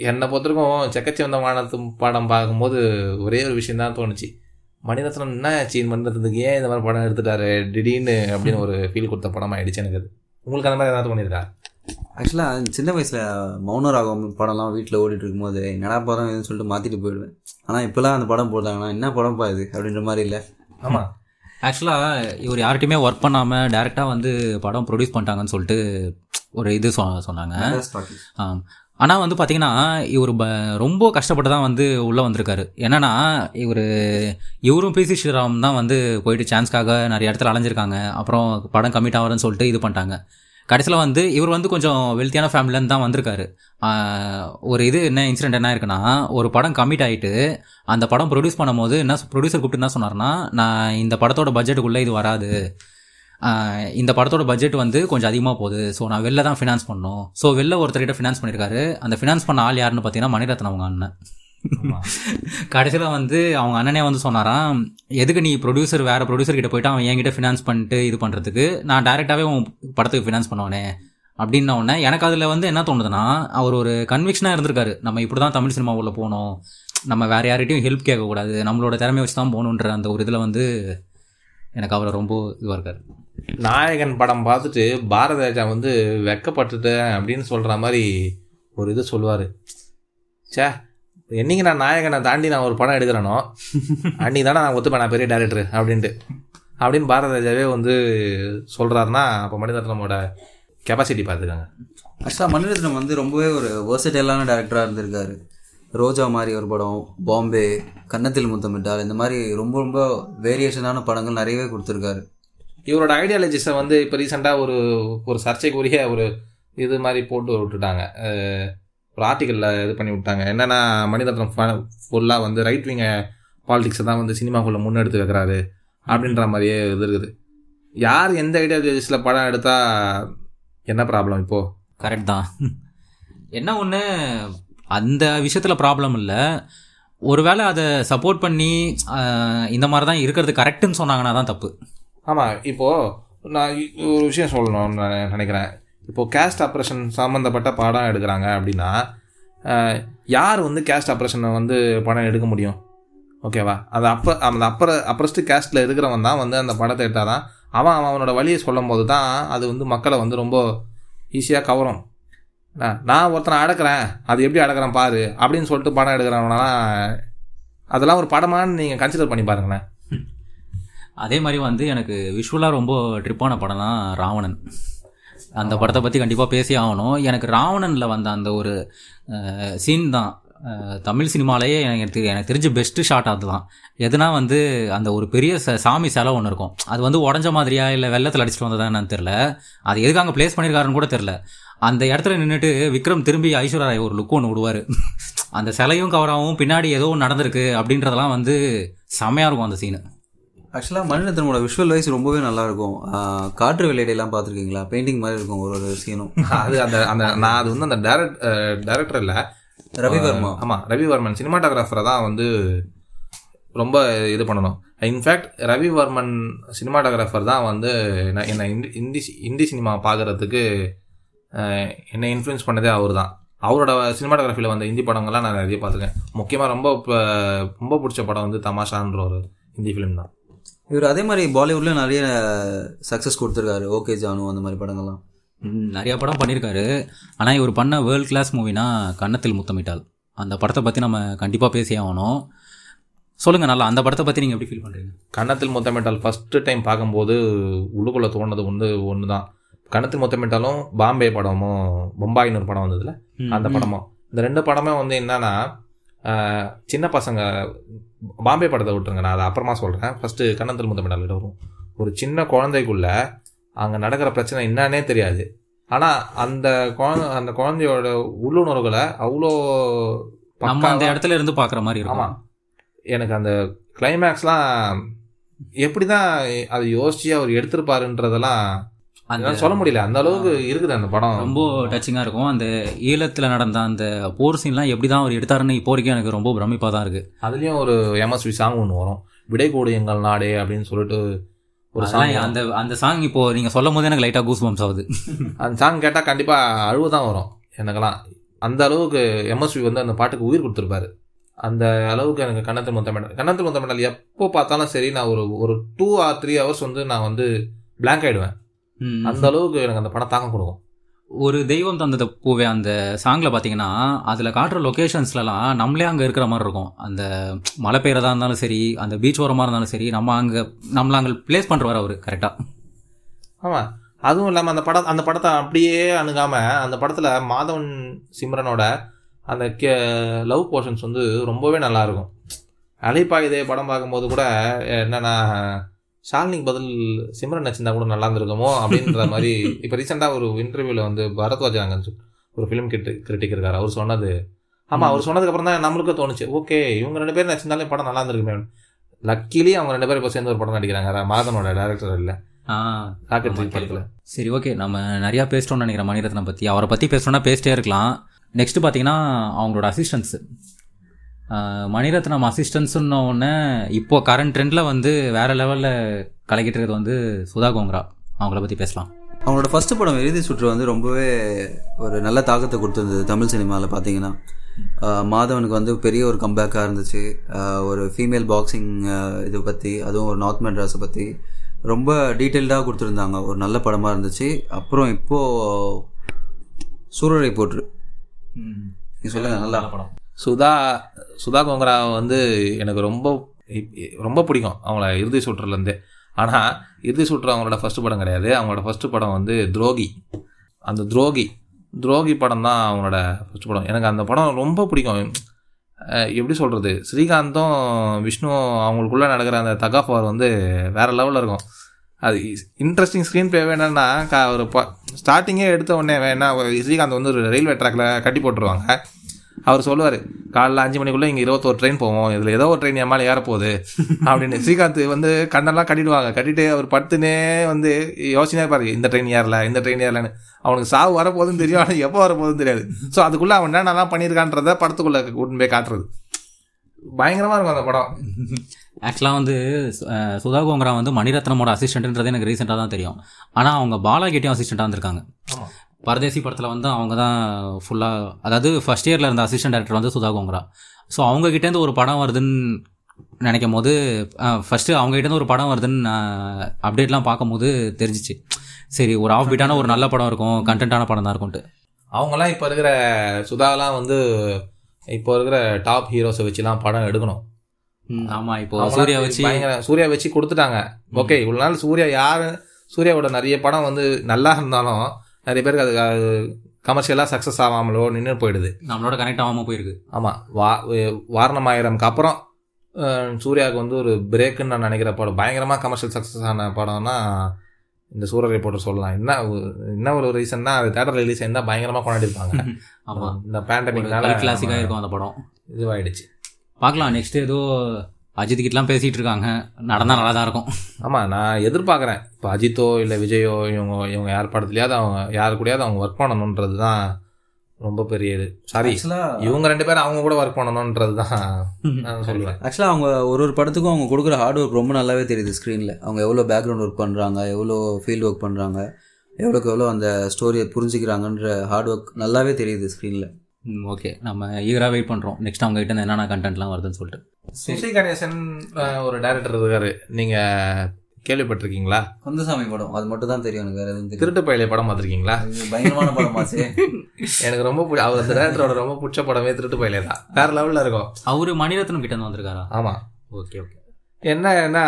என்னை பொறுத்தவரைக்கும் செக்கச்சி வந்த வானத்து படம் பார்க்கும்போது ஒரே ஒரு விஷயம் தான் தோணுச்சு. மணிரத்னம் என்ன ஆச்சு மணிரத்னத்துக்கு ஏன் இந்த மாதிரி படம் எடுத்துட்டாரு? திடீர்னு அப்படின்னு ஒரு ஃபீல் கொடுத்த படம் ஆயிடுச்சு எனக்கு அது. உங்களுக்கு அந்த மாதிரி ஏதாவது தோணியிருக்கா? ஆக்சுவலாக சின்ன வயசில் மௌன ராகம் படம்லாம் வீட்டில் ஓடிட்டு இருக்கும்போது என்னடா படம் இதுன்னு சொல்லிட்டு மாற்றிட்டு போயிடுவேன். ஆனால் இப்போலாம் அந்த படம் போட்டாங்கன்னா என்ன படம்ப்பா இது? அப்படின்ற மாதிரி இல்லை. ஆமாம் ஆக்சுவலாக இவர் யார்கிட்டயுமே ஒர்க் பண்ணாமல் டேரெக்டாக வந்து படம் ப்ரொடியூஸ் பண்ணிட்டாங்கன்னு சொல்லிட்டு ஒரு இது சொன்னாங்க. ஆம். ஆனால் வந்து பார்த்தீங்கன்னா இவர் ப ரொம்ப கஷ்டப்பட்டு தான் வந்து உள்ளே வந்திருக்காரு. என்னென்னா இவர் இவரும் பிசி ஸ்ரீராம் தான் வந்து போயிட்டு சான்ஸ்க்காக நிறைய இடத்துல அலைஞ்சிருக்காங்க. அப்புறம் படம் கம்மிட் ஆகிறேன்னு சொல்லிட்டு இது பண்ணிட்டாங்க. கடைசியில் வந்து இவர் வந்து கொஞ்சம் வெல்த்தியான ஃபேமிலிலேருந்து தான் வந்திருக்காரு. ஒரு இது என்ன இன்சிடென்ட் என்ன இருக்குன்னா ஒரு படம் கம்மிட் ஆகிட்டு அந்த படம் ப்ரொடியூஸ் பண்ணும்போது என்ன ப்ரொடியூசர் கூப்பிட்டு என்ன சொன்னார்னா நான் இந்த படத்தோட பட்ஜெட்டுக்குள்ளே இது வராது. இந்த படத்தோட பட்ஜெட் வந்து கொஞ்சம் அதிகமாக போகுது. ஸோ நான் வெளில தான் ஃபினான்ஸ் பண்ணணும். ஸோ வெளில ஒருத்தர்கிட்ட ஃபினான்ஸ் பண்ணியிருக்காரு அந்த ஃபினான்ஸ் பண்ண ஆள் யாருன்னு பார்த்தீங்கன்னா மணிரத்னம் அவங்க அண்ணன். (laughs) கடைசியில் வந்து அவங்க அண்ணனே வந்து சொன்னாராம் எதுக்கு நீ ப்ரொடியூசர் வேற ப்ரொடியூசர் கிட்ட போயிட்டு அவன் என்கிட்ட ஃபினான்ஸ் பண்ணிட்டு இது பண்ணுறதுக்கு நான் டைரெக்டாகவே உன் படத்துக்கு ஃபினான்ஸ் பண்ணுவானே. அப்படின்ன உடனே எனக்கு அதில் வந்து என்ன தோணுதுன்னா அவர் ஒரு கன்விக்ஷனாக இருந்திருக்காரு. நம்ம இப்படி தான் தமிழ் சினிமா உள்ள போகணும். நம்ம வேற யார்கிட்டையும் ஹெல்ப் கேட்கக்கூடாது. நம்மளோட திறமையை வச்சு தான் போகணுன்ற அந்த ஒரு இதில் வந்து எனக்கு அவரை ரொம்ப இதுவாக இருக்காரு. நாயகன் படம் பார்த்துட்டு பாரத ராஜா வந்து வெக்கப்பட்டுட்டேன் அப்படின்னு சொல்கிற மாதிரி ஒரு இது சொல்லுவார். ச்சே என்னைக்கு நான் நாயகனை தாண்டி நான் ஒரு படம் எடுக்கிறேனோ அன்னைக்கு தானே நான் ஒத்துப்பேன் நான் பெரிய டேரக்டர் அப்படின்ட்டு. அப்படின்னு பாரத ராஜாவே வந்து சொல்கிறாருன்னா அப்போ மணிரத்னமோட கெப்பாசிட்டி பார்த்துக்காங்க. ஆக்சுவலாக மணிரத்னம் வந்து ரொம்பவே ஒரு வேர்சடைலான டேரக்டராக இருந்திருக்காரு. ரோஜா மாதிரி ஒரு படம் பாம்பே கன்னத்தில் முத்தமிட்டால் இந்த மாதிரி ரொம்ப ரொம்ப வேரியேஷனான படங்கள் நிறையவே கொடுத்துருக்காரு. இவரோட ஐடியாலஜிஸை வந்து இப்போ ரீசெண்டாக ஒரு ஒரு சர்ச்சைக்குரிய ஒரு இது மாதிரி போட்டு விட்டுட்டாங்க. ஒரு ஆர்டிக்கலில் இது பண்ணி விட்டாங்க. என்னென்னா மணிரத்னம் ஃபுல்லாக வந்து ரைட் விங்க பாலிடிக்ஸை தான் வந்து சினிமாக்குள்ளே முன்னெடுத்து வைக்கிறாரு அப்படின்ற மாதிரியே இது இருக்குது. யார் எந்த ஐடியாலஜிஸில் படம் எடுத்தால் என்ன ப்ராப்ளம் இப்போது கரெக்ட் தான். என்ன ஒன்று அந்த விஷயத்தில் ப்ராப்ளம் இல்லை. ஒருவேளை அதை சப்போர்ட் பண்ணி இந்த மாதிரி தான் இருக்கிறது கரெக்டுன்னு சொன்னாங்கன்னா தான் தப்பு. ஆமாம் இப்போது நான் ஒரு விஷயம் சொல்லணும்னு நான் நினைக்கிறேன். இப்போது கேஸ்ட் ஆப்ரேஷன் சம்மந்தப்பட்ட படம் எடுக்கிறாங்க அப்படின்னா யார் வந்து கேஸ்ட் ஆப்ரேஷனை வந்து படம் எடுக்க முடியும்? ஓகேவா அது அப்போ அந்த அப்பற அப்பரஸ்ட் கேஸ்ட்டில் இருக்கிறவன் தான் வந்து அந்த படத்தை எடுத்தால் தான் அவன் அவன் அவனோட வழியை சொல்லும் போது தான் அது வந்து மக்களை வந்து ரொம்ப ஈஸியாக கவரும். நான் ஒருத்தனை அடக்கிறேன் அது எப்படி அடக்கிறேன் பாரு அப்படின்னு சொல்லிட்டு படம் எடுக்கிறவனா அதெல்லாம் ஒரு படமான்னு நீங்கள் கன்சிடர் பண்ணி பாருங்களேன். அதே மாதிரி வந்து எனக்கு விஷுவலாக ரொம்ப ட்ரிப்பான படம் தான் ராவணன். அந்த படத்தை பற்றி கண்டிப்பாக பேசி ஆகணும். எனக்கு ராவணனில் வந்த அந்த ஒரு சீன் தான் தமிழ் சினிமாலேயே எனக்கு தெரி- எனக்கு தெரிஞ்ச பெஸ்ட்டு ஷாட் அதுதான். எதுனா வந்து அந்த ஒரு பெரிய ச- சாமி சிலை ஒன்று இருக்கும். அது வந்து உடஞ்ச மாதிரியா இல்லை வெள்ளத்தில் அடிச்சிட்டு வந்ததா என்னன்னு தெரில அது எதுக்கு அங்கே ப்ளேஸ் பண்ணியிருக்காருன்னு கூட தெரில அந்த இடத்துல நின்றுட்டு விக்ரம் திரும்பி ஐஸ்வர்யா ராய் ஒரு லுக் ஒன்று விடுவார் அந்த சிலையும் கவராகவும் பின்னாடி ஏதோ ஒன்று நடந்திருக்கு அப்படின்றதெல்லாம் வந்து செம்மையாக இருக்கும் அந்த சீனு ஆக்சுவலாக மணிரத்னமோட விஷுவல் வைஸ் ரொம்பவே நல்லா இருக்கும் ஆஹ் காற்று வெளியீடெல்லாம் பார்த்துருக்கீங்களா? பெயிண்டிங் மாதிரி இருக்கும் ஒரு ஒரு சீனும் (laughs) அது அந்த அந்த நான் அது வந்து அந்த டேரக்ட் டேரக்டர் இல்லை. ரவிவர்மா. ஆமாம் ரவிவர்மன். சினிமாட்டோகிராஃபரை தான் வந்து ரொம்ப இது பண்ணணும். இன்ஃபேக்ட் ரவிவர்மன் சினிமாட்டோகிராஃபர் தான் வந்து நான் என்னை இந்தி இந்தி இந்தி சினிமா பார்க்குறதுக்கு என்னை இன்ஃப்ளூயன்ஸ் பண்ணதே அவர் தான் அவரோட சினிமாட்டோகிராஃபியில் வந்த ஹிந்தி படங்கள்லாம் நான் நிறைய பார்த்துருக்கேன். முக்கியமாக ரொம்ப ரொம்ப பிடிச்ச படம் வந்து தமாஷான்ற ஒரு ஹிந்தி ஃபிலிம் தான். இவர் அதே மாதிரி பாலிவுட்ல நிறைய சக்ஸஸ் கொடுத்துருக்காரு. ஓகே ஜானு அந்த மாதிரி படங்கள்லாம். ம், நிறைய படம் பண்ணியிருக்காரு ஆனால் இவர் பண்ண வேர்ல்ட் கிளாஸ் மூவினா கன்னத்தில் முத்தமிட்டால். அந்த படத்தை பற்றி நம்ம கண்டிப்பாக பேசி ஆகணும். சொல்லுங்கள் நல்லா அந்த படத்தை பற்றி நீங்கள் எப்படி ஃபீல் பண்ணுறீங்க கன்னத்தில் முத்தமிட்டால் ஃபஸ்ட்டு டைம் பார்க்கும்போது உள்ளுக்குள்ளே தோணுது வந்து ஒன்று தான் கன்னத்தில் முத்தமிட்டாலும் பாம்பே படமும் பொம்பாயின்னு ஒரு படம் வந்ததுல அந்த படமும் இந்த ரெண்டு படமே வந்து என்னன்னா சின்ன பசங்க பாம்பே படத்தை விட்டுருங்க நான் அதை அப்புறமா சொல்கிறேன் ஃபஸ்ட்டு கன்னத்தில் முத்தமிட்டால் வரும். ஒரு சின்ன குழந்தைக்குள்ள அங்கே நடக்கிற பிரச்சனை என்னன்னே தெரியாது. ஆனால் அந்த குழந்தை அந்த குழந்தையோட உள்ளுணர்வுகளை அவ்வளோ நம்ம அந்த இடத்துல இருந்து பார்க்குற மாதிரி இருக்கும். ஆமாம் எனக்கு அந்த கிளைமேக்ஸ்லாம் எப்படி தான் அதை யோசிச்சு அவர் எடுத்திருப்பாருன்றதெல்லாம் அந்த சொல்ல முடியல. அந்த அளவுக்கு இருக்குது அந்த படம். ரொம்ப டச்சிங்காக இருக்கும். அந்த ஈழத்தில் நடந்த அந்த போர் சீன்லாம் எப்படி தான் அவர் எடுத்தாருன்னு இப்போ வரைக்கும் எனக்கு ரொம்ப பிரமிப்பாக தான் இருக்குது அதுலேயும் ஒரு எம்எஸ்வி சாங் ஒன்று வரும். விடை கூடு எங்கள் நாடே அப்படின்னு சொல்லிட்டு ஒரு சாங் அந்த அந்த சாங் இப்போ நீங்கள் சொல்லும் போது எனக்கு லைட்டாக கூஸ் பம்ஸ் ஆகுது. (laughs) அந்த சாங் கேட்டால் கண்டிப்பாக அழுவு தான் வரும். எனக்கெல்லாம். அந்த அளவுக்கு எம்எஸ்வி வந்து அந்த பாட்டுக்கு உயிர் கொடுத்துருப்பாரு. அந்த அளவுக்கு எனக்கு கன்னத்தில் முத்தமிடல் கன்னத்தில் முத்தமிடல் எப்போ பார்த்தாலும் சரி நான் ஒரு ஒரு டூ ஆர் த்ரீ ஹவர்ஸ் வந்து நான் வந்து ஆயிடுவேன். ம். அந்த அளவுக்கு எனக்கு அந்த படம் தாக்கம் கொடுக்கும். ஒரு தெய்வம் தந்தது பூவே அந்த சாங்கில் பார்த்தீங்கன்னா அதில் காட்டுற லொக்கேஷன்ஸ்லலாம் நம்மளே அங்கே இருக்கிற மாதிரி இருக்கும். அந்த மழை பெய்யறதா இருந்தாலும் சரி அந்த பீச் ஓரமாக இருந்தாலும் சரி நம்ம அங்கே நம்மள அங்கே ப்ளேஸ் பண்ணுறவர் அவர் கரெக்டாக ஆமாம் அதுவும் இல்லாமல் அந்த படம் அந்த படத்தை அப்படியே அணுகாமல் அந்த படத்தில் மாதவன் சிம்ரனோட அந்த கே லவ் போர்ஷன்ஸ் வந்து ரொம்பவே நல்லா இருக்கும். அலைப்பாயுதே படம் பார்க்கும்போது கூட என்னன்னா ஷாலினிக்கு பதில் சிம்ரன் நச்சிருந்தா கூட நல்லா இருந்திருக்குமோ அப்படின்ற (laughs) மாதிரி இப்போ ரீசெண்டாக ஒரு இன்டர்வியூவில் வந்து பரத்வாஜ் அங்கே ஒரு ஃபிலிம் கிட்டு கிரிட்டிக் இருக்காரு. அவர் சொன்னது. ஆமாம் அவர் சொன்னதுக்கப்புறம் தான் நம்மளுக்கும் தோணுச்சு. ஓகே இவங்க ரெண்டு பேரும் நச்சிருந்தாலே படம் நல்லா இருந்திருக்குமே லக்கிலி அவங்க ரெண்டு பேரும் இப்போ சேர்ந்து ஒரு படம் நடிக்கிறாங்க. மாதனோட டேரக்டர் இல்லை. சரி ஓகே. நம்ம நிறையா பேசிட்டோம்னு நினைக்கிறேன் மணிரத்னம் பற்றி அவரை பற்றி பேசணும்னா பேசிட்டே இருக்கலாம். நெக்ஸ்ட் பார்த்தீங்கன்னா அவங்களோட அசிஸ்டன்ஸ் மணிரத்னம் அசிஸ்டன்ஸ்னு ஒன்று இப்போ கரண்ட் ட்ரெண்டில் வந்து வேற லெவலில் கலக்கிட்டு இருக்கிறது வந்து சுதா கோங்கரா. அவங்கள பற்றி பேசலாம். அவங்களோட ஃபர்ஸ்ட் படம் இறுதி சுற்று வந்து ரொம்பவே ஒரு நல்ல தாக்கத்தை கொடுத்துருந்தது தமிழ் சினிமாவில் பார்த்தீங்கன்னா மாதவனுக்கு வந்து பெரிய ஒரு கம்பேக்காக இருந்துச்சு. ஒரு ஃபீமேல் பாக்ஸிங் இது பற்றி அதுவும் ஒரு நார்த் மெட்ராஸை பற்றி ரொம்ப டீட்டெயில்டாக கொடுத்துருந்தாங்க. ஒரு நல்ல படமாக இருந்துச்சு. அப்புறம் இப்போது சூரரை போற்று. நீ சொல்லுங்க நல்லா படம். சுதா சுதா கோங்கரா வந்து எனக்கு ரொம்ப ரொம்ப பிடிக்கும் அவங்கள இறுதி சுற்றுலேருந்தே ஆனால் இறுதி சுற்று அவங்களோட ஃபஸ்ட்டு படம் கிடையாது. அவங்களோட ஃபஸ்ட்டு படம் வந்து துரோகி. அந்த துரோகி துரோகி படம் தான் அவங்களோட ஃபர்ஸ்ட் படம். எனக்கு அந்த படம் ரொம்ப பிடிக்கும். எப்படி சொல்கிறது ஸ்ரீகாந்தும் விஷ்ணு அவங்களுக்குள்ளே நடக்கிற அந்த தகாஃபார் வந்து வேறு லெவலில் இருக்கும். அது இன்ட்ரெஸ்டிங் ஸ்க்ரீன் ப்ளே வேணும்னா ஒரு ஸ்டார்டிங்கே எடுத்த உடனே வேணா ஸ்ரீகாந்த் வந்து ஒரு ரயில்வே ட்ராக்ல கட்டி போட்டுருவாங்க. அவர் சொல்லுவார் காலைல அஞ்சு மணிக்குள்ளே இங்கே இருபத்தோரு ட்ரெயின் போவோம். இதில் ஏதோ ஒரு ட்ரெயின் என் மேலே ஏறப்போகுது. அப்படின்னு. ஸ்ரீகாந்த் வந்து கண்ணெல்லாம் கட்டிடுவாங்க. கட்டிட்டு அவர் படுத்துனே வந்து யோசனையாக பாரு இந்த ட்ரெயின் ஏறல இந்த ட்ரெயின் ஏறலன்னு. அவனுக்கு சாவு வரப்போகுதுன்னு தெரியும் ஆனால் எப்போ வரப்போகுதுன்னு தெரியாது. ஸோ அதுக்குள்ளே அவன் என்னென்னலாம் பண்ணியிருக்கான்றத படத்துக்குள்ளே கூட்டின்னு போய் காட்டுறது. பயங்கரமாக இருக்கும் அந்த படம். ஆக்சுவலாக வந்து சுதா கோங்கரா வந்து மணிரத்னமோட அசிஸ்டன்ட்ன்றது எனக்கு ரீசெண்டாக தான் தெரியும். ஆனால் அவங்க பாலாகிட்டையும் அசிஸ்டண்ட்டாக வந்திருக்காங்க. ஆமா. பரதேசி படத்தில் வந்து அவங்க தான் ஃபுல்லாக அதாவது ஃபர்ஸ்ட் இயரில் இருந்த அசிஸ்டன்ட் டேரக்டர் வந்து சுதா கோங்கரா. ஸோ அவங்க கிட்டேருந்து ஒரு படம் வருதுன்னு நினைக்கும் போது ஃபஸ்ட்டு அவங்க கிட்டேருந்து ஒரு படம் வருதுன்னு அப்டேட்லாம் பார்க்கும்போது தெரிஞ்சிச்சு. சரி ஒரு ஆஃப் பீட்டான ஒரு நல்ல படம் இருக்கும் கண்டென்ட்டான படம் தான் இருக்கும்ட்டு அவங்கெல்லாம் இப்போ இருக்கிற சுதாலாம் வந்து இப்போ இருக்கிற டாப் ஹீரோஸை வச்சுலாம் படம் எடுக்கணும். ஆமாம் இப்போ அவங்களாம் சூர்யா வச்சு பயங்கர சூர்யா வச்சு கொடுத்துட்டாங்க. ஓகே இவ்வளோ நாள் சூர்யா யார்? சூர்யாவோட நிறைய படம் வந்து நல்லா இருந்தாலும் நிறைய பேருக்கு அது கமர்ஷியலாக சக்ஸஸ் ஆகாமலோ நின்று போயிடுது. நம்மளோட கனெக்ட் ஆகாமல் போயிருக்கு. ஆமாம் வா வே- வாரணமாயிரம்க்கு அப்புறம் சூர்யாவுக்கு வந்து ஒரு பிரேக்குன்னு நான் நினைக்கிற படம் பயங்கரமாக கமர்ஷியல் சக்ஸஸ் ஆன படம்னா இந்த சூரரை போட்டு சொல்லலாம். என்ன என்ன ஒரு ரீசன்னா அது தேட்டர் ரிலீஸ் இருந்தால் பயங்கரமாக கொண்டாடிருப்பாங்க (laughs) ஆமாம் இந்த பேண்டமிக்னால கிளாசிக்காக இருக்கும் அந்த படம். இதுவாயிடுச்சு. பார்க்கலாம் நெக்ஸ்ட் ஏதோ அஜித் கிட்டலாம் பேசிட்டு இருக்காங்க நடந்தா நல்லா தான் இருக்கும் ஆமாம் நான் எதிர்பார்க்குறேன். இப்போ அஜித்தோ இல்லை விஜயோ இவங்க இவங்க யார் படத்துலையாவது அவங்க யார் கூடயாவது அவங்க ஒர்க் பண்ணணுன்றது தான் ரொம்ப பெரிய இது. சாரி இவங்க ரெண்டு பேரும் அவங்க கூட ஒர்க் பண்ணணுன்றது தான் நான் சொல்லுவேன் ஆக்சுவலாக அவங்க ஒரு ஒரு படத்துக்கும் அவங்க கொடுக்குற ஹார்ட் ஒர்க் ரொம்ப நல்லாவே தெரியுது ஸ்க்ரீனில் அவங்க எவ்வளோ பேக்ரவுண்ட் ஒர்க் பண்ணுறாங்க எவ்வளோ ஃபீல்ட் ஒர்க் பண்ணுறாங்க எவ்வளோக்கு எவ்வளோ அந்த ஸ்டோரியை புரிஞ்சுக்கிறாங்கன்ற ஹார்ட் ஒர்க் நல்லாவே தெரியுது ஸ்க்ரீனில் ஓகே நம்ம ஈகராக வெயிட் பண்ணுறோம் நெக்ஸ்ட் அவங்க கிட்ட இருந்து என்னென்ன கண்டென்ட்லாம் வருதுன்னு சொல்லிட்டு. சுசி கணேசன் ஒரு டைரக்டர் இருக்காரு. நீங்க கேள்விப்பட்டிருக்கீங்களா? கந்தசாமி படம் அது மட்டும் தான் தெரியும் எனக்கு வேறு எதுவும் திருட்டு பயிலை படம் பார்த்துருக்கீங்களா? பயங்கரமான படமாச்சு எனக்கு ரொம்ப அவர் அந்த டேரக்டரோட ரொம்ப பிடிச்ச படமே திருட்டு பயிலே தான். வேற லெவல்ல இருக்கும். அவரு மணிரத்னம் கிட்ட வந்திருக்காரா? ஆமா. Okay okay. என்னன்னா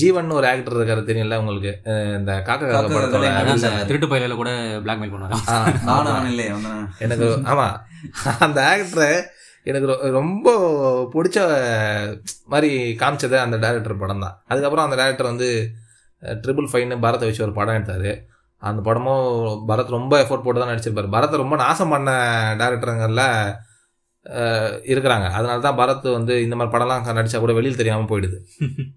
ஜீவன் ஒரு ஆக்டர் இருக்காரு தெரியல உங்களுக்கு? இந்த காக்க காக்க அந்த திருட்டு பயில கூட பிளாக்மெயில் பண்ணுவாங்க எனக்கு ஆமா. அந்த ஆக்டரை எனக்கு ரொம்ப பிடிச்ச மாதிரி காமிச்சது அந்த டைரக்டர் படம் தான் அதுக்கப்புறம் அந்த டைரக்டர் வந்து ட்ரிபிள் ஃபைவ்னு பரத்தை வச்சு ஒரு படம் எடுத்தாரு. அந்த படமும் பரத் ரொம்ப எஃபோர்ட் போட்டு தான் நடிச்சிருப்பாரு. பரத்தை ரொம்ப நாசம் பண்ண டேரக்டருங்களில் இருக்கிறாங்க. அதனால தான் பரத் வந்து இந்த மாதிரி படம்லாம் நடிச்சா கூட வெளியில் தெரியாமல் போயிடுது. (laughs)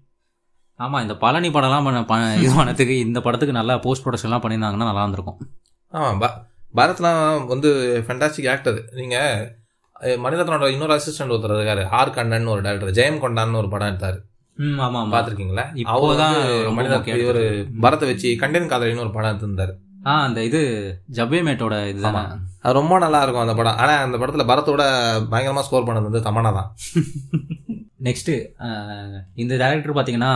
ஆமா இந்த பழனி படம்லாம் பண்ண (laughs) இது பண்ணதுக்கு இந்த படத்துக்கு நல்லா போஸ்ட் ப்ரொடக்ஷன்லாம் பண்ணியிருந்தாங்கன்னா நல்லா இருந்திருக்கும். ஆமாம் ப பரத்லாம் வந்து ஃபென்டாஸ்டிக் ஆக்டர் நீங்கள் மணிரத்னோட இன்னொரு அசிஸ்டன்ட் ஒருத்தர் இருக்காரு ஆர் கண்ணன் ஒரு டேரக்டர் ஜெயம் கொண்டான்னு ஒரு படம் எடுத்தாரு. ம் ஆமா இப்போதான் ரொம்ப மனிதன் இவர் பரத்தை வச்சு கண்டேன் காதலின்னு ஒரு படம் எடுத்திருந்தாரு. ஆ அந்த இது ஜவ்வே மேட்டோட இதுதானே அது ரொம்ப நல்லா இருக்கும் அந்த படம். ஆனா அந்த படத்துல பரத்தோட பயங்கரமா ஸ்கோர் பண்ணது வந்து தமனா தான். (laughs) நெக்ஸ்ட்டு இந்த டேரக்டர் பார்த்தீங்கன்னா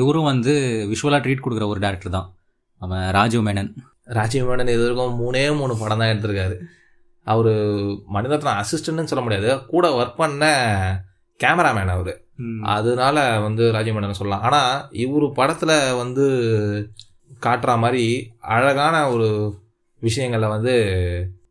இவரும் வந்து விஷுவலாக ட்ரீட் கொடுக்குற ஒரு டேரக்டர் தான். அவன் ராஜீவ் மேனன். ராஜீவ் மேனன் இது வரைக்கும் மூணே மூணு படம் தான் எடுத்திருக்காரு. அவரு மணிரத்னம் அசிஸ்டன்ட்னு சொல்ல முடியாது. கூட ஒர்க் பண்ண கேமராமேன் அவரு. அதனால வந்து ராஜீவ் மேனன் சொல்லலாம். ஆனா இவரு படத்துல வந்து காட்டுற மாதிரி அழகான ஒரு விஷயங்களை வந்து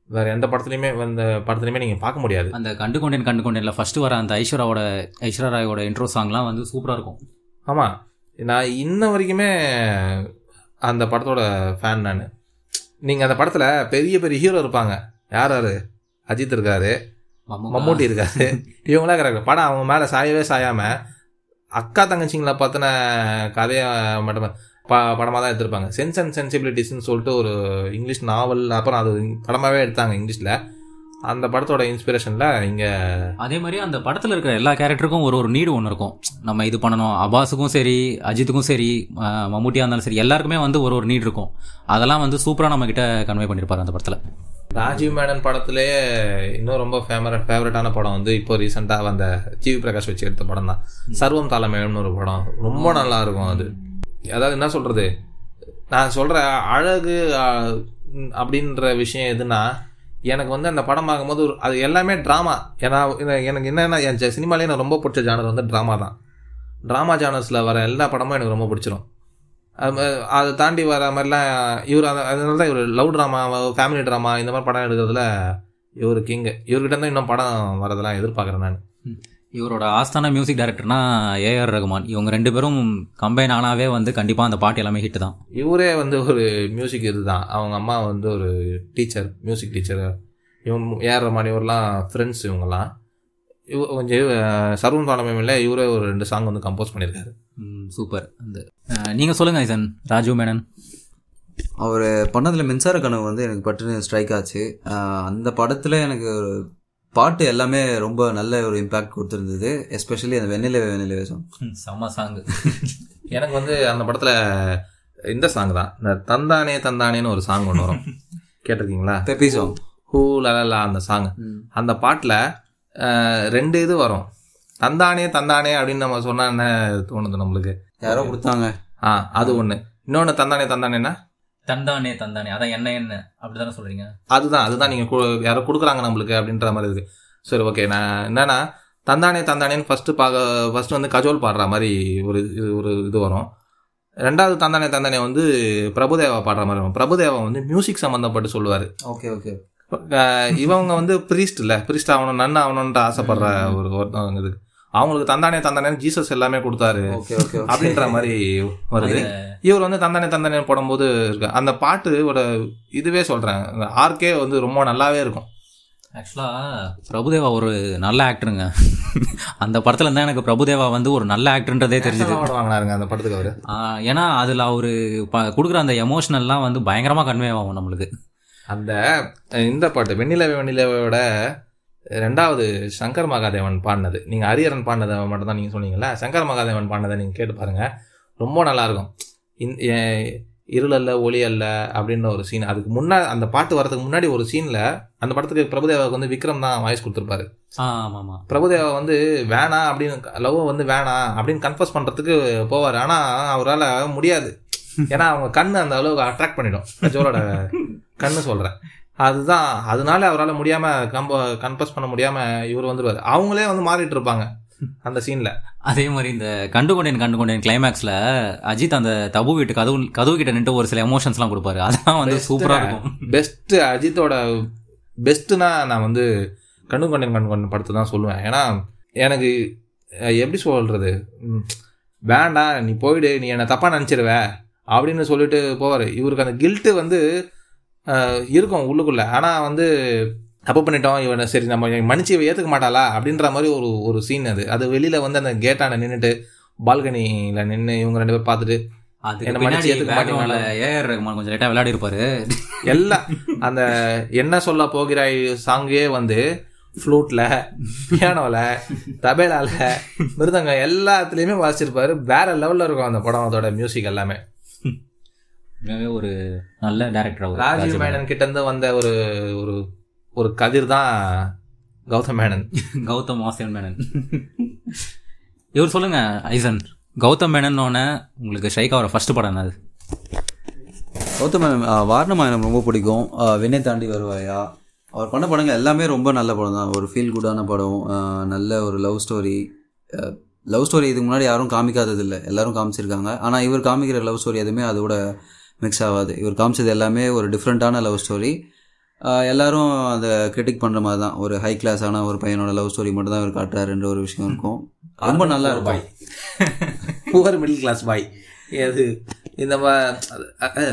வேற எந்த படத்துலையுமே இந்த படத்துலையுமே நீங்க பார்க்க முடியாது. அந்த கண்டு கொண்டேன் கண்டு கொண்டேன்ல ஃபர்ஸ்ட் வர அந்த ஐஸ்வர்யாவோட ஐஸ்வர்யா ராயோட இன்ட்ரோ சாங்லாம் வந்து சூப்பராக இருக்கும். ஆமாம் நான் இன்ன வரைக்குமே அந்த படத்தோட ஃபேன் நான். நீங்கள் அந்த படத்தில் பெரிய பெரிய ஹீரோ இருப்பாங்க. யார் யார்? அஜித் இருக்காரு. மம்மூட்டி இருக்காரு. (laughs) இவங்களாம் இருக்கிறாங்க படம் அவங்க மேலே சாயவே சாயாமல் அக்கா தங்கச்சிங்களை பற்றின கதையை மட்டும் ப படமாக தான் எடுத்திருப்பாங்க. சென்ஸ் அண்ட் சென்சிபிலிட்டிஸ்னு சொல்லிட்டு ஒரு இங்கிலீஷ் நாவல் அப்புறம் அது படமாகவே எடுத்தாங்க இங்கிலீஷில் அந்த படத்தோட இன்ஸ்பிரேஷனில் இங்கே அதே மாதிரி அந்த படத்தில் இருக்கிற எல்லா கேரக்டருக்கும் ஒரு ஒரு நீடு ஒன்று இருக்கும். நம்ம இது பண்ணணும். அபாஸுக்கும் சரி அஜித்துக்கும் சரி அஹ் மம்முட்டியா இருந்தாலும் சரி எல்லாருக்குமே வந்து ஒரு ஒரு நீடு இருக்கும். அதெல்லாம் வந்து சூப்பராக நம்ம கிட்ட கன்வே பண்ணியிருப்பாரு அந்த படத்தில். ராஜீவ் மேனன் படத்துலேயே இன்னும் ரொம்ப ஃபேவரட் ஃபேவரட்டான படம் வந்து இப்போ ரீசெண்டாக வந்த ஜிவி பிரகாஷ் வச்சு எடுத்த படம் தான். சர்வம் தாளமேயம்னு ஒரு படம். ரொம்ப நல்லா இருக்கும் அது. அதாவது என்ன சொல்கிறது நான் சொல்கிற அழகு அப்படின்ற விஷயம் எதுனா எனக்கு வந்து அந்த படம் பார்க்கும்போது ஒரு அது எல்லாமே ட்ராமா ஏன்னா எனக்கு என்னென்ன என் சினிமாலே எனக்கு ரொம்ப பிடிச்ச ஜானர் வந்து ட்ராமா தான். ட்ராமா ஜானர்ஸில் வர எல்லா படமும் எனக்கு ரொம்ப பிடிச்சிரும். அது தாண்டி வர மாதிரிலாம் இவர் அந்த அதனால தான் இவர் லவ் ட்ராமா ஃபேமிலி ட்ராமா இந்த மாதிரி படம் எடுக்கிறதுல இவர் கிங்கு இவர்கிட்ட தான் இன்னும் படம் வரதெல்லாம் எதிர்பார்க்குறேன் நான். இவரோட ஆஸ்தான மியூசிக் டைரக்டர்னா ஏஆர் ரகுமான். இவங்க ரெண்டு பேரும் கம்பைன் ஆனாவே வந்து கண்டிப்பாக அந்த பாட்டு எல்லாமே ஹிட் தான். இவரே வந்து ஒரு மியூசிக் இதுதான். அவங்க அம்மா வந்து ஒரு டீச்சர் மியூசிக் டீச்சர் இவங்க ஏஆர் ரமான் இவரெல்லாம் ஃப்ரெண்ட்ஸ் இவங்கெல்லாம். இவ கொஞ்சம் இவ- சர்வம் தாளமேமில் இவரே ஒரு ரெண்டு சாங் வந்து கம்போஸ் பண்ணியிருக்காரு. சூப்பர். அந்த நீங்கள் சொல்லுங்கள் ஐசன். ராஜீவ் மேனன். அவர் பண்ணதில் மின்சார கனவு வந்து எனக்கு பட்டுன்னு ஸ்ட்ரைக் ஆச்சு. அந்த படத்தில் எனக்கு ஒரு பாட்டு எல்லாமே ரொம்ப நல்ல ஒரு இம்பாக்ட் கொடுத்துருந்தது. எஸ்பெஷலி அந்த வெண்ணிலவே வெண்ணிலவே சாங் செம்ம சாங்கு (laughs) எனக்கு வந்து அந்த படத்தில் இந்த சாங் தான். இந்த தந்தானே தந்தானேன்னு ஒரு சாங் ஒன்று வரும். கேட்டிருக்கீங்களா? பெப்பி சாங் ஹூ லலலா அந்த சாங் அந்த பாட்டில் ரெண்டு இது வரும். தந்தானே தந்தானே அப்படின்னு நம்ம சொன்னா என்ன தோணுது நம்மளுக்கு? யாரோ கொடுத்தாங்க. ஆ அது ஒன்று இன்னொன்று தந்தானே தந்தானேன்னா? தந்தானே தந்தானே. அதான் என்ன என்ன? அப்படி தானே சொல்கிறீங்க அதுதான் அதுதான் நீங்கள் யாரோ கொடுக்குறாங்க நம்மளுக்கு அப்படின்ற மாதிரி இருக்கு. சரி ஓகே நான் என்னன்னா தந்தானே தந்தானேன்னு ஃபஸ்ட்டு பார்க்க ஃபஸ்ட்டு வந்து கஜோல் பாடுற மாதிரி ஒரு இது ஒரு இது வரும். ரெண்டாவது தந்தானே தந்தானே வந்து பிரபுதேவா பாடுற மாதிரி வரும். பிரபுதேவா வந்து மியூசிக் சம்மந்தப்பட்டு சொல்லுவார். ஓகே ஓகே இவங்க வந்து ப்ரீஸ்ட் இல்லை. ப்ரீஸ்ட் ஆகணும் நன் ஆகணும்ன்ற ஆசைப்படுற ஒரு ஒருத்தவங்க இது அவங்களுக்கு தந்தானே தந்தானே ஜீசஸ் எல்லாமே கொடுத்தாரு. அப்படின்ற மாதிரி வருது. இவர் வந்து தந்தானே தந்தானே போடும்போது இருக்கு. அந்த பாட்டு ஒரு இதுவே சொல்றேன். ஆர்கே வந்து ரொம்ப நல்லாவே இருக்கும். ஆக்சுவலாக பிரபுதேவா ஒரு நல்ல ஆக்டருங்க அந்த படத்துல இருந்தால் எனக்கு பிரபுதேவா வந்து ஒரு நல்ல ஆக்டர்ன்றதே தெரிஞ்சுது. வாங்கினாருங்க அந்த படத்துக்கு அவரு. ஏன்னா அதில் அவர் கொடுக்குற அந்த எமோஷனல்லாம் வந்து பயங்கரமாக கன்வே ஆகும் நம்மளுக்கு. அந்த இந்த பாட்டு வெண்ணிலவே வெண்ணிலவோட ரெண்டாவது சங்கர் மகாதேவன் பாடினது. நீங்க ஹரியரன் பாடினதை மட்டும் தான் நீங்க சொன்னீங்கல்ல? சங்கர் மகாதேவன் பாடினதை நீங்க கேட்டு பாருங்க. ரொம்ப நல்லா இருக்கும் இந்- இருள் அல்ல ஒளி அல்ல அப்படின்ற ஒரு சீன் அதுக்கு முன்னாடி அந்த பாட்டு வரதுக்கு முன்னாடி ஒரு சீன்ல அந்த படத்துக்கு பிரபுதேவாவுக்கு வந்து விக்ரம் தான் வாய்ஸ் கொடுத்துருப்பாரு. பிரபுதேவா வந்து வேணாம் அப்படின்னு லவ் வந்து வேணாம் அப்படின்னு கன்ஃபர்ஸ் பண்றதுக்கு போவார். ஆனா அவரால் முடியாது. ஏன்னா அவங்க கண்ணு அந்த அளவுக்கு அட்ராக்ட் பண்ணிடும். கஜோலோட கண்ணு சொல்றேன். அதுதான் அதனால அவரால் முடியாம கம்ப கன்ஃபர்ஸ் பண்ண முடியாம இவர் வந்துருவாரு. அவங்களே வந்து மாறிட்டு இருப்பாங்க அந்த சீன்ல அதே மாதிரி இந்த கண்டு கொண்டேன் கண்டு கொண்டேன் கிளைமேக்ஸில் அஜித் அந்த தபு வீட்டு கதவு கதவு கிட்ட நின்று ஒரு சில எமோஷன்ஸ்லாம் கொடுப்பாரு. அதெல்லாம் வந்து சூப்பராக இருக்கும். பெஸ்ட் அஜித்தோட பெஸ்ட்னா நான் வந்து கண்ணு கொண்டேன் கண்ணு கொண்டேன் படத்தை தான் சொல்லுவேன். ஏன்னா எனக்கு எப்படி சொல்றது? ம், வேண்டாம் நீ போயிடு நீ என்னை தப்பா நினச்சிருவ அப்படின்னு சொல்லிட்டு போவார். இவருக்கு அந்த கில்ட்டு வந்து இருக்கும் உள்ளுக்குள்ள. ஆனால் வந்து தப்பு பண்ணிட்டோம் இவனை சரி நம்ம மன்னிச்சு ஏற்றுக்க மாட்டாளா? அப்படின்ற மாதிரி ஒரு ஒரு சீன் அது. அது வெளியில வந்து அந்த கேட்டாண்ட நின்றுட்டு பால்கனியில் நின்று இவங்க ரெண்டு பேர் பார்த்துட்டு ஏஆர் ரகுமான் கொஞ்சம் லேட்டாக விளையாடி இருப்பாரு எல்லாம் அந்த என்ன சொல்ல போகிறாய் சாங்கே வந்து ஃப்ளூட்ல பியானோல தபேலால மிருதங்க எல்லாத்துலேயுமே வாசிச்சிருப்பாரு. வேற லெவல்ல இருக்கும் அந்த படம் அதோட மியூசிக் எல்லாமே. உண்மையாவே ஒரு நல்ல டேரக்டர் அவர் ராஜீவ் மேனன் கிட்ட இருந்து வந்த ஒரு ஒரு ஒரு கதிர் தான் கௌதம் மேனன். (laughs) கௌதம் வாசியன் மேனன். இவர் சொல்லுங்க ஐசன். கௌதம் மேனன் உங்களுக்கு ஆகிற ஃபர்ஸ்ட் படம் என்னது? கௌதம் மேனன், ஆ, வாரணமாயனம் ரொம்ப பிடிக்கும். விண்ணை தாண்டி வருவாயா? அவர் பண்ண படங்கள் எல்லாமே ரொம்ப நல்ல படம் தான். ஒரு ஃபீல் குட்டான படம் நல்ல ஒரு லவ் ஸ்டோரி லவ் ஸ்டோரி இதுக்கு முன்னாடி யாரும் காமிக்காதது இல்லை எல்லாரும் காமிச்சிருக்காங்க. ஆனால் இவர் காமிக்கிற லவ் ஸ்டோரி எதுவுமே அதோட மிக்ஸ் ஆகாது. இவர் காமிச்சது எல்லாமே ஒரு டிஃப்ரெண்ட்டான லவ் ஸ்டோரி எல்லாரும் அதை கிரிட்டிக் பண்ணுற மாதிரி தான். ஒரு ஹை கிளாஸான ஒரு பையனோட லவ் ஸ்டோரி மட்டும் தான் இவர் காட்டுறாருன்ற ஒரு விஷயம் இருக்கும். ரொம்ப நல்லா இருக்கும். புவர் மிடில் கிளாஸ் பாய் அது இந்த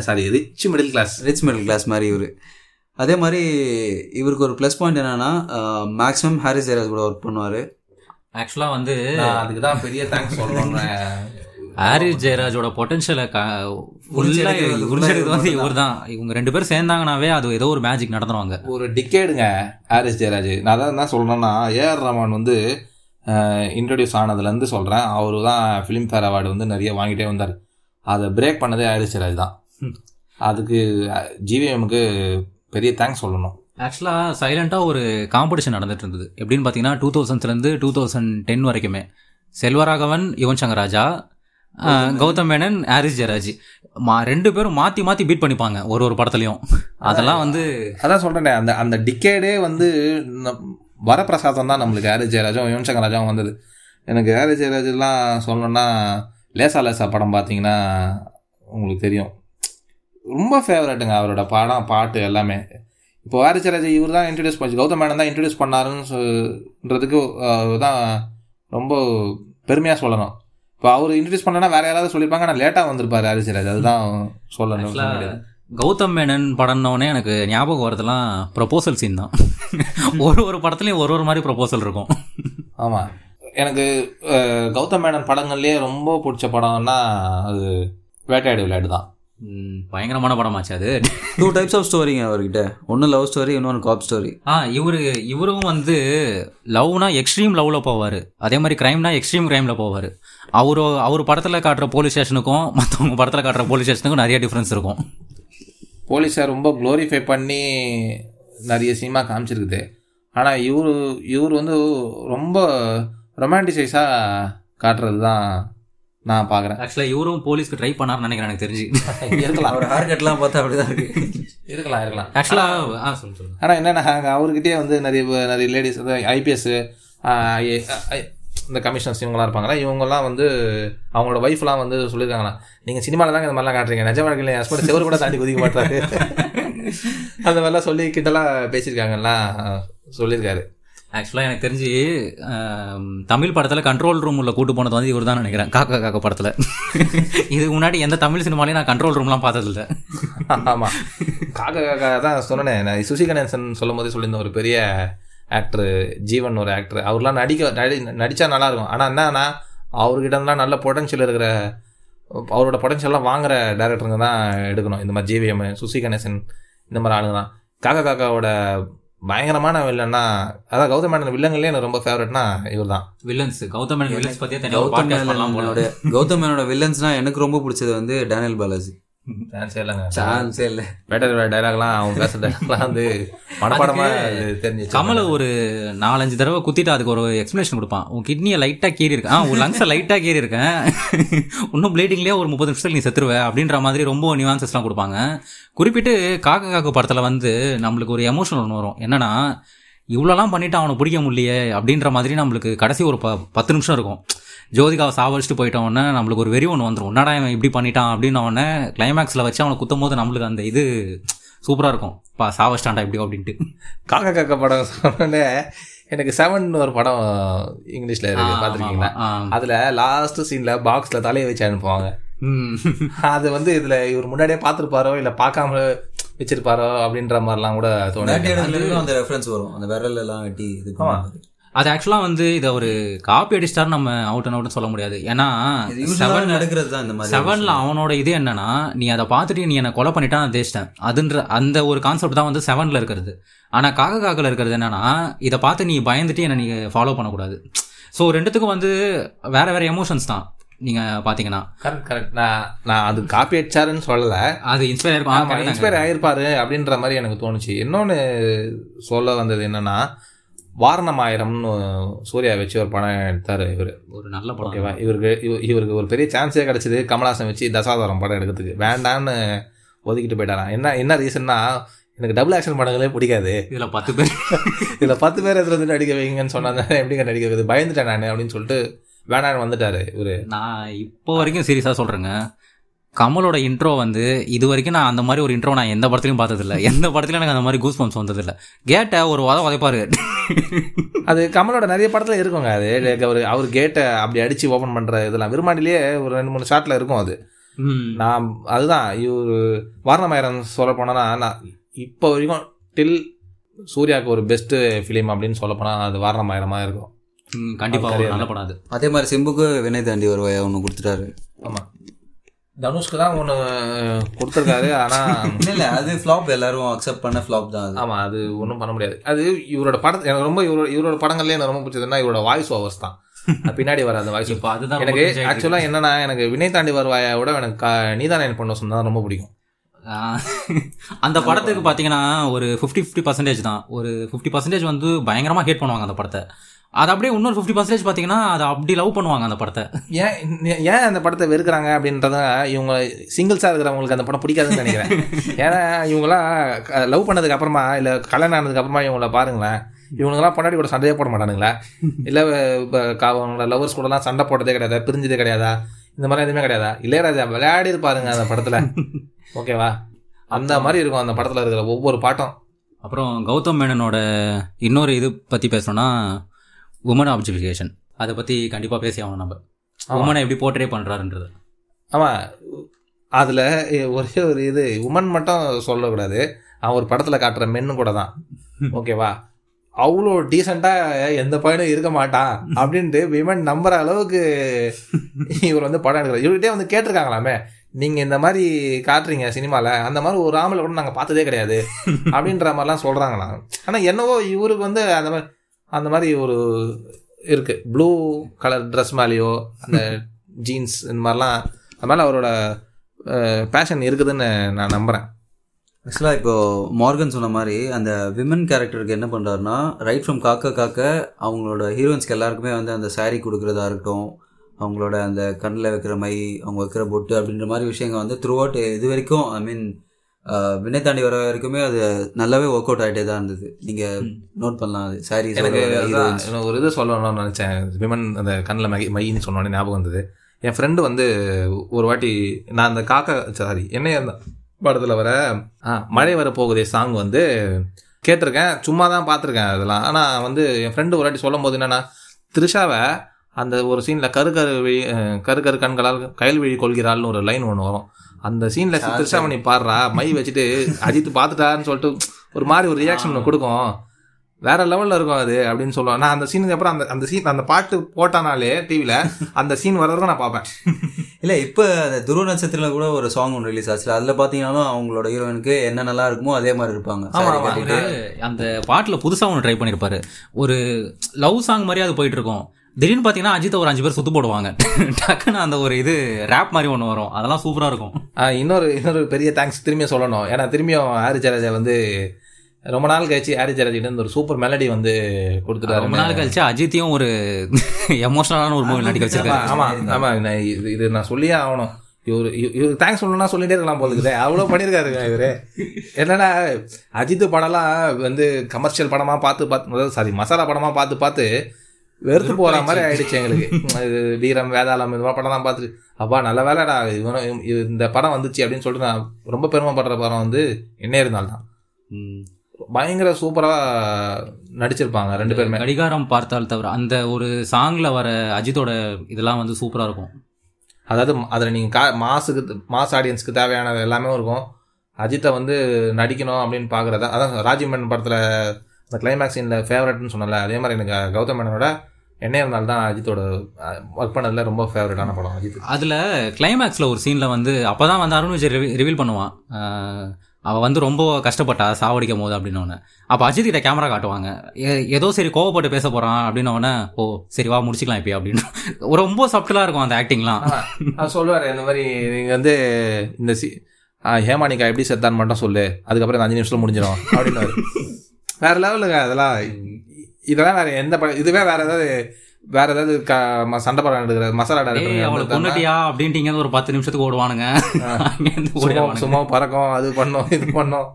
sorry rich middle class rich middle class மாதிரி இவர். அதே மாதிரி இவருக்கு ஒரு ப்ளஸ் பாயிண்ட் என்னன்னா மேக்ஸிமம் ஹாரிஸ் ஜெயராஜ் கூட ஒர்க் பண்ணுவார். ஆக்சுவலாக வந்து அதுக்கு தான் பெரிய தேங்க்ஸ் சொல்லணும்னு ஹாரிஸ் ஜெயராஜோட பொட்டன்ஷியலை உறிஞ்செடுக்கிறது வந்து இவர் தான். இவங்க ரெண்டு பேரும் சேர்ந்தாங்கனாவே அது ஏதோ ஒரு மேஜிக் நடந்துருவாங்க. ஒரு டிக்கேடுங்க ஹாரிஸ் ஜெயராஜ். நான் அதான் என்ன சொல்கிறேன்னா ஏஆர் ரஹ்மான் வந்து இன்ட்ரடியூஸ் ஆனதுலேருந்து சொல்கிறேன் அவர் தான் ஃபிலிம்ஃபேர் அவார்டு வந்து நிறைய வாங்கிட்டே வந்தார். அதை பிரேக் பண்ணதே ஹாரிஸ் ஜெயராஜ் தான். அதுக்கு ஜிவிஎம்க்கு பெரிய தேங்க்ஸ் சொல்லணும். ஆக்சுவலாக சைலண்டாக ஒரு காம்படிஷன் நடந்துட்டு இருந்தது. எப்படின்னு பார்த்தீங்கன்னா டூ தௌசண்ட்ஸ்லேருந்து டூ தௌசண்ட் டென் வரைக்குமே. செல்வராகவன் யுவன் சங்கர் ராஜா கௌதம் மேனன் ஹாரிஸ் ஜெயராஜ். மா ரெண்டு பேரும் மாற்றி மாற்றி பீட் பண்ணிப்பாங்க ஒரு ஒரு படத்துலையும். அதெல்லாம் வந்து அதான் சொல்கிறேனே அந்த அந்த டிக்கேடே வந்து வரப்பிரசாதம் தான் நம்மளுக்கு. ஹாரிஸ் ஜெயராஜும் யுவன் சங்கர் ராஜாவும் வந்தது. எனக்கு ஹாரிஸ் ஜெயராஜ்லாம் சொல்லணும்னா லேசா லேசா படம் பார்த்தீங்கன்னா உங்களுக்கு தெரியும். ரொம்ப ஃபேவரட்டுங்க அவரோட படம் பாட்டு எல்லாமே. இப்போ ஹாரிஸ் ஜெயராஜ் இவர் தான் இன்ட்ரடியூஸ் பண்ணி கௌதம் மேனன் தான் இன்ட்ரடியூஸ் அஹ், தான் ரொம்ப பெருமையாக சொல்லணும். இப்போ அவர் இன்ட்ரடியூஸ் பண்ணனா வேற யாராவது சொல்லியிருப்பாங்க ஆனால் லேட்டாக வந்திருப்பாரு ஹாரிஸ் ஜெயராஜ் அதுதான் சொல்லணும். கௌதம் மேனன் படம்னோடனே எனக்கு ஞாபகம் வரதெல்லாம் ப்ரொபோசல் சீன் தான். (laughs) ஒரு ஒரு படத்துலையும் ஒரு ஒரு மாதிரி ப்ரொபோசல் இருக்கும். ஆமாம் எனக்கு கௌதம் மேனன் படங்கள்லேயே ரொம்ப பிடிச்ச படம்னா அது வேட்டையாடு விளையாடு தான் பயங்கரமான படமாச்சு அது. டூ டைப்ஸ் ஆஃப் ஸ்டோரிங்க அவர்கிட்ட. ஒன்று லவ் ஸ்டோரி இன்னொன்று காப் ஸ்டோரி ஆ இவரு இவரும் வந்து லவ்னா எக்ஸ்ட்ரீம் லவ்ல போவார். அதே மாதிரி கிரைம்னா எக்ஸ்ட்ரீம் கிரைம்ல போவார். அவரு அவர் படத்தில் காட்டுற போலீஸ் ஸ்டேஷனுக்கும் மற்றவங்க படத்தில் காட்டுற போலீஸ் ஸ்டேஷனுக்கும் நிறைய டிஃப்ரென்ஸ் இருக்கும். போலீஸை ரொம்ப க்ளோரிஃபை பண்ணி நிறைய சினிமா காமிச்சிருக்குது. ஆனால் இவர் இவர் வந்து ரொம்ப ரொமான்டிசைஸாக காட்டுறது தான் நான் பார்க்குறேன் ஆக்சுவலாக இவரும் போலீஸ்க்கு ட்ரை பண்ணார்னு நினைக்கிறேன் எனக்கு தெரிஞ்சு. (laughs) இருக்கலாம். அவர் ஹேர் கட்லாம் பார்த்தா அப்படிதான் இருக்கு. இருக்கலாம் இருக்கலாம். ஆக்சுவலாக ஆ சொல்லு சொல்லு. ஆனால் என்னென்ன அவர்கிட்டயே வந்து நிறைய நிறைய லேடிஸ் ஐபிஎஸ் இந்த கமிஷனர்ஸ் இவங்களாம் இருப்பாங்களா இவங்கெல்லாம் வந்து அவங்களோட ஒய்ஃப்லாம் வந்து சொல்லியிருக்காங்களா நீங்கள் சினிமாவில் தாங்க இந்த மாதிரிலாம் காட்டுறீங்க. நிஜ வாழ்க்கையில் என் ஹஸ்பண்ட் செவரு கூட தாண்டி குதிக்க மாட்டாரு. (laughs) அந்த மாதிரிலாம் சொல்லி கிட்டலாம் பேசியிருக்காங்கலாம் சொல்லியிருக்காரு. ஆக்சுவலாக எனக்கு தெரிஞ்சு தமிழ் படத்தில் கண்ட்ரோல் ரூம் உள்ள கூட்டு போனது வந்து இவர் தான் நினைக்கிறேன். காக்கா காக்கா படத்தில். இதுக்கு முன்னாடி எந்த தமிழ் சினிமாலையும் நான் கண்ட்ரோல் ரூம்லாம் பார்த்ததில்ல. ஆமாம் காக்கா காக்கா தான் சொன்னேன். நான் சுசி கணேசன் சொல்லும் போதே சொல்லியிருந்தேன் ஒரு பெரிய ஆக்டர் ஜீவன் ஒரு ஆக்டர் அவர்லாம் நடிக்க நடி நடித்தா நல்லாயிருக்கும் ஆனால் என்னன்னா அவர்கிட்டலாம் நல்ல பொட்டன்ஷியல் இருக்கிற அவரோட பொட்டன்ஷியல்லாம் வாங்குற டேரக்டருங்க தான் எடுக்கணும். இந்த மாதிரி ஜிவிஎம் சுசி கணேசன் இந்த மாதிரி ஆளுங்க தான். காக்கா காக்காவோட பயங்கரமான வில்லன்னா அதான் கௌதம் மேனன் வில்லங்கள்லேயே எனக்கு ரொம்ப ஃபேவரட்னா இவர் தான் வில்லன்ஸ். கௌதம் மேனன் வில்லன்ஸ் ஒரு கௌதம் podcast பண்ணலாம் போல. மேனனோட கௌதம் மேனோட வில்லன்ஸ்னா எனக்கு ரொம்ப பிடிச்சது வந்து டேனியல் பாலாஜி. சான்ஸே இல்லைங்க. சான்ஸே இல்லை. வேட்டை டைலாக்லாம் அவங்க பேசுகிற டைலாக்லாம் வந்து மனப்பாடமாக தெரிஞ்சு கமலை ஒரு நாலஞ்சு தடவை குத்திட்டு அதுக்கு ஒரு எக்ஸ்பிளேஷன் கொடுப்பான். உன் கிட்னியை லைட்டாக கீறி இருக்கேன் ஆ உன் லங்ஸை லைட்டாக கீறி இருக்கேன் இன்னும் ப்ளீடிங்லேயே ஒரு முப்பது நிமிஷத்தில் நீ செத்துருவ அப்படின்ற மாதிரி ரொம்ப நியூவான்சஸ்லாம் கொடுப்பாங்க. குறிப்பிட்டு காக்க காக்க படத்தில் வந்து நம்மளுக்கு ஒரு எமோஷன் ஒன்று வரும். என்னன்னா இவ்வளோலாம் பண்ணிட்டு அவனை பிடிக்க முடியலையே அப்படின்ற மாதிரி நம்மளுக்கு கடைசி ஒரு ப பத்து நிமிஷம் இருக்கும். ஜோதிகாவை சாவடிச்சுட்டு போயிட்டோன்னே நம்மளுக்கு ஒரு வெறி ஒன்று வந்துடும் என்னடா இவன் இப்படி பண்ணிட்டான்? அப்படின்னு உடனே கிளைமேக்ஸில் வச்சு அவனை குத்தும் போது நம்மளுக்கு அந்த இது சூப்பராக இருக்கும். பா சாவச்சிட்டான்டா இப்படி அப்படின்ட்டு. காக்கா காக்கா படம் சொன்னோடனே எனக்கு செவன் ஒரு படம் இங்கிலீஷ்ல இருக்கு. பார்த்துருக்கீங்களா? அதுல லாஸ்ட் சீன்ல பாக்ஸ்ல தலையை வச்சு அனுப்புவாங்க. ம். அது வந்து இதுல இவர் முன்னாடியே பார்த்துருப்பாரோ இல்ல பார்க்காம வச்சிருப்பாரோ அப்படின்ற மாதிரிலாம் கூட வேட்டையாடுதலும் அந்த ரெஃபரன்ஸ் வரும். அந்த விரல் எல்லாம் வெட்டி இது அது ஆக்சுவலாக வந்து இதை ஒரு காப்பி அடிச்சிட்டாரு நம்ம அவுட் அண்ட் அவுட்னு சொல்ல முடியாது. ஏன்னா செவன் நடக்கிறது தான் இந்த மாதிரி செவன்ல அவனோட இது என்னன்னா நீ அதை பார்த்துட்டு நீ என்னை கொலை பண்ணிட்டா நான் தேச்சிட்டேன் அதுன்ற அந்த ஒரு கான்செப்ட் தான் வந்து செவன்ல இருக்கிறது. ஆனா காக்க காக்கல இருக்கிறது என்னன்னா இதை பார்த்து நீ பயந்துட்டு என்னை நீ ஃபாலோ பண்ணக்கூடாது. ஸோ ரெண்டுத்துக்கும் வந்து வேற வேற எமோஷன்ஸ் தான் நீங்க பாத்தீங்கன்னா கரெக்ட் கரெக்ட் நான் நான் அது காப்பி அடிச்சாருன்னு சொல்லல. அது இன்ஸ்பயர் இருக்கும் ஆ, ஆமா correct தான். இன்ஸ்பயர் ஆயிருப்பாரு அப்படின்ற மாதிரி எனக்கு தோணுச்சு. இன்னொன்னு சொல்ல வந்தது என்னன்னா வாரணம் ஆயிரம்னு சூர்யா வச்சு ஒரு படம் எடுத்தாரு இவரு. ஒரு நல்ல படம். ஓகேவா? இவருக்கு இவ- இவருக்கு ஒரு பெரிய சான்ஸே கிடைச்சது கமலாசன் வச்சு தசாவதாரம் படம் எடுக்கிறதுக்கு. வேண்டான்னு ஒதுக்கிட்டு போயிட்டாராம் என்ன என்ன ரீசன்னா எனக்கு டபுள் ஆக்ஷன் படங்களே பிடிக்காது. இதுல பத்து பேர். இதுல பத்து பேர் எடுத்து வந்து நடிக்க வைங்கன்னு சொன்னாங்க எப்படிங்க நடிக்க வைக்கிறது? பயந்துட்டேன் நான் அப்படின்னு சொல்லிட்டு வேணான்னு வந்துட்டாரு இவரு. நான் இப்போ வரைக்கும் சீரியஸாக சொல்கிறேங்க கமலோட இன்ட்ரோ வந்து இது வரைக்கும் நான் அந்த மாதிரி ஒரு இன்ட்ரோ நான் எந்த படத்துலையும் பார்த்ததில்ல. எந்த படத்துலையும் எனக்கு அந்த மாதிரி கூஸ் பம்ப்ஸ் வந்ததில்ல. கேட்ட ஒரு உத உதைப்பாரு. அது கமலோட நிறைய படத்துல இருக்குங்க அது. Like அவரு அவர் கேட்டை அப்படி அடிச்சு ஓபன் பண்ற இதெல்லாம். விரும்மாண்டிலேயே ஒரு ரெண்டு மூணு ஷாட்ல இருக்கும் அது. நான் அதுதான். இவர் வாரணமாயிரம் சொல்ல போனா நான் இப்போ வரைக்கும் டில் சூர்யாவுக்கு ஒரு பெஸ்ட் ஃபிலிம் அப்படின்னு சொல்ல போனா அது வாரணமாயிரமா இருக்கும். ம், கண்டிப்பா. ஒரு நல்ல படம் அது. அதே மாதிரி சிம்புக்கு வினை தாண்டி ஒரு ஒன்று கொடுத்துட்டாரு. ஆமா. தனுஷ்க்கு தான் ஒன்று கொடுத்துருக்காரு ஆனால் (laughs) இல்லை அது ஃப்ளாப் எல்லாரும் அக்செப்ட் பண்ண ஃப்ளாப் தான் அது. ஆமா அது ஒன்றும் பண்ண முடியாது. அது இவரோட படம் எனக்கு ரொம்ப இவரோட இவரோட படங்கள்லேயே எனக்கு ரொம்ப பிடிச்சதுன்னா இவரோட வாய்ஸ் ஓவர்ஸ் தான். பின்னாடி வர அந்த வாய்ஸ் (laughs) இப்போ அதுதான் எனக்கு ஆக்சுவலாக என்னன்னா எனக்கு வினை தாண்டி வருவாயை விட எனக்கு நீதான் என் பொண்ணு சொன்னா ரொம்ப பிடிக்கும். அந்த படத்துக்கு பார்த்தீங்கன்னா ஒரு ஃபிஃப்டி ஃபிஃப்டி பர்சன்டேஜ் தான். ஒரு ஃபிஃப்டி பர்சன்டேஜ் வந்து பயங்கரமாக ஹேட் பண்ணுவாங்க அந்த படத்தை. அது அப்படியே இன்னொரு ஃபிஃப்டி பர்சன்டேஜ் பார்த்தீங்கன்னா அதை அப்படி லவ் பண்ணுவாங்க அந்த படத்தை. ஏன் ஏன் அந்த படத்தை வெறுக்கிறாங்க அப்படின்றத இவங்க சிங்கிள்ஸாக இருக்கிறவங்களுக்கு அந்த படம் பிடிக்காதுன்னு நினைக்கிறேன். (laughs) ஏன்னா இவங்களாம் லவ் பண்ணதுக்கு அப்புறமா இல்லை கல்யாணம் ஆனதுக்கு அப்புறமா இவங்கள பாருங்களேன். இவனுங்களாம் பொண்டாடி கூட சண்டையே போட மாட்டானுங்களா. (laughs) இல்லை அவங்களோட லவர்ஸ் கூடலாம் சண்டை போட்டதே கிடையாதா? பிரிஞ்சதே கிடையாதா? இந்த மாதிரி எதுவுமே கிடையாதா? இளையராஜா விளையாடி இருப்பாருங்க அந்த படத்தில். (laughs) ஓகேவா? அந்த மாதிரி இருக்கும் அந்த படத்தில் இருக்கிற ஒவ்வொரு பாட்டும். அப்புறம் கௌதம் மேனனோட இன்னொரு இது பற்றி பேசணும்னா உமன் ஆப்ஜெக்டிஃபிகேஷன் அதை பற்றி கண்டிப்பாக பேசி ஆகணும் நம்ம. உமனை எப்படி போர்ட்ரே பண்ணுறாருன்றது ஆமாம் அதில் ஒரே ஒரு இது உமன் மட்டும் சொல்லக்கூடாது. அவன் ஒரு படத்தில் காட்டுற மென்னு கூட தான். ஓகேவா அவ்வளோ டீசெண்டாக எந்த பையனும் இருக்க மாட்டான் அப்படின்ட்டு விமன் நம்புற அளவுக்கு இவர் வந்து படம் எடுக்கிறார். இவர்கிட்டே வந்து கேட்டிருக்காங்களாமே. நீங்கள் இந்த மாதிரி காட்டுறீங்க சினிமாவில் அந்த மாதிரி ஒரு ஆம்பளை கூட நாங்கள் பார்த்ததே கிடையாது. அப்படின்ற மாதிரிலாம் சொல்கிறாங்களாம் ஆனால் என்னவோ இவருக்கு வந்து அந்த மாதிரி அந்த மாதிரி ஒரு இருக்கு. ப்ளூ கலர் ட்ரெஸ் மேலேயோ அந்த (laughs) ஜீன்ஸ் இந்த மாதிரிலாம் அது மேலே அவரோட பேஷன் இருக்குதுன்னு நான் நம்புகிறேன் ஆக்சுவலாக இப்போ மார்கன் சொன்ன மாதிரி அந்த விமன் கேரக்டருக்கு என்ன பண்ணுறாருன்னா ரைட் ஃப்ரம் காக்க காக்க அவங்களோட ஹீரோயின்ஸ்க்கு எல்லாருக்குமே வந்து அந்த saree கொடுக்குறதா இருக்கட்டும் அவங்களோட அந்த கண்ணில் வைக்கிற மை அவங்க வைக்கிற பொட்டு அப்படின்ற மாதிரி விஷயங்கள் வந்து த்ரூ அவுட் இது வரைக்கும் ஐ மீன் வினை தாண்டி வர வரைக்குமே அது நல்லாவே ஒர்க் அவுட் ஆகிட்டே தான் இருந்தது. நீங்கள் நோட் பண்ணலாம் அது. சாரி எனக்கு ஒரு இது சொல்லணும்னு நினச்சேன். விமன் அந்த கண்ணில் மை மைன்னு சொன்னோடனே ஞாபகம் வந்தது. என் ஃப்ரெண்டு வந்து ஒரு வாட்டி நான் அந்த காக்கா சாரி என்ன அந்த படத்தில் வர மழை வர போகுதே சாங் வந்து கேட்டிருக்கேன். சும்மா தான் பார்த்துருக்கேன் அதெல்லாம். ஆனால் வந்து என் ஃப்ரெண்டு ஒரு வாட்டி சொல்லும் போது என்னன்னா த்ரிஷாவை அந்த ஒரு சீனில் கரு கரு விழி கரு கரு கண்களால் கயல் விழி கொள்கிறாள்னு ஒரு லைன் ஒன்று வரும். அந்த சீனில் த்ரிஷாவை நீ பாடுறா மை வச்சுட்டு அஜித் பார்த்துட்டான்னு சொல்லிட்டு ஒரு மாதிரி ஒரு ரியாக்ஷன் கொடுக்கும். வேற லெவல்ல இருக்கும் அது அப்படின்னு சொல்லுவேன். நான் அந்த சீனுக்கு அப்புறம் அந்த அந்த சீன் அந்த பாட்டு போட்டானாலே டிவியில அந்த சீன் வர வரைக்கும் நான் பார்ப்பேன். (laughs) இல்லை இப்போ அந்த துருவ நட்சத்திரத்தில் கூட ஒரு சாங் ஒன்று ரிலீஸ் ஆச்சு அதில் பார்த்தீங்கன்னாலும் அவங்களோட ஹீரோயினுக்கு என்ன நல்லா இருக்குமோ அதே மாதிரி இருப்பாங்க. ஆமா, saree ஆமா. கட்டிட்டு. அந்த பாட்டில் புதுசாக ஒன்று ட்ரை பண்ணியிருப்பாரு ஒரு லவ் சாங் மாதிரி அது போயிட்டு இருக்கும். திடீர்னு பார்த்தீங்கன்னா அஜித் ஒரு அஞ்சு பேர் சுத்து போடுவாங்க. டக்குன்னு அந்த ஒரு இது ரேப் மாதிரி ஒன்று வரும். அதெல்லாம் சூப்பராக இருக்கும். இன்னொரு இன்னொரு பெரிய தேங்க்ஸ் திரும்பியும் சொல்லணும். ஏன்னா திரும்பியும் ஹாரி ஜெயராஜா வந்து ரொம்ப நாள் கழிச்சு ஹாரி இருந்து ஒரு சூப்பர் மெலடி வந்து கொடுத்துட்டாரு ரொம்ப நாள் கழிச்சு அஜித்தையும் ஒரு எமோஷனலான ஒரு மூவி நடிக்க ஆமா வச்சிருக்காரு. ஆமா ஆமா நான் இது இது நான் சொல்லியே ஆகணும். இவரு இவ- இவருக்கு தேங்க்ஸ் சொல்லணும்னா சொல்லிட்டே இருக்கலாம் போல இருக்குதே. அவ்வளோ பண்ணியிருக்காருங்க இவரு. என்னன்னா அஜித் படம்லாம் வந்து கமர்ஷியல் படமா பார்த்து பார்த்து சாரி மசாலா படமா பார்த்து பார்த்து வெறுத்து போற மாதிரி ஆயிடுச்சு எங்களுக்கு. இது வீரம் வேதாளம் இந்த மாதிரி படம்லாம் பார்த்துட்டு அப்பா நல்ல வேலைடா இவனும் இவன் இவ- இந்த படம் வந்துச்சு அப்படின்னு சொல்லிட்டு நான் ரொம்ப பெருமைப்படுற படம் வந்து என்ன இருந்தால் தான். ம். பயங்கர சூப்பரா நடிச்சிருப்பாங்க ரெண்டு பேருமே. கடிகாரம் பார்த்தால் தவிர அந்த ஒரு சாங்ல வர அஜித்தோட இதெல்லாம் வந்து சூப்பரா இருக்கும். அதாவது அதில் நீங்கள் கா மாசுக்கு மாஸ் ஆடியன்ஸ்க்கு தேவையானது எல்லாமே இருக்கும். அஜித்தை வந்து நடிக்கணும் அப்படின்னு பார்க்குறதா அதான் ராஜீவ் மேனன் படத்தில் அந்த கிளைமேக்ஸ் சீனில் ஃபேவரட்னு சொன்னல அதே மாதிரி எனக்கு கௌதம் மேனனோட என்ன இருந்தாலும் தான் அஜித்தோட ஒர்க் பண்ணதில் ரொம்ப ஃபேவரட்டான படம் அஜித். அதுல கிளைமேக்ஸ்ல ஒரு சீன்ல வந்து அப்பதான் வந்து அருண் விஜய் ரிவீல் பண்ணுவான். ஆஹ் அவ வந்து ரொம்ப கஷ்டப்பட்டா சாவடிக்கும் போது அப்படின்னு அப்ப அஜித் கிட்ட கேமரா காட்டுவாங்க. ஏ- ஏதோ சரி கோவப்பட்டு பேச போறான் அப்படின்னு உடனே ஓ சரி வா முடிச்சுக்கலாம் இப்போ அப்படின்னு. (laughs) ரொம்ப சப்டலா இருக்கும் அந்த ஆக்டிங்லாம் அவர் சொல்லுவார் இந்த மாதிரி நீங்கள் வந்து இந்த சி ஆ, ஹேமானிகா எப்படி செத்தான்னு மட்டும் சொல்லு அதுக்கப்புறம் இந்த அஞ்சு நிமிஷத்தில் முடிஞ்சிடும் அப்படின்னு வேற லெவலுங்க அதெல்லாம் இதெல்லாம் வேற எந்த படம் இதுவே வேற ஏதாவது வேற ஏதாவது க ம- சண்டை படம் எடுக்கிற மசாலா ஏய் அவளை எடுக்கிற கொண்டுட்டியா அப்படின்ட்டு ஒரு பத்து நிமிஷத்துக்கு ஓடுவானுங்க. சும்மா பறக்கும் அது பண்ணோம் இது பண்ணோம்.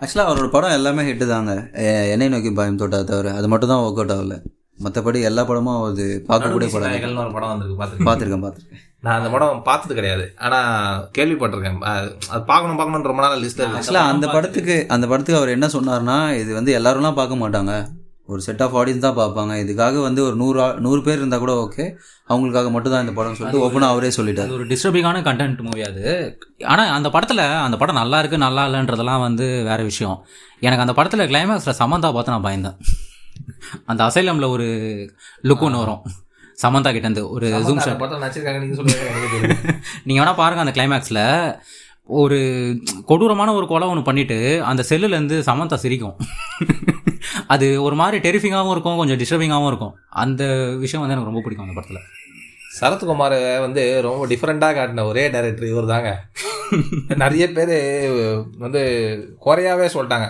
ஆக்சுவலாக அவரோட படம் எல்லாமே ஹிட்டு தாங்க. என்னை நோக்கி பயம் தொட்டா தவிர அது மட்டும் தான் ஒர்க் அவுட் ஆகல. மற்றபடி எல்லா படமும் அது பார்க்கக்கூடிய படம். ஒரு படம் வந்திருக்கு பார்த்துருக்கேன் பார்த்துருக்கேன் பார்த்துருக்கேன். நான் அந்த படம் பார்த்தது கிடையாது. ஆனா கேள்விப்பட்டிருக்கேன். அது பார்க்கணும் பார்க்கணும்னு ரொம்ப நாள் லிஸ்ட்ல இருக்கு ஆக்சுவலாக அந்த படத்துக்கு அந்த படத்துக்கு அவர் என்ன சொன்னார்னா இது வந்து எல்லாரும்லாம் பார்க்க மாட்டாங்க. ஒரு செட் ஆஃப் ஆடியன்ஸ் தான் பார்ப்பாங்க. இதுக்காக வந்து ஒரு நூறு ஆ- நூறு பேர் இருந்தால் கூட ஓகே அவங்களுக்காக மட்டும் தான் இந்த படம் சொல்லிட்டு ஓப்பனாக அவரே சொல்லிட்டார். அது ஒரு டிஸ்டர்பிங்கான கண்டென்ட் மூவி அது. ஆனா அந்த படத்துல அந்த படம் நல்லா இருக்கு நல்லா இல்லைன்றதெல்லாம் வந்து வேற விஷயம். எனக்கு அந்த படத்துல கிளைமேக்ஸ்ல சமந்தா பார்த்து நான் பயந்தேன். அந்த அசைலம்ல ஒரு லுக் ஒன்று வரும். சமந்தா கிட்ட இருந்து ஒரு ஜூம் ஷாட். நீங்கள் வேணால் பாருங்கள் அந்த கிளைமேக்ஸில் (laughs) ஒரு கொடூரமான ஒரு கொலை ஒன்று பண்ணிட்டு அந்த செல்லுலேருந்து சமந்தா சிரிக்கும். அது ஒரு மாதிரி டெரிஃபிங்காகவும் இருக்கும் கொஞ்சம் டிஸ்டர்பிங்காகவும் இருக்கும். அந்த விஷயம் வந்து எனக்கு ரொம்ப பிடிக்கும் அந்த படத்தில். சரத்குமார் வந்து ரொம்ப டிஃப்ரெண்ட்டாக காட்டின ஒரே டைரக்டர் இவர் தாங்க நிறைய பேர் வந்து குறையாவே சொல்லிட்டாங்க.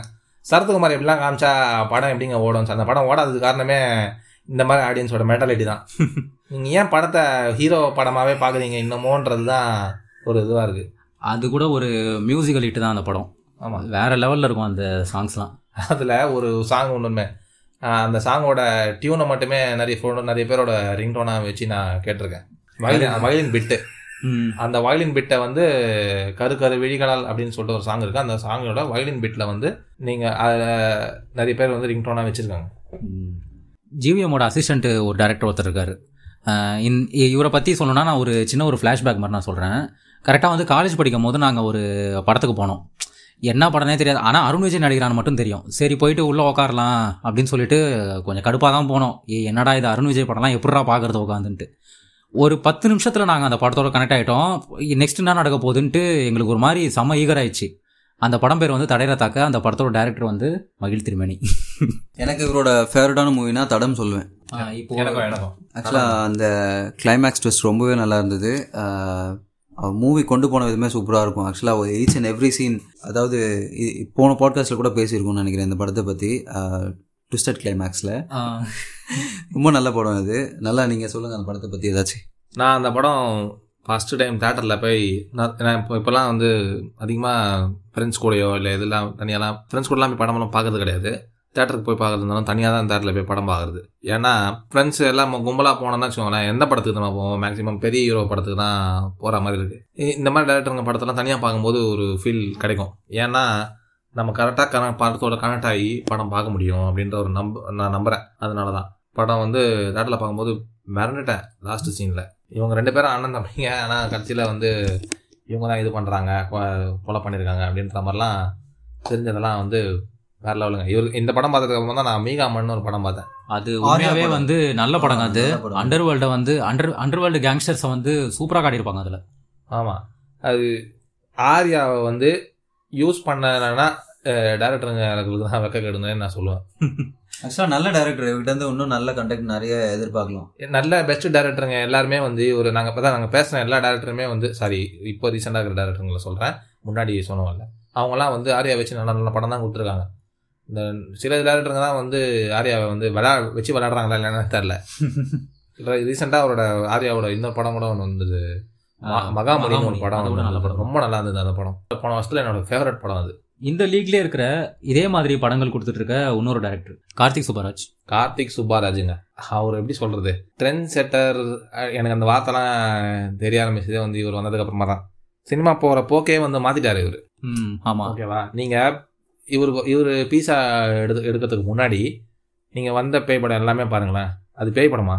சரத்குமார் எப்படிலாம் காமிச்சா படம் எப்படிங்க ஓடும் அந்த படம் ஓடாதது காரணமே இந்த மாதிரி ஆடியன்ஸோட மென்டாலிட்டி தான். (laughs) நீங்கள் ஏன் படத்தை ஹீரோ படமாகவே பார்க்குறீங்க? இன்னமோன்றது தான் ஒரு இதுவாக இருக்குது அது கூட ஒரு மியூசிக்கல் ஹிட் தான் அந்த படம். ஆமாம் வேற லெவலில் இருக்கும் அந்த சாங்ஸ்லாம் அதில் ஒரு சாங் ஒன்றுமே அந்த சாங்கோட டியூனை மட்டுமே நிறைய ஃபோன் நிறைய பேரோட ரிங்டோனாக வச்சு நான் கேட்டிருக்கேன். வயலின் வயலின் பிட்டு அந்த வயலின் பிட்டை வந்து கரு கரு விழிகளால் அப்படின்னு சொல்லிட்டு ஒரு சாங் இருக்கு. அந்த சாங்கோட வயலின் பிட்டில் வந்து நீங்கள் அதில் நிறைய பேர் வந்து ரிங்டோனாக வச்சுருக்காங்க. ஜிவிஎம்மோட அசிஸ்டன்ட் ஒரு டேரக்டர் ஒருத்தர் இருக்காரு. அஹ் இந்- இ- இவரை பற்றி சொல்லணும்னா நான் ஒரு சின்ன ஒரு ஃப்ளாஷ்பேக் மாதிரி நான் சொல்கிறேன் கரெக்டாக வந்து காலேஜ் படிக்கும் போது நாங்கள் ஒரு படத்துக்கு போனோம். என்ன படம்னே தெரியாது. ஆனால் அருண் விஜய் நடிகரான்னு மட்டும் தெரியும். சரி போயிட்டு உள்ளே உட்காரலாம் அப்படின்னு சொல்லிட்டு கொஞ்சம் கடுப்பாக தான் போனோம். ஏ என்னடா இது அருண் விஜய் படம்லாம் எப்படிடா பார்க்குறது உட்காந்துன்ட்டு ஒரு பத்து நிமிஷத்தில் நாங்கள் அந்த படத்தோட கனெக்ட் ஆகிட்டோம் நெக்ஸ்ட் என்ன நடக்க போகுதுன்ட்டு எங்களுக்கு ஒரு மாதிரி செம்ம ஈகர் ஆயிடுச்சு அந்த படம் பேர் வந்து தடையிற தாக்க அந்த படத்தோட டேரக்டர் வந்து மகிழ் திருமணி. எனக்கு இவரோட ஃபேவரட்டான மூவினா தடம் சொல்லுவேன். இப்போ எனக்கும் எனக்கும் ஆக்சுவலாக அந்த கிளைமேக்ஸ் ட்விஸ்ட் ரொம்பவே நல்லா இருந்தது. மூவி கொண்டு போன விதமே சூப்பராக இருக்கும். ஆக்சுவலாக ஈச் அண்ட் எவ்ரி சீன் அதாவது போன பாட்காஸ்ட்டில் கூட பேசியிருக்கோம்னு நினைக்கிறேன் இந்த படத்தை பற்றி ட்விஸ்டட் கிளைமேக்ஸில் ரொம்ப நல்ல படம் இது நல்லா நீங்கள் சொல்லுங்கள் அந்த படத்தை பற்றி ஏதாச்சும். நான் அந்த படம் ஃபஸ்ட்டு டைம் தேட்டரில் போய் நான் நான் இப்போ இப்போலாம் வந்து அதிகமாக ஃப்ரெண்ட்ஸ் கூடயோ இல்லை இதெல்லாம் தனியாலாம் ஃப்ரெண்ட்ஸ் கூடலாம் போய் படமெல்லாம் பார்க்கறது கிடையாது. தேட்டருக்கு போய் பார்க்கறதுனாலும் தனியாக தான் தேட்டரில் போய் படம் பார்க்குறது. ஏன்னா ஃப்ரெண்ட்ஸ் எல்லாம் கும்பலாக போனோம்னா வச்சுக்கோங்களேன் எந்த படத்துக்கு நம்ம போவோம்? மேக்ஸிமம் பெரிய ஹீரோ படத்துக்கு தான் போகிற மாதிரி இருக்குது இந்த மாதிரி டேரக்டருங்க படத்தெல்லாம் தனியாக பார்க்கும்போது ஒரு ஃபீல் கிடைக்கும். ஏன்னா நம்ம கரெக்டாக கன படத்தோட கனெக்ட் ஆகி படம் பார்க்க முடியும் அப்படின்ற ஒரு நம்ப நான் நம்புகிறேன் அதனால தான். படம் வந்து தேட்டரில் பார்க்கும்போது மிரண்டுட்டேன் லாஸ்ட் சீனில் இவங்க ரெண்டு பேரும் அண்ணன் தம்பிங்க. ஆனால் கடைசியில் வந்து இவங்க தான் இது பண்ணுறாங்க கொலை பண்ணியிருக்காங்க அப்படின்ற மாதிரிலாம் தெரிஞ்சதெல்லாம் வந்து வேற லெவலுங்க. இவர் இந்த படம் பார்த்ததுக்கு அப்புறம் தான் நான் மீகாமன் ஒரு படம் பார்த்தேன். அது உண்மையாவே படம். வந்து நல்ல படங்க அது. படம். அண்டர் வேர்ல்ட வந்து அண்டர் அண்டர் வேர்ல்டு கேங்ஸ்டர்ஸை வந்து சூப்பரா காட்டியிருப்பாங்க அதுல. ஆமாம் அது ஆர்யாவை வந்து யூஸ் பண்ணனா டேரக்டருங்களுக்கு தான் வெக்க கெடுங்கன்னு நான் சொல்லுவேன். (laughs) ஆக்சுவலாக நல்ல டேரக்டர் இவர்கிட்ட இருந்து இன்னும் நல்ல கண்டெக்ட் நிறைய எதிர்பார்க்கலாம். நல்ல பெஸ்ட் டேரக்டருங்க எல்லாருமே வந்து ஒரு நாங்கள் இப்போ தான் நாங்கள் பேசுன எல்லா டேரக்டருமே வந்து சாரி இப்போ ரீசெண்டாக இருக்கிற டேரக்டருங்களை சொல்கிறேன் முன்னாடி சொன்னோம்ல. அவங்களாம் வந்து ஆர்யா வச்சு நல்ல நல்ல படம் தான் கொடுத்துருக்காங்க. இந்த சில தான் வந்து ஆர்யாவை வந்து விளா வச்சு விளையாடுறாங்களா இல்லைன்னு தெரில ரீசெண்டாக அவரோட ஆர்யாவோட இன்னொரு படம் கூட ஒன்று வந்தது. ம- மகாமுனின்னு ஒரு படம் நல்ல. படம். ரொம்ப நல்லா இருந்தது அந்த படம். போன வருஷத்துல என்னோட ஃபேவரட் படம் அது. இந்த லீக்லயே இருக்கிற இதே மாதிரி படங்கள் கொடுத்துட்டு இருக்க இன்னொரு டைரக்டர் கார்த்திக் சுப்பராஜ். கார்த்திக் சுப்பாராஜுங்க. அவர் எப்படி சொல்றது? ட்ரெண்ட் செட்டர் எனக்கு அந்த வார்த்தைலாம் தெரிய ஆரம்பிச்சதே வந்து இவர் வந்ததுக்கு அப்புறமா தான். சினிமா போற போக்கே வந்து மாத்திட்டாரு இவர். ம் ஆமா. ஓகேவா? நீங்க இவர் இவர் பீஸா எடுத்து எடுக்கிறதுக்கு முன்னாடி நீங்க வந்த பேய் படம் எல்லாமே பாருங்களேன். அது பேய் படமா?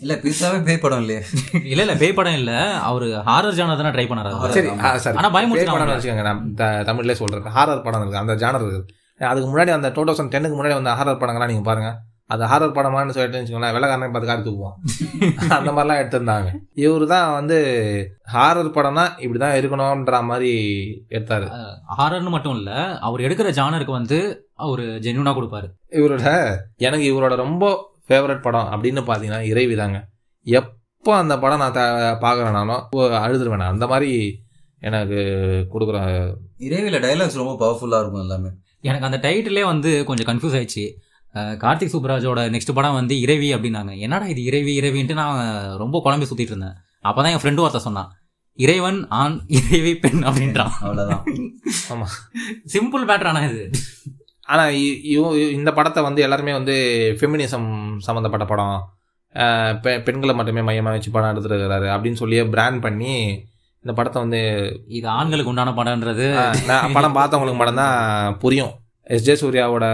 இல்லை பீஸாவே பேய் படம் இல்லையே. இல்ல இல்ல பேய் படம் இல்ல. அவரு ஹாரர் ஜானர் தானே ட்ரை பண்ணாரு. அவரு. சரி. ஆ, சரி. ஆனா பயமுறுத்தி பேய் படம் நான் வச்சுக்கோங்க நான் த- தமிழ்லயே சொல்றேன். ஹாரர் படம் இருக்கு அந்த ஜானர் இருக்குது அதுக்கு முன்னாடி அந்த டூ தௌசண்ட் டென்னுக்கு முன்னாடி வந்த ஹாரர் படங்கள்லாம் நீங்க பாருங்க. அது ஹாரர் படமான்னு சொல்லிட்டு வச்சுக்கோங்களேன் வெள்ளக்காரனை பார்த்து காரி தூக்குவோம் (laughs) அந்த மாதிரிலாம் எடுத்திருந்தாங்க. இவரு தான் வந்து ஹாரர் படம்னா இப்படிதான் இருக்கணும்ன்ற மாதிரி எடுத்தாரு. ஹாரர்னு மட்டும் இல்ல அவர் எடுக்கிற ஜானருக்கு வந்து அவரு ஜென்யூனா கொடுப்பாரு. இவரோட எனக்கு இவரோட ரொம்ப ஃபேவரட் படம் அப்படின்னு பார்த்தீங்கன்னா இறைவி தாங்க. எப்போ அந்த படம் நான் பார்க்கறேனாலும் அழுதுருவேன். அந்த மாதிரி எனக்கு கொடுக்குற இறைவில டைலாக்ஸ் ரொம்ப பவர்ஃபுல்லாக இருக்கும் எல்லாமே. எனக்கு அந்த டைட்டிலே வந்து கொஞ்சம் கன்ஃபியூஸ் ஆயிடுச்சு. கார்த்திக் சுப்ராஜோட நெக்ஸ்ட் படம் வந்து இறைவி அப்படின்னாங்க. என்னடா இது இறைவி இறைவின்ட்டு நான் ரொம்ப குழம்பி சுத்திட்டு இருந்தேன். அப்பதான் என் ஃப்ரெண்டு ஒருத்தன் சொன்னான். இறைவன் ஆண் இறைவி பெண் அப்படின்றான். அவ்வளோதான் ஆமா. சிம்பிள் மேட்டர் ஆனா இது. ஆனால் இந்த படத்தை வந்து எல்லாருமே வந்து ஃபெமினிசம் சம்மந்தப்பட்ட படம் பெ- பெண்களை மட்டுமே மையமாக வச்சு படம் எடுத்துருக்கிறாரு அப்படின்னு சொல்லியே பிராண்ட் பண்ணி இந்த படத்தை வந்து இது ஆண்களுக்கு உண்டான படம்ன்றது. படம் பார்த்தவங்களுக்கு மட்டும் தான் புரியும். எஸ் ஜே சூர்யாவோட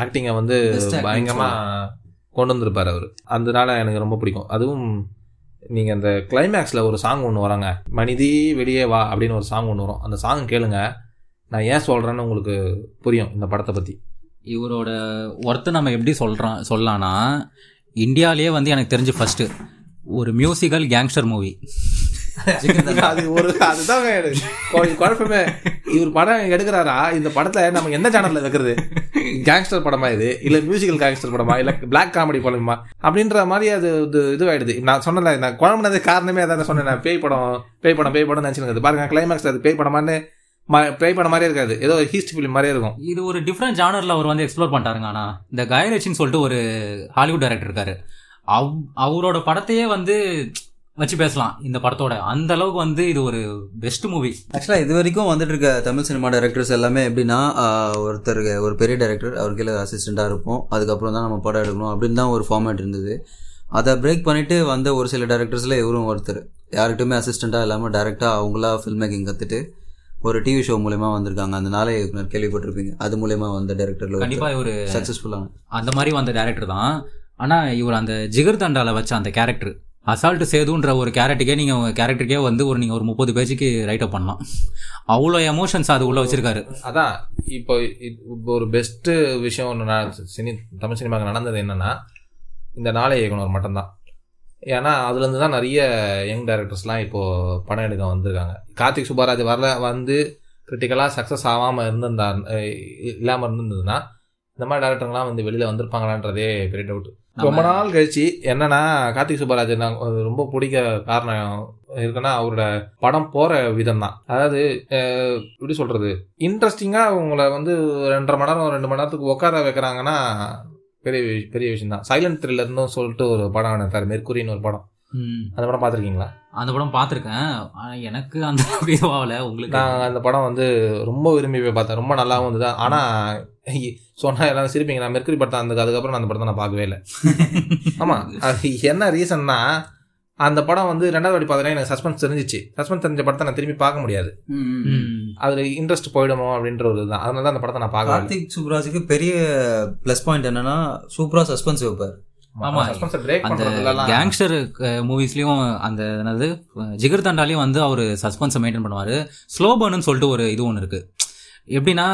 ஆக்டிங்கை வந்து பயங்கரமாக கொண்டு வந்திருப்பார் அவர். அதனால எனக்கு ரொம்ப பிடிக்கும். அதுவும் நீங்கள் அந்த கிளைமேக்ஸில் ஒரு சாங் ஒன்று வராங்க. மனிதி வெளியே வா அப்படின்னு ஒரு சாங் ஒன்று வரும். அந்த சாங் கேளுங்க. நான் ஏன் சொல்கிறேன்னு உங்களுக்கு புரியும் இந்த படத்தை பற்றி இவரோட ஒர்த்து நம்ம எப்படி சொல்றோம் சொல்லலாம்னா இந்தியாவிலேயே வந்து எனக்கு தெரிஞ்சு ஃபர்ஸ்ட் ஒரு மியூசிக்கல் கேங்ஸ்டர் மூவி (laughs) அது ஒரு அதுதான் குழப்பமே. இவர் படம் எடுக்கிறாரா? இந்த படத்தை நம்ம எந்த சேனல்ல வைக்கிறது? கேங்ஸ்டர் படமா இது? இல்ல மியூசிக்கல் கேங்ஸ்டர் படமா? இல்ல பிளாக் காமெடி படமா? அப்படின்ற மாதிரி அது இது இதுவாயிடுது. நான் சொன்னல நான் குழம்புனது காரணமே அதான் சொன்னேன் நான் பேய் படம் பேய் படம் பேய் படம் நினைச்சிருந்தது. பாருங்க கிளைமேக்ஸ் அது பேய் படமான்னு பேய் படம் மாதிரியே இருக்காது. ஏதோ ஹீஸ்ட் ஃபிலிம் மாதிரியே இருக்கும். இது ஒரு டிஃப்ரெண்ட் ஜானர்ல அவர் வந்து எக்ஸ்ப்ளோர் பண்ணிட்டாருங்க ஆனா இந்த கயலட்சின்னு சொல்லிட்டு ஒரு ஹாலிவுட் டைரக்டர் இருக்காரு. அவ் அவரோட படத்தையே வந்து வச்சு பேசலாம் இந்த படத்தோட. அந்த அளவுக்கு வந்து இது ஒரு பெஸ்ட் மூவி ஆக்சுவலாக இது வரைக்கும் வந்துட்டு இருக்க தமிழ் சினிமா டைரக்டர்ஸ் எல்லாமே எப்படின்னா ஆஹ், ஒருத்தருக்கு ஒரு பெரிய டைரக்டர் அவர் கீழே அசிஸ்டண்ட்டாக இருப்போம். அதுக்கப்புறம் தான் நம்ம படம் எடுக்கணும் அப்படின்னு தான் ஒரு ஃபார்மேட் இருந்தது. அதை பிரேக் பண்ணிட்டு வந்த ஒரு சில டைரக்டர்ஸில் இவரும் ஒருத்தர். யார்கிட்டயுமே அசிஸ்டண்ட்டாக இல்லாமல் டேரெக்டாக அவங்களா ஃபில்ம் மேக்கிங் கற்றுட்டு ஒரு டிவி ஷோ மூலயமா வந்திருக்காங்க. அந்த நாளே இயக்குனர் கேள்விப்பட்டிருப்பீங்க. அது மூலயமா வந்த கண்டிப்பா டேரக்டரில் இவரு சக்ஸஸ்ஃபுல்லான அந்த மாதிரி வந்த டேரக்டர் தான். ஆனா இவர் அந்த ஜிகர் தண்டால வச்ச அந்த கேரக்டர் அசால்ட் சேதுன்ற ஒரு கேரக்டருக்கே உங்கள் கேரக்டருக்கே வந்து ஒரு நீங்கள் ஒரு முப்பது பேஜுக்கு ரைட்டப் பண்ணலாம். அவ்வளோ எமோஷன்ஸ் அது உள்ளே வச்சுருக்காரு. அதான் இப்போ இப்போ ஒரு பெஸ்ட்டு விஷயம் ஒன்று நான் சினி தமிழ் சினிமாவுக்கு நடந்தது என்னென்னா இந்த நாளை இயக்குனர் மட்டும்தான். ஏன்னா அதுலேருந்து தான் நிறைய யங் டேரக்டர்ஸ்லாம் இப்போது படம் எடுக்க வந்திருக்காங்க. கார்த்திக் சுப்பராஜ் வரல வந்து கிரிட்டிக்கலாக சக்ஸஸ் ஆகாமல் இருந்திருந்தா இல்லாமல் இருந்திருந்ததுன்னா இந்த மாதிரி டேரக்டர்லாம் வந்து வெளியில் வந்திருப்பாங்களான்றதே பெரிய டவுட் ரொம்ப நாள் கழிச்சு என்னன்னா கார்த்திக் சுப்பராஜ் நான் ரொம்ப பிடிக்க காரணம் இருக்குன்னா அவரோட படம் போற விதம் தான் அதாவது எப்படி சொல்றது? இன்ட்ரெஸ்டிங்கா உங்களை வந்து ரெண்டரை மணி நேரம் ரெண்டு மணி நேரத்துக்கு உட்கார வைக்கிறாங்கன்னா பெரிய பெரிய விஷயம் தான் சைலண்ட் த்ரில்லர்னு சொல்லிட்டு ஒரு படம் எடுத்தாரு மெர்க்குரின்னு ஒரு படம். அந்த படம் பார்த்துருக்கீங்களா? அந்த படம் பார்த்துருக்கேன். எனக்கு அந்த இதுவாகல உங்களுக்கு நான் அந்த படம் வந்து ரொம்ப விரும்பி போய் பார்த்தேன். ரொம்ப நல்லாவும் இருந்தது. ஆனா சொன்னா எல்லாரும் சிரிப்பீங்க. நான் மெர்க்குரி படம் அந்த அதுக்கப்புறம் நான் அந்த படத்தை நான் பார்க்கவே இல்லை. (laughs) ஆமா. அது என்ன ரீசன்னா அந்த படம் வந்து ரெண்டாவது வாட்டி பார்த்தா எனக்கு சஸ்பென்ஸ் தெரிஞ்சிச்சு. சஸ்பென்ஸ் தெரிஞ்ச படத்தை நான் திரும்பி பார்க்க முடியாது. அதுல இன்ட்ரெஸ்ட் போயிடுமோ அப்படின்ற ஒரு இதுதான். அதனால தான் அந்த படத்தை நான் பார்க்கல கார்த்திக் சுப்ராஜுக்கு பெரிய ப்ளஸ் பாயிண்ட் என்னன்னா சூப்பராக சஸ்பென்ஸ் வைப்பார். ஆமா. அந்த கேங்ஸ்டர் மூவிஸ்லயும் அந்த என்னது ஜிகர் தண்டாலையும் வந்து அவர் சஸ்பென்ஸை மெயின்டைன் பண்ணுவாரு. ஸ்லோ பர்னு சொல்லிட்டு ஒரு இது ஒன்று இருக்கு. எப்படின்னா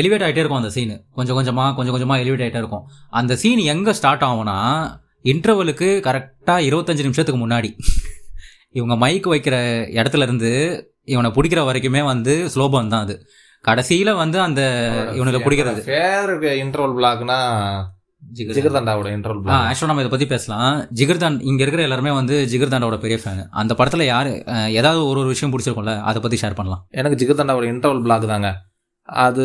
எலிவேட் ஆகிட்டே இருக்கும் அந்த சீன் கொஞ்சம் கொஞ்சமா கொஞ்சம் கொஞ்சமா எலிவேட் ஆகிட்டே இருக்கும். அந்த சீன் எங்க ஸ்டார்ட் ஆகும்னா இன்டர்வலுக்கு கரெக்டாக இருபத்தஞ்சு நிமிஷத்துக்கு முன்னாடி. இவங்க மைக் வைக்கிற இடத்துல இருந்து இவனை பிடிக்கிற வரைக்குமே வந்து ஸ்லோபன் தான் அது. கடைசியில வந்து அந்த இவனுக்கு பிடிக்கிறது. இன்டர்வல் பிளாக்னா ஜிகர்தண்டாவோட இன்டர்வல் ஆக்சுவலாக நம்ம இதை பற்றி பேசலாம். ஜிகர்தான் இங்கே இருக்கிற எல்லாருமே வந்து ஜிகர்தாண்டோட பெரிய ஃபேன் அந்த படத்தில் யார் ஏதாவது ஒரு ஒரு விஷயம் பிடிச்சிருக்கும்ல அதை பற்றி ஷேர் பண்ணலாம். எனக்கு ஜிகர்தண்டாவோட இன்டர்வல் பிளாக் தாங்க. அது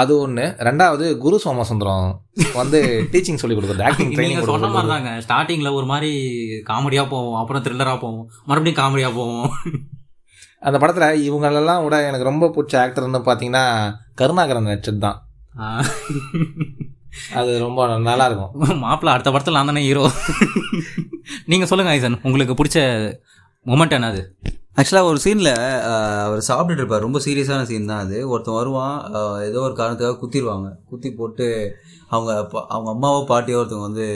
அது ஒண்ணு. ரெண்டாவது குரு சோமசுந்தரம் வந்து (laughs) டீச்சிங் சொல்லி கொடுக்குறது ஆக்டிங் ட்ரைனிங் சொன்ன மாதிரி தாங்க ஸ்டார்டிங்கில் ஒரு மாதிரி காமெடியாக போவோம் அப்புறம் த்ரில்லராக போவோம் மறுபடியும் காமெடியாக போவோம். அந்த படத்துல இவங்களெல்லாம் விட எனக்கு ரொம்ப பிடிச்ச ஆக்டர்னு பாத்தீங்கன்னா கருணாகரன் நடிச்சது தான் அது ரொம்ப நல்லா இருக்கும் (laughs) மாப்பிள்ள அடுத்த படத்தில் நான் தானே ஹீரோ நீங்கள் சொல்லுங்கள் ஐசன். உங்களுக்கு பிடிச்ச மொமெண்ட் என்னது ஆக்சுவலாக ஒரு சீனில் அவர் சாப்பிட்டுட்டு இருப்பார். ரொம்ப சீரியஸான சீன் தான் அது. ஒருத்தன் வருவான் ஏதோ ஒரு காரணத்துக்காக குத்திடுவாங்க. குத்தி போட்டு அவங்க அவங்க அம்மாவோ பாட்டியோ ஒருத்தவங்க வந்து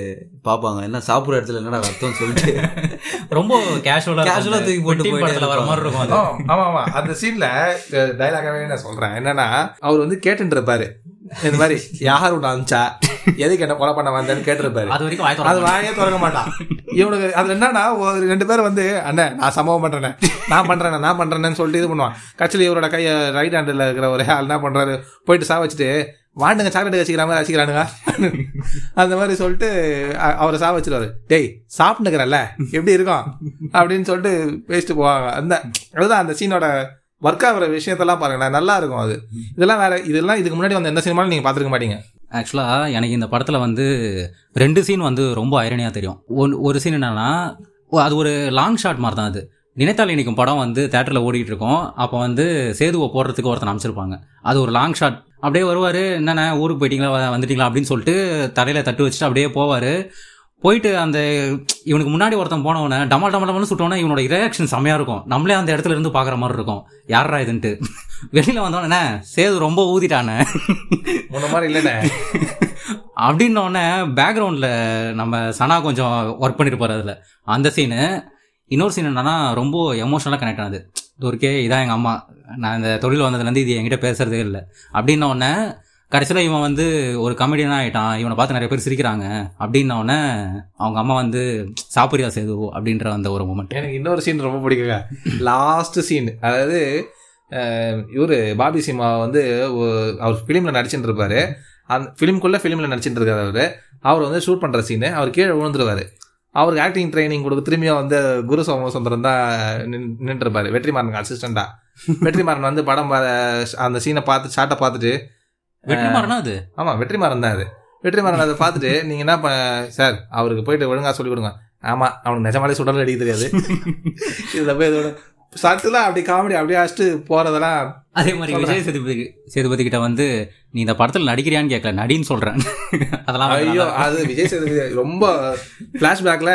பார்ப்பாங்க. என்ன சாப்பிட்ற இடத்துல என்னடா ரத்தம்னு சொல்லிட்டு. (laughs) ரொம்ப கேஷுவலாக ஆ தூக்கி போட்டு போயிட்டே வர மாதிரி இருக்கும் அது. ஆமா ஆமா. அந்த சீன்ல டைலாகாவே நான் சொல்றேன். என்னன்னா அவர் வந்து கேட்டுட்டு இருப்பாரு. இந்த மாதிரி யார் உன்னை அனுப்பிச்சா? எதுக்கு என்ன கொலை பண்ண வந்தேன்னு கேட்டிருப்பாரு. அது வரைக்கும் வாய் அது வாயே திறக்க மாட்டான். இவனுக்கு அது என்னன்னா ஒரு ரெண்டு பேரும் வந்து அண்ணன் நான் சம்பவம் பண்றேனே. நான் பண்றேன் நான் பண்றேன்னு சொல்லிட்டு இது பண்ணுவான். கட்சியில் இவரோட கையை ரைட் ஹேண்டில் இருக்கிற ஒரு ஆள் என்ன பண்றாரு? போயிட்டு சா வச்சுட்டு வாண்டுங்க சாக்லேட் வச்சுக்கிற மாதிரி வச்சுக்கிறானுங்க. அந்த மாதிரி சொல்லிட்டு அவரை சா வச்சிருவாரு. டேய் சாப்பிட்டுக்கிறல்ல எப்படி இருக்கும்? அப்படின்னு சொல்லிட்டு பேசிட்டு போவாங்க. அந்த அதுதான் அந்த சீனோட ஒர்க் ஆகிற விஷயத்தெல்லாம் பாருங்களேன் நல்லா இருக்கும் அது. இதெல்லாம் வேற இதெல்லாம் இதுக்கு முன்னாடி வந்து எந்த சினிமாலும் நீங்க பாத்துருக்க மாட்டீங்க. ஆக்சுவலாக எனக்கு இந்த படத்தில் வந்து ரெண்டு சீன் வந்து ரொம்ப ஐரணியாக தெரியும். ஒன் ஒரு சீன் என்னன்னா அது ஒரு லாங் ஷாட் மாதிரி தான் அது. நினைத்தால் இன்றைக்கும் படம் வந்து தேட்டரில் ஓடிட்டு இருக்கோம். அப்போ வந்து சேதுவை போடுறதுக்கு ஒருத்தன் அமைச்சிருப்பாங்க அது ஒரு லாங் ஷாட் அப்படியே வருவார் என்னென்ன ஊருக்கு போயிட்டீங்களா வந்துட்டீங்களா அப்படின்னு சொல்லிட்டு தலையில் தட்டு வச்சுட்டு அப்படியே போவார். போயிட்டு அந்த இவனுக்கு முன்னாடி ஒருத்தன் போனவன டமால் டமால் டமால்னு சுட்டோன்னே இவனோட ரியாக்ஷன் செம்மையாக இருக்கும். நம்மளே அந்த இடத்துல இருந்து பார்க்குற மாதிரி இருக்கும். யாரா இதுன்ட்டு. வெளியில் வந்தோடனே சேது ரொம்ப ஊதிட்டானே. முன்ன மாதிரி இல்லைண்ணே. அப்படின்னோடனே பேக்ரவுண்டில் நம்ம சனா கொஞ்சம் ஒர்க் பண்ணிட்டு போகிற அதில். அந்த சீனு இன்னொரு சீன் என்னன்னா ரொம்ப எமோஷனலாக கனெக்ட் ஆனது. துர்க்கே இதான் எங்கள் அம்மா. நான் இந்த தொழில் வந்ததுலேருந்து இது என்கிட்ட பேசுறதே இல்லை. அப்படின்ன உடனே கடைசியில் இவன் வந்து ஒரு கமெடியனாக ஆயிட்டான் இவனை பார்த்து நிறைய பேர் சிரிக்கிறாங்க அப்படின்னோடனே அவங்க அம்மா வந்து சாப்பிரியா சேது? அப்படின்ற அந்த ஒரு மூமெண்ட் எனக்கு இன்னொரு சீன் ரொம்ப பிடிக்குங்க. லாஸ்ட் சீன் அதாவது இவர் பாபி சிம்மா வந்து அவர் ஃபிலிமில் நடிச்சுட்டு இருப்பாரு. அந்த ஃபிலிம்குள்ளே ஃபிலிமில் நடிச்சுட்டு இருக்காரு அவர். அவர் வந்து ஷூட் பண்ணுற சீனு அவர் கீழே விழுந்துருவார். அவருக்கு ஆக்டிங் ட்ரைனிங் கொடுக்க திரும்பியும் வந்து குரு சோமசுந்தரம் தான் நின்றுருப்பாரு. வெற்றிமாறனுக்கு அசிஸ்டண்டா வெற்றிமாறன் வந்து படம் அந்த சீனை பார்த்து ஷாட்டை பார்த்துட்டு வெற்றிமாறனா அது? ஆமாம் வெற்றிமாறன் தான் அது. வெற்றிமாறன் அதை பார்த்துட்டு நீங்கள் என்ன சார் அவருக்கு போயிட்டு ஒழுங்கா சொல்லி கொடுங்க. ஆமாம் அவனுக்கு நிஜமாலே சுடல் அடிக்க தெரியாது. (laughs) இதில் போய் இதோட சட்டுலாம் அப்படி காமெடி அப்படியே அடிச்சுட்டு போகிறதெல்லாம் அதே மாதிரி விஜய் சேதுபதி சேதுபதி கிட்ட வந்து நீ இந்த படத்தில் நடிக்கிறியான்னு கேட்கல நடின்னு சொல்றேன். (laughs) அதெல்லாம் ஐயோ அது விஜய் சேதுபதி ரொம்ப ஃப்ளாஷ்பேக்கில்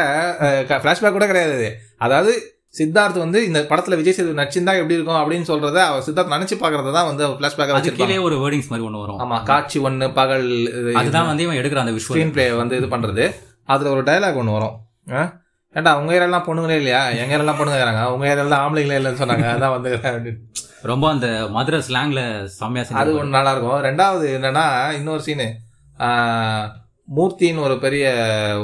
ஃப்ளாஷ்பேக் கூட கிடையாது அது. அதாவது சித்தார்த் வந்து இந்த படத்தில் விஜய் சேதுபதி நடிச்சிருந்தா எப்படி இருக்கும் அப்படின்னு சொல்றத அவர் சித்தார்த் நினைச்சு பார்க்கறத தான் வந்து கீழே வச்சிருப்பாங்க. ஒரு வேர்டிங்ஸ் மாதிரி ஒன்று வரும். ஆமா காட்சி ஒன்று பகல் அதுதான் வந்து இவன் எடுக்கிற அந்த ஸ்க்ரீன் பிளே வந்து இது பண்றது. அதுல ஒரு டயலாக் ஒன்று வரும். ஆ? ஏன்டா உங்க ஏரியாலாம் பொண்ணுங்களே இல்லையா? எங்க ஏரியாலாம் பொண்ணுங்க இருக்கிறாங்க உங்க ஏரியாலாம் ஆம்பளைங்களே இல்லைன்னு சொன்னாங்க. அதான் வந்து. ரொம்ப அந்த மதுரை ஸ்லாங்ல செம்மையா அது ஒன்று நல்லா இருக்கும். ரெண்டாவது என்னன்னா இன்னொரு சீனு மூர்த்தின்னு ஒரு பெரிய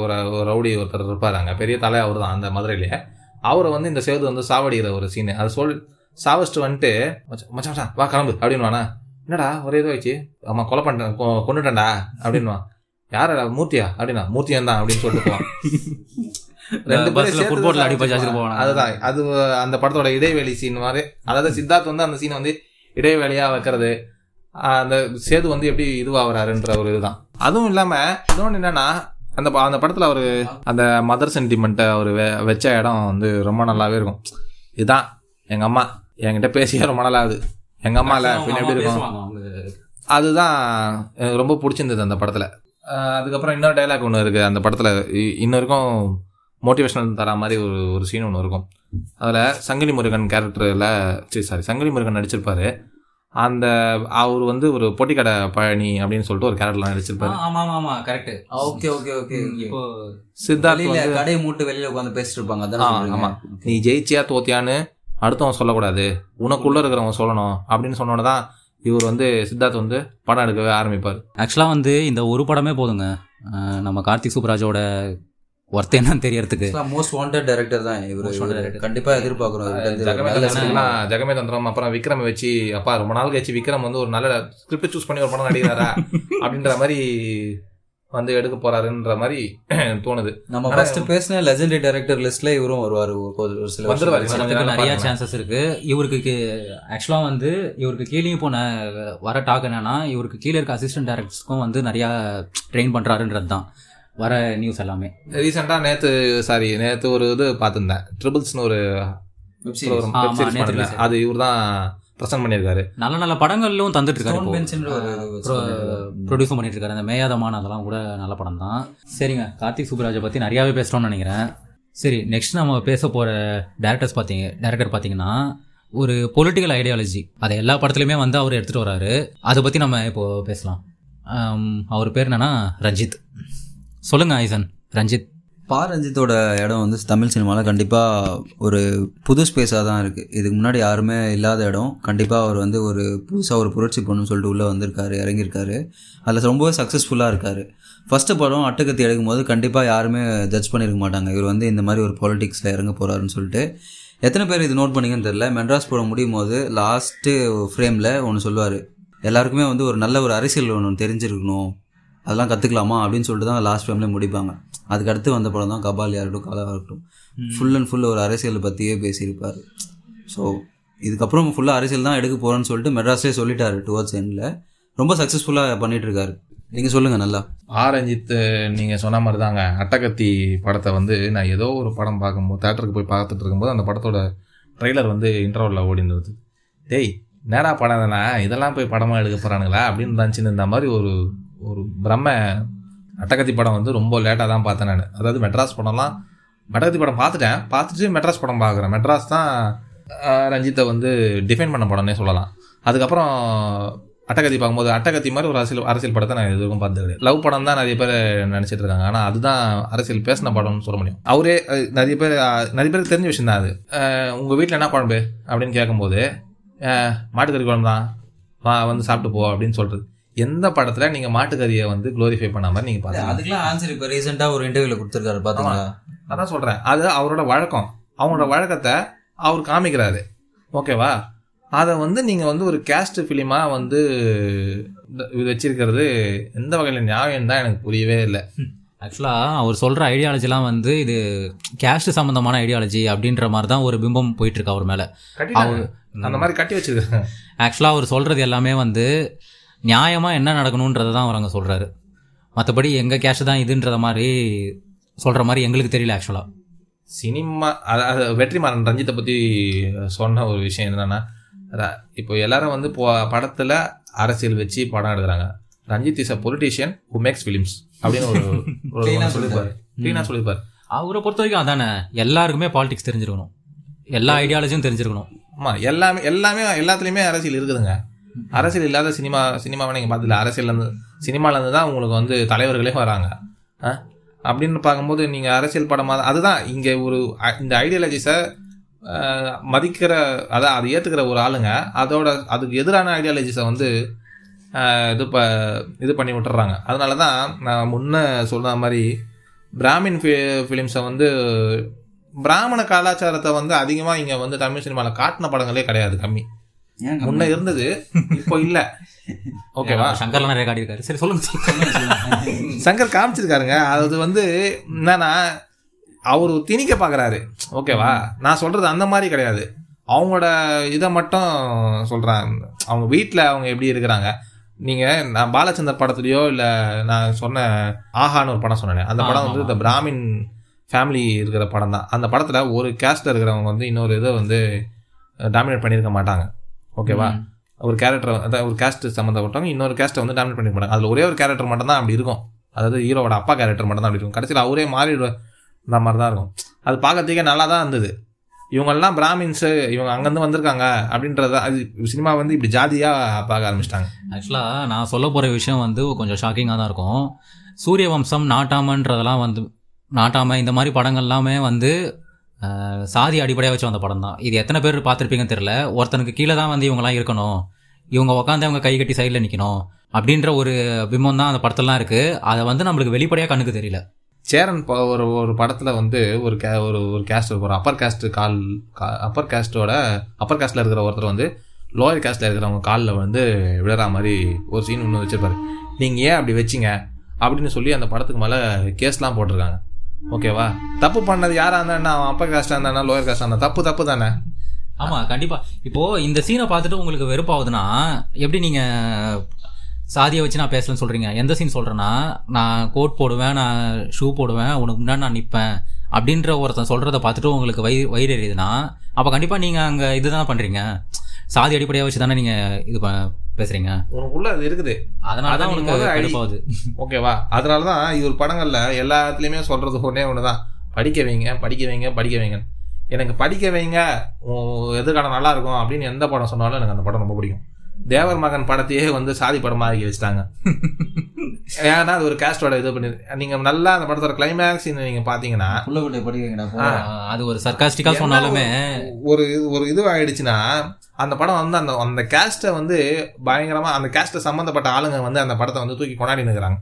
ஒரு ஒரு ரவுடி ஒருத்தர் இருப்பாரு அங்க. பெரிய தலை அவர் தான் அந்த மதுரையிலேயே அவரை வந்து இந்த சேது வந்து சாவடிக்கிற ஒரு சீனு அது சொல் சாவச்சிட்டு வந்துட்டு மச்சான், வா கிளம்பு அப்படின்னு என்னடா ஒரே இதுவாச்சு ஆமா கொலை பண்ணிட்டேன் கொ- கொன்னுட்டேன்டா அப்படின்னுவான். யாரடா மூர்த்தியா? அப்படின்னா மூர்த்தியன் தான் அப்படின்னு சொல்லிட்டு போவான். (laughs) ரெண்டு பேரும் தான் அடி போவாங்க அதுதான். அது அந்த படத்தோட இடைவெளி சீன் மாதிரி. அதாவது சித்தார்த் வந்து அந்த சீனை வந்து இடைவெளியா வைக்கிறது. அந்த சேது வந்து எப்படி இதுவாகிறாருன்ற ஒரு இதுதான். அதுவும் இல்லாம இன்னொன்று என்னன்னா அந்த அந்த படத்துல அவரு அந்த மதர் சென்டிமெண்ட்டை அவர் வச்ச இடம் வந்து ரொம்ப நல்லாவே இருக்கும். இதுதான் எங்க அம்மா. என்கிட்ட பேசியே ரொம்ப நாள் ஆகுது எங்க அம்மா இல்ல பின்ன எப்படி இருக்கும். அதுதான் எனக்கு ரொம்ப பிடிச்சிருந்தது அந்த படத்தில். அதுக்கப்புறம் இன்னொரு டைலாக் ஒன்று இருக்குது அந்த படத்தில் இன்னொருக்கும் மோட்டிவேஷனல் தர மாதிரி ஒரு ஒரு சீன் ஒன்று இருக்கும். அதில் சங்கிலி முருகன் கேரக்டரில் சரி சாரி சங்கிலி முருகன் நடிச்சிருப்பாரு. அந்த அவர் வந்து ஒரு பொட்டிக்கடை பழனி அப்படின்னு சொல்லிட்டு ஒரு கேரக்டர்லாம் நடிச்சிருப்பாரு. ஆமா ஆமா ஆமா கரெக்ட் ஓகே ஓகே ஓகே. இப்போ சித்தார்த் கடையை மூட்டு வெளியில உட்காந்து பேசிட்டு இருப்பாங்க அதான் ஆமா. நீ ஜெயிச்சியா தோத்தியான்னு அடுத்தவன் சொல்லக்கூடாது. உனக்குள்ள இருக்கிறவன் சொல்லணும் அப்படின்னு சொன்னோன்னு தான் இவர் வந்து சித்தார்த் வந்து படம் எடுக்கவே ஆரம்பிப்பார். ஆக்சுவலாக வந்து இந்த ஒரு படமே போதுங்க. நம்ம கார்த்திக் சூப்பராஜோட ஒர்த் என்னன்னு தெரியறதுக்கு. மோஸ்ட் வாண்டட் டைரக்டர் தான் இவரு. கண்டிப்பா ஒரு ஜெகமே தந்திரம் அப்புறம் விக்ரம் வச்சு அப்பா ரொம்ப நாள் கழிச்சு விக்ரம் வந்து ஒரு நல்ல ஸ்கிரிப்ட் சூஸ் பண்ணி ஒரு படம் நடிக்கிறாரா? (laughs) அப்படின்ற மாதிரி வந்து எடுக்க போறாருன்ற மாதிரி (clears throat) தோணுது. நம்ம ஃபர்ஸ்ட் பேசின லெஜெண்டரி டைரக்டர் லிஸ்ட்ல இவரும் வருவாரு. ஒரு சில வந்துருவாரு. நிறைய. சான்சஸ் இருக்கு. இவருக்கு ஆக்சுவலாக வந்து இவருக்கு கீழே போன வர டாக் என்னன்னா இவருக்கு கீழே இருக்க அசிஸ்டன்ட் டேரக்டர்ஸ்க்கும் வந்து நிறைய ட்ரெயின் பண்றாருன்றது தான் வர நியூஸ் எல்லாமே. ரீசெண்டா நேத்து சாரி நேத்து ஒரு இது பார்த்திருந்தேன். ட்ரிபிள்ஸ்னு ஒரு அது இவர் தான் பிரசன்ட் பண்ணியிருக்காரு. நல்ல நல்ல படங்கள்லும் தந்துட்டு இருக்காரு. ப்ரொடியூஸும் பண்ணிட்டு இருக்காரு அந்த மேயாதமான அதெல்லாம் கூட நல்ல படம் தான் சரிங்க கார்த்திக் சூப்பராஜை பத்தி நிறையாவே பேசுறோம்னு நினைக்கிறேன். சரி நெக்ஸ்ட் நம்ம பேச போற டேரக்டர்ஸ் பார்த்தீங்க டேரக்டர் பார்த்தீங்கன்னா ஒரு பொலிட்டிக்கல் ஐடியாலஜி அதை எல்லா படத்துலையுமே வந்து அவர் எடுத்துட்டு வராரு. அதை பத்தி நம்ம இப்போ பேசலாம். அவர் பேர் என்னன்னா ரஞ்சித். சொல்லுங்க ஐசன். ரஞ்சித். பா ரஞ்சித்தோட இடம் வந்து தமிழ் சினிமாவில் கண்டிப்பாக ஒரு புது ஸ்பேஸாக தான் இருக்குது இதுக்கு முன்னாடி யாருமே இல்லாத இடம். கண்டிப்பாக அவர் வந்து ஒரு புதுசாக ஒரு புரட்சி பண்ணணும்னு சொல்லிட்டு உள்ளே வந்திருக்காரு இறங்கியிருக்காரு. அதில் ரொம்பவே சக்ஸஸ்ஃபுல்லாக இருக்கார். ஃபஸ்ட்டு படம் அட்டுக்கத்தி எடுக்கும்போது கண்டிப்பாக யாருமே ஜட்ஜ் பண்ணியிருக்க மாட்டாங்க. இவர் வந்து இந்த மாதிரி ஒரு பாலிட்டிக்ஸில் இறங்க போகிறாருன்னு சொல்லிட்டு. எத்தனை பேர் இது நோட் பண்ணீங்கன்னு தெரில மெட்ராஸ் படம் முடியும் போது லாஸ்ட்டு ஃப்ரேமில் ஒன்று சொல்லுவார். எல்லாருக்குமே வந்து ஒரு நல்ல ஒரு அரசியல் ஒன்று தெரிஞ்சிருக்கணும். அதெல்லாம் கற்றுக்கலாமா அப்படின்னு சொல்லிட்டு தான் லாஸ்ட் டைமில் முடிப்பாங்க. அதுக்கு அடுத்து வந்த படம் தான் கபாலியாக இருக்கட்டும் கலாவாக இருக்கட்டும். ஃபுல் அண்ட் ஃபுல் ஒரு அரசியலை பற்றியே பேசியிருப்பார். ஸோ இதுக்கப்புறம் ஃபுல்லாக அரசியல் தான் எடுக்க போகிறேன்னு சொல்லிட்டு மெட்ராஸ்லேயே சொல்லிட்டாரு டுவர்ட்ஸ் எண்டில் ரொம்ப சக்ஸஸ்ஃபுல்லாக பண்ணிட்டு இருக்காரு நீங்கள் சொல்லுங்கள் நல்லா. ஆர் ரஞ்சித் நீங்க சொன்ன மாதிரி தாங்க. அட்டகத்தி படத்தை வந்து நான் ஏதோ ஒரு படம் பார்க்கும்போது தேட்டருக்கு போய் பார்த்துட்டு இருக்கும்போது அந்த படத்தோட ட்ரெய்லர் வந்து இன்டர்வலில் ஓடி இருந்தது. டேய் நேரா படம் தானே இதெல்லாம் போய் படமாக எடுக்க போகிறானுங்களா அப்படின்னு நினச்சின்னு இந்த மாதிரி ஒரு ஒரு பிரம்ம அட்டகத்தி படம் வந்து ரொம்ப லேட்டாக தான் பார்த்தேன் நான். அதாவது மெட்ராஸ் படம்லாம் அட்டகத்தி படம் பார்த்துட்டேன். பார்த்துட்டு மெட்ராஸ் படம் பார்க்குறேன். மெட்ராஸ் தான் ரஞ்சித்தை வந்து டிஃபைன் பண்ண படம்னே சொல்லலாம். அதுக்கப்புறம் அட்டகத்தி பார்க்கும்போது அட்டகத்தி மாதிரி ஒரு அரசியல் அரசியல் படத்தை நான் எதுவும் பார்த்தது கிடையாது லவ் படம் தான் நிறைய பேர் நினச்சிட்டு இருக்காங்க. ஆனால் அதுதான் அரசியல் பேசின படம்னு சொல்ல முடியும். அவரே நிறைய பேர் நிறைய பேருக்கு தெரிஞ்ச விஷயம் தான் அது. உங்கள் வீட்டில் என்ன குழம்பு? அப்படின்னு கேட்கும்போது மாட்டுக்கறி குழம்பு தான். வா வந்து சாப்பிட்டு போ அப்படின்னு சொல்கிறது எந்த படத்துல நீங்க மாட்டுக்கறியை வந்து குளோரிஃபை பண்ண மாதிரி நீங்க பாத்தீங்க? அதுக்கெல்லாம் ஆன்சர் இப்போ ரீசெண்டாக ஒரு இன்டர்வியூல கொடுத்துருக்காரு பார்த்தீங்களா அதான் சொல்றேன். அது அவரோட வழக்கம். அவங்களோட வழக்கத்தை அவர் காமிக்கிறாரு. ஓகேவா? அதை வந்து நீங்க வந்து ஒரு கேஸ்ட் ஃபிலிமா வந்து இது வச்சிருக்கிறது எந்த வகையில நியாயம் தான் எனக்கு புரியவே இல்லை. ஆக்சுவலாக அவர் சொல்கிற ஐடியாலஜிலாம் வந்து இது கேஸ்ட் சம்மந்தமான ஐடியாலஜி அப்படின்ற மாதிரி தான் ஒரு பிம்பம் போயிட்டு இருக்கு அவர் மேலே. கட்டிட்டாங்க. அந்த மாதிரி கட்டி வச்சிருக்காங்க. ஆக்சுவலாக அவர் சொல்கிறது எல்லாமே வந்து நியாயமாக என்ன நடக்கணுன்றதை தான் அவர் அங்கே சொல்கிறாரு மற்றபடி எங்கள் கேஷ் தான் இதுன்றத மாதிரி சொல்கிற மாதிரி எங்களுக்கு தெரியல ஆக்சுவலாக சினிமா அது- அது வெற்றிமாறன் ரஞ்சித்தை பத்தி சொன்ன ஒரு விஷயம் என்னன்னா இப்போ எல்லாரும் வந்து படத்துல அரசியல் வச்சு படம் எடுக்கிறாங்க. Ranjith is a politician who makes films அப்படின்னு ஒரு (laughs) சொல்லியிருப்பாரு. க்ளீனாக சொல்லியிருப்பாரு. அவரை பொறுத்த வரைக்கும் அதானே எல்லாருக்குமே பாலிடிக்ஸ் தெரிஞ்சிருக்கணும். எல்லா ஐடியாலஜியும் தெரிஞ்சிருக்கணும். ஆமா எல்லாமே எல்லாமே எல்லாத்துலயுமே அரசியல் இருக்குதுங்க. அரசியல் இல்லாத சினிமா சினிமாவை நீங்கள் பார்த்ததில்ல அரசியல்லேருந்து இருந்து தான் உங்களுக்கு வந்து தலைவர்களே வராங்க. அப்படின்னு பார்க்கும்போது நீங்கள் அரசியல் படமாக அதுதான் இங்கே ஒரு இந்த ஐடியாலஜிஸை மதிக்கிற அதான் அதை ஏற்றுக்கிற ஒரு ஆளுங்க அதோட அதுக்கு எதிரான ஐடியாலஜிஸை வந்து இது ப இது பண்ணி விட்டுறாங்க. அதனால தான் நான் முன்ன சொன்ன மாதிரி பிராமின் ஃபி ஃபிலிம்ஸை வந்து பிராமண கலாச்சாரத்தை வந்து அதிகமாக இங்கே வந்து தமிழ் சினிமாவில் காட்டின படங்களே கிடையாது கம்மி. முன்ன இருந்தது இப்போ இல்லை. (laughs) ஓகேவா? சங்கர்லாம் நிறைய காட்டியிருக்காரு. சரி சொல்லுங்க. (laughs) சங்கர் காமிச்சிருக்காருங்க. அது வந்து என்னன்னா அவர் திணிக்க பார்க்குறாரு ஓகேவா? நான் சொல்றது அந்த மாதிரி கிடையாது. அவங்களோட இதை மட்டும் சொல்றேன் அவங்க வீட்டில் அவங்க எப்படி இருக்கிறாங்க? நீங்க நான் பாலச்சந்தர் படத்துலயோ இல்லை நான் சொன்ன ஆஹான்னு ஒரு படம் சொன்னேன் அந்த படம் வந்து இந்த பிராமின் ஃபேமிலி இருக்கிற படம் தான் அந்த படத்துல ஒரு கேஸ்ட்ல இருக்கிறவங்க வந்து இன்னொரு இதை வந்து டாமினேட் பண்ணியிருக்க மாட்டாங்க. ஓகேவா? ஒரு கேரக்டர் அதாவது ஒரு கேஸ்ட் சம்மந்தப்பட்டவங்க இன்னொரு கேஸ்ட்டை வந்து டாமினேட் பண்ணிக்க மாட்டாங்க. அதில் ஒரே ஒரு கேரக்டர் மட்டும் தான் அப்படி இருக்கும். அதாவது ஹீரோவோட அப்பா கேரக்டர் மட்டும் தான் அப்படி இருக்கும். கடைசியில் அவரே மாறிடுற மாதிரி தான் இருக்கும். அது பார்க்கறதுக்கே நல்லா தான் இருந்தது. இவங்கெல்லாம் பிராமின்ஸு இவங்க அங்கேருந்து வந்திருக்காங்க அப்படின்றத அது சினிமா வந்து இப்படி ஜாதியாக பார்க்க ஆரம்பிச்சிட்டாங்க. ஆக்சுவலாக நான் சொல்ல போகிற விஷயம் வந்து கொஞ்சம் ஷாக்கிங்காக தான் இருக்கும். சூரிய வம்சம் நாட்டாமன்றதெல்லாம் வந்து நாட்டாம இந்த மாதிரி படங்கள் எல்லாமே வந்து சாதி அடிப்படையாக வச்சு வந்த படம் தான் இது எத்தனை பேர் பார்த்துருப்பீங்கன்னு தெரியல. ஒருத்தனுக்கு கீழே தான் வந்து இவங்கெல்லாம் இருக்கணும். இவங்க உட்காந்து அவங்க கை கட்டி சைடில் நிற்கணும் அப்படின்ற ஒரு பிம்பம் தான் அந்த படத்துலலாம் இருக்குது அதை வந்து நம்மளுக்கு வெளிப்படையாக கண்ணுக்கு தெரியல. சேரன் ஒரு ஒரு படத்தில் வந்து ஒரு கே ஒரு ஒரு கேஸ்ட் ஒரு அப்பர் கேஸ்ட் கால் அப்பர் கேஸ்ட்டோட அப்பர் கேஸ்ட்டில் இருக்கிற ஒருத்தர் வந்து லோயர் கேஸ்ட்டில் இருக்கிறவங்க காலில் வந்து விழுற மாதிரி ஒரு சீன் ஒன்று வச்சுருப்பாரு. நீங்கள் ஏன் அப்படி வச்சிங்க? அப்படின்னு சொல்லி அந்த படத்துக்கு மேலே கேஸ்லாம் போட்டிருக்காங்க. ஓகேவா? தப்பு பண்ணது யாராக இருந்தா அவன் அப்பர் காஸ்டா இருந்தானா லோயர் காஸ்டா இருந்தா தப்பு தப்பு தானே? ஆமா கண்டிப்பா. இப்போ இந்த சீனை பார்த்துட்டு உங்களுக்கு வெறுப்பாகுதுன்னா எப்படி நீங்க சாதியை வச்சு நான் பேசலன்னு சொல்றீங்க? எந்த சீன் சொல்றேன்னா நான் கோட் போடுவேன் நான் ஷூ போடுவேன் உனக்கு முன்னாடி நான் நிற்பேன் அப்படின்ற ஒருத்தன் சொல்றதை பார்த்துட்டு உங்களுக்கு வயிறு வயிறு எரியுதுன்னா அப்ப கண்டிப்பா நீங்க அங்க இதுதான் பண்றீங்க? சாதி அடிப்படையா வச்சு தானே நீங்க இது பேசுறீங்க? உனக்குள்ள அது இருக்குது. அதனால அதை தான் நீ உங்களுக்கு முதல்ல அடி. கடுப்பாகுது. (laughs) ஓகேவா? அதனால தான் இவர் படங்கள்ல எல்லாத்துலேயுமே சொல்றது ஒன்றே ஒன்று தான் படிக்க வைங்க படிக்க வைங்க படிக்க வைங்க எனக்கு படிக்க வைங்க எதிர்காலம் நல்லா இருக்கும் அப்படின்னு எந்த படம் சொன்னாலும் எனக்கு அந்த படம் ரொம்ப பிடிக்கும். தேவர் மகன் படத்தையே வந்து சாதி படமா ஆக்கி வச்சுட்டாங்க. (laughs) ஏன்னா அது ஒரு கேஸ்டோட இது பண்ணி நீங்க நல்லா அந்த படத்தோட கிளைமேக்ஸ் நீங்க பாத்தீங்கன்னா அது ஒரு சர்க்காஸ்டிக்கா சொன்னாலுமே. ஒரு ஒரு இது ஆயிடுச்சுன்னா அந்த படம் வந்து அந்த அந்த கேஸ்ட்டை வந்து பயங்கரமா அந்த கேஸ்ட்டை சம்மந்தப்பட்ட ஆளுங்க வந்து அந்த படத்தை வந்து தூக்கி கொண்டாடி நிற்கிறாங்க.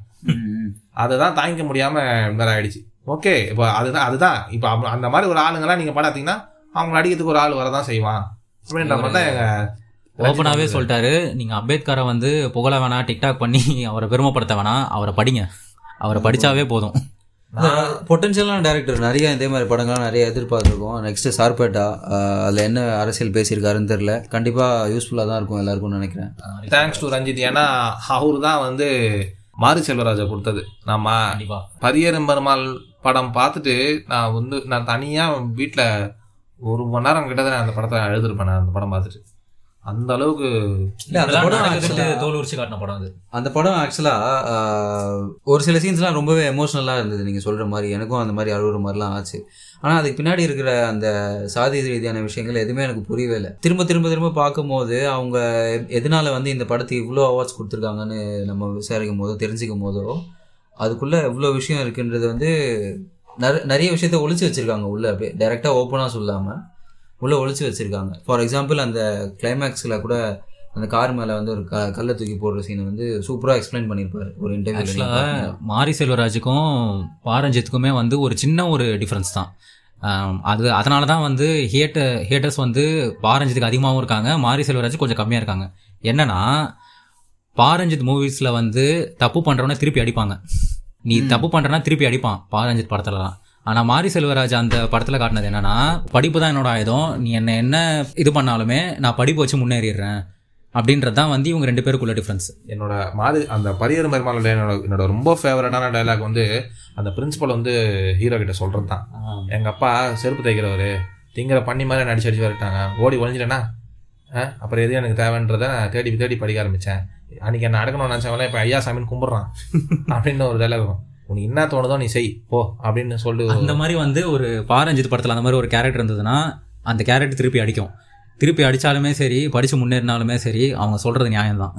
அதுதான் தாங்கிக்க முடியாம வேற ஆயிடுச்சு. ஓகே இப்போ அதுதான் அதுதான். இப்போ அந்த மாதிரி ஒரு ஆளுங்கெல்லாம் நீங்க பாத்தீங்கன்னா அவங்களை அடிக்கிறதுக்கு ஒரு ஆள் வரதான் செய்வான். அப்படின்ற மாதிரி தான் எங்க ஓப்பனாவே சொல்லிட்டாரு. நீங்க அம்பேத்கரை வந்து புகழ வேணாம் டிக்டாக் பண்ணி அவரை பெருமைப்படுத்த வேணாம். அவரை படிங்க. அவரை படிச்சாவே போதும். பொட்டன்ஷியலான டேரக்டர் நிறைய இதே மாதிரி படங்கள்லாம் நிறைய எதிர்பார்த்துருக்கோம். நெக்ஸ்ட் சார்பேட்டா அதில் என்ன அரசியல் பேசியிருக்காருன்னு தெரில கண்டிப்பாக யூஸ்ஃபுல்லாக தான் இருக்கும் எல்லாருக்கும்னு நினைக்கிறேன். Thanks to Ranjith. ஏன்னா அவரு தான் வந்து மாரி செல்வராஜை கொடுத்தது. நான் மா- பரியரும் பெருமாள் படம் பார்த்துட்டு நான் வந்து நான் தனியா வீட்ல ஒரு மணி நேரம் கிட்டத்தட்ட அந்த படத்தை எழுதிருப்பேன் நான் அந்த படம் பார்த்துட்டு. அந்த அளவுக்கு தோல் உரிச்சு காட்டின படம் அது. அந்த படம் ஆக்சுவலாக ஒரு சில சீன்ஸ்லாம் ரொம்பவே எமோஷ்னலாக இருந்தது நீங்கள் சொல்கிற மாதிரி. எனக்கும் அந்த மாதிரி அழுகுற மாதிரிலாம் ஆச்சு. ஆனால் அதுக்கு பின்னாடி இருக்கிற அந்த சாதி ரீதியான விஷயங்கள் எதுவுமே எனக்கு புரியவே இல்லை. திரும்ப திரும்ப திரும்ப பார்க்கும்போது அவங்க எதனால வந்து இந்த படத்துக்கு இவ்வளோ அவார்ட்ஸ் கொடுத்துருக்காங்கன்னு நம்ம விசாரிக்கும் போதோ தெரிஞ்சுக்கும் போதோ அதுக்குள்ளே இவ்வளோ விஷயம் இருக்குன்றது வந்து நிற நிறைய விஷயத்த ஒளிச்சு வச்சுருக்காங்க உள்ளே அப்படியே. டைரெக்டாக ஓப்பனாக சொல்லாமல் உள்ளே ஒளிச்சு வச்சுருக்காங்க. ஃபார் எக்ஸாம்பிள் அந்த கிளைமேக்ஸில் கூட அந்த கார் மேலே வந்து ஒரு க கல்லை தூக்கி போடுற சீனை வந்து சூப்பராக எக்ஸ்பிளைன் பண்ணியிருப்பாரு ஒரு ஆக்சுவலாக இன்டர்வியூ மாரி செல்வராஜுக்கும் பாரஞ்சித்துக்குமே வந்து ஒரு சின்ன ஒரு டிஃப்ரென்ஸ் தான். அது அதனால தான் வந்து ஹேட்ட ஹேட்டர்ஸ் வந்து பாரஞ்சித்துக்கு அதிகமாகவும் இருக்காங்க மாரி செல்வராஜ் கொஞ்சம் கம்மியாக இருக்காங்க. என்னன்னா பாரஞ்சித் மூவிஸில் வந்து தப்பு பண்ணுறவன திருப்பி அடிப்பாங்க. நீ தப்பு பண்ணுறனா திருப்பி அடிப்பான் பாரஞ்சித் படத்துலலாம். ஆனால் மாரி செல்வராஜ் அந்த படத்தில் காட்டினது என்னன்னா படிப்பு தான் என்னோட ஆயுதம். நீ என்ன என்ன இது பண்ணாலுமே நான் படிப்பு வச்சு முன்னேறிடுறேன். அப்படின்றது தான் வந்து இவங்க ரெண்டு பேருக்குள்ள டிஃப்ரென்ஸ் என்னோட மாது அந்த பரியர் மருமாளோட என்னோட என்னோட ரொம்ப ஃபேவரட்டான டைலாக் வந்து அந்த பிரின்சிபல் வந்து ஹீரோ கிட்ட சொல்கிறது தான் எங்கள் அப்பா செருப்பு தைக்கிறவர் திங்கிற பண்ணி மாதிரி நடிச்சு அடிச்சு வரட்டாங்க ஓடி ஒழிஞ்சிட்டேன்னா அப்புறம் எது எனக்கு தேவைன்றதை நான் தேடி தேடி படிக்க ஆரம்பித்தேன் அன்றைக்கி என்ன அடக்கணும்னு நினச்சவங்களே இப்போ ஐயா சாமின்னு கும்பிட்றான். (laughs) அப்படின்னு ஒரு டைலாக் வரும். உனக்கு என்ன தோணுதோ நீ செய் போ அப்படின்னு சொல்லி அந்த மாதிரி வந்து ஒரு பாரஞ்சித் படத்தில் அந்த மாதிரி ஒரு கேரக்டர் இருந்ததுன்னா அந்த கேரக்டர் திருப்பி அடிக்கும். திருப்பி அடித்தாலுமே சரி படித்து முன்னேறினாலுமே சரி அவங்க சொல்கிறது நியாயம்தான்.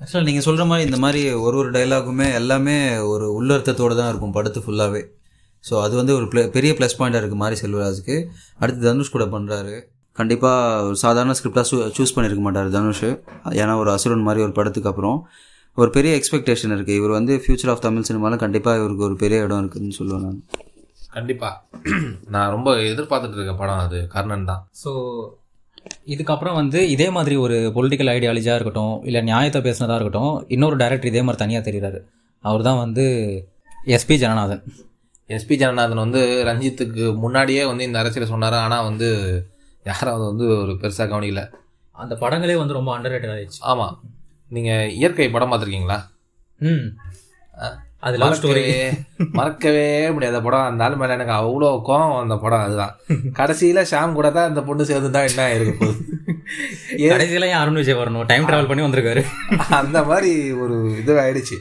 ஆக்சுவலாக நீங்கள் சொல்கிற மாதிரி இந்த மாதிரி ஒரு ஒரு டைலாகுமே எல்லாமே ஒரு உள்ளர்த்தத்தோடு தான் இருக்கும் படத்து ஃபுல்லாகவே ஸோ அது வந்து ஒரு ப்ள- பெரிய ப்ளஸ் பாயிண்டாக இருக்குது மாரி செல்வராஜுக்கு. அடுத்து தனுஷ் கூட பண்ணுறாரு கண்டிப்பாக ஒரு சாதாரண ஸ்கிரிப்டாக சூ சூஸ் பண்ணியிருக்க மாட்டார் தனுஷ். ஏன்னா ஒரு அசுரன் மாதிரி ஒரு படத்துக்கு அப்புறம். ஒரு பெரிய எக்ஸ்பெக்டேஷன் இருக்குது இவர் வந்து ஃபியூச்சர் ஆஃப் தமிழ் சினிமாவில் கண்டிப்பாக இவருக்கு ஒரு பெரிய இடம் இருக்குதுன்னு சொல்லுவேன் நான். கண்டிப்பாக (clears throat) நான் ரொம்ப எதிர்பார்த்துட்டு இருக்க படம் அது. கர்ணன் தான். ஸோ இதுக்கப்புறம் வந்து இதே மாதிரி ஒரு பொலிட்டிக்கல் ஐடியாலஜியாக இருக்கட்டும் இல்லை நியாயத்தை பேசினதாக இருக்கட்டும் இன்னொரு டைரக்டர் இதே மாதிரி தனியாக தெரிகிறாரு அவர் தான் வந்து எஸ்பி ஜனநாதன். எஸ்பி ஜனநாதன் வந்து ரஞ்சித்துக்கு முன்னாடியே வந்து இந்த அரசியலை சொன்னார்? ஆனால் வந்து யாரும் அதை வந்து ஒரு பெருசாக கவனிக்கல. அந்த படங்களே வந்து ரொம்ப அண்டர் ஆயிடுச்சு. ஆமாம் நீங்கள் இயற்கை படம் பார்த்துருக்கீங்களா? ம். அது லவ் ஸ்டோரி மறக்கவே முடியாத படம். அந்த ஆள் மேலே எனக்கு அவ்வளோ கோவம் அந்த படம் அதுதான். கடைசியில் ஷாம் கூட தான் இந்த பொண்ணு சேர்ந்து தான் என்ன இருக்க போகுது? கடைசியில ஏன் அருண் விஜய் வரணும்? டைம் டிராவல் பண்ணி வந்திருக்காரு. அந்த மாதிரி ஒரு இது ஆயிடுச்சு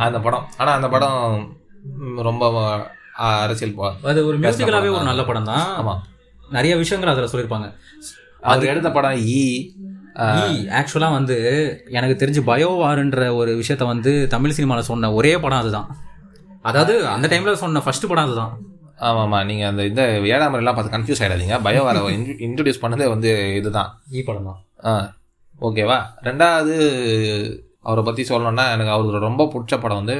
அந்த படம். ஆனால் அந்த படம் ரொம்ப அரசியல் அது ஒரு மியூசிக்கலாகவே ஒரு நல்ல படம் தான் ஆமாம் நிறைய விஷயங்கள் அதில் சொல்லியிருப்பாங்க. அவர் எடுத்த படம் ஈ ஆ, ஆக்சுவலாக வந்து எனக்கு தெரிஞ்சு பயோவாருன்ற ஒரு விஷயத்த வந்து தமிழ் சினிமாவில் சொன்ன ஒரே படம் அதுதான். அதாவது அந்த டைமில் சொன்ன ஃபர்ஸ்ட் படம் அதுதான். ஆமாம் ஆமாம் நீங்கள் அந்த இந்த ஏழாம் எல்லாம் பார்த்து கன்ஃபியூஸ் ஆகிடாதீங்க பயோ வர (laughs) இன்ட்ரடியூஸ் பண்ணதே வந்து இதுதான். ஈ படம்? தான் ஆ ஓகேவா ரெண்டாவது அவரை பற்றி சொல்லணும்னா எனக்கு அவருக்கு ரொம்ப பிடிச்ச படம் வந்து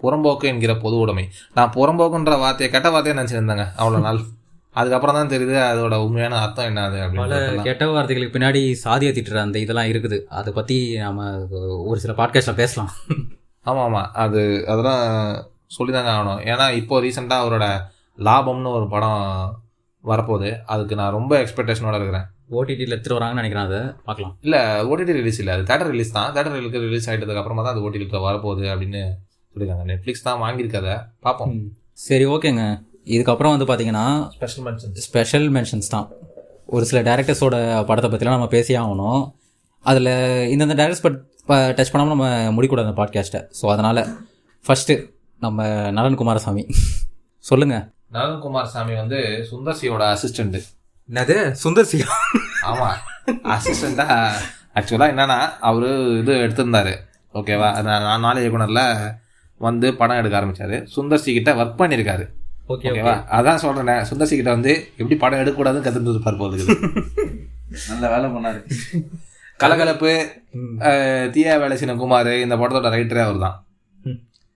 புறம்போக்கு என்கிற பொது உடைமை. நான் புறம்போக்குன்ற வார்த்தையை கெட்ட வார்த்தையை நினச்சிருந்தேங்க அவ்வளோ நாள். அதுக்கப்புறம் தான் தெரியுது அதோட உண்மையான அர்த்தம் என்னது அப்படின்னு கெட்ட வார்த்தைகளுக்கு பின்னாடி சாதிய திட்டுற அந்த இதெல்லாம் இருக்குது. அதை பற்றி நம்ம ஒரு சில பாட்காஸ்ட்டில் பேசலாம். ஆமாம் ஆமாம் அது அதெல்லாம் சொல்லி தாங்க ஆகணும். ஏன்னா இப்போ ரீசெண்டாக அவரோட லாபம்னு ஒரு படம் வரப்போகுது. அதுக்கு நான் ரொம்ப எக்ஸ்பெக்டேஷனோட இருக்கிறேன். ஓடிடியில் எடுத்துட்டு வராங்கன்னு நினைக்கிறேன் அதை பார்க்கலாம். இல்லை ஓடிடி ரிலீஸ் இல்லை. அது தேட்டர் ரிலீஸ் தான். தேட்டர் ரிலீஸ் ஆகிட்டதுக்கு அப்புறமா தான் அது ஓடிடிக்கு வரப்போகுது அப்படின்னு சொல்லியிருக்காங்க. நெட்ஃப்ளிக்ஸ் தான் வாங்கியிருக்கதை பார்ப்போம். சரி ஓகேங்க. இதுக்கப்புறம் வந்து பார்த்தீங்கன்னா ஸ்பெஷல் மென்ஷன் ஸ்பெஷல் மென்ஷன்ஸ் தான். ஒரு சில டேரக்டர்ஸோட படத்தை பற்றிலாம் நம்ம பேசியே ஆகணும். அதில் இந்தந்த டேரக்டர்ஸ் பட் டச் பண்ணாமல் நம்ம முடிக்கூடாது அந்த பாட்காஸ்ட்டை ஸோ அதனால் ஃபஸ்ட்டு நம்ம நலன் குமாரசாமி. (laughs) சொல்லுங்கள் நலன்குமார் சாமி வந்து சுந்தர்சியோட அசிஸ்டண்ட் என்னது? சுந்தர் சியா ஆமாம் அசிஸ்டண்டா ஆக்சுவலாக என்னன்னா அவரு இது எடுத்திருந்தாரு. ஓகேவா நான் நாலு இயக்குனரில் வந்து படம் எடுக்க ஆரம்பிச்சாரு. சுந்தர்சி கிட்ட ஒர்க் பண்ணியிருக்காரு ஓகேவா? அதான் சொல்றேன் சுந்தர்சி கிட்ட வந்து எப்படி படம் எடுக்கக்கூடாதுன்னு கற்றுட்டு இருப்பார் போல நல்ல வேலை பண்ணாரு. கலகலப்பு தீயா வேலை சின்ன குமார் இந்த படத்தோட ரைட்டரே அவர் தான்.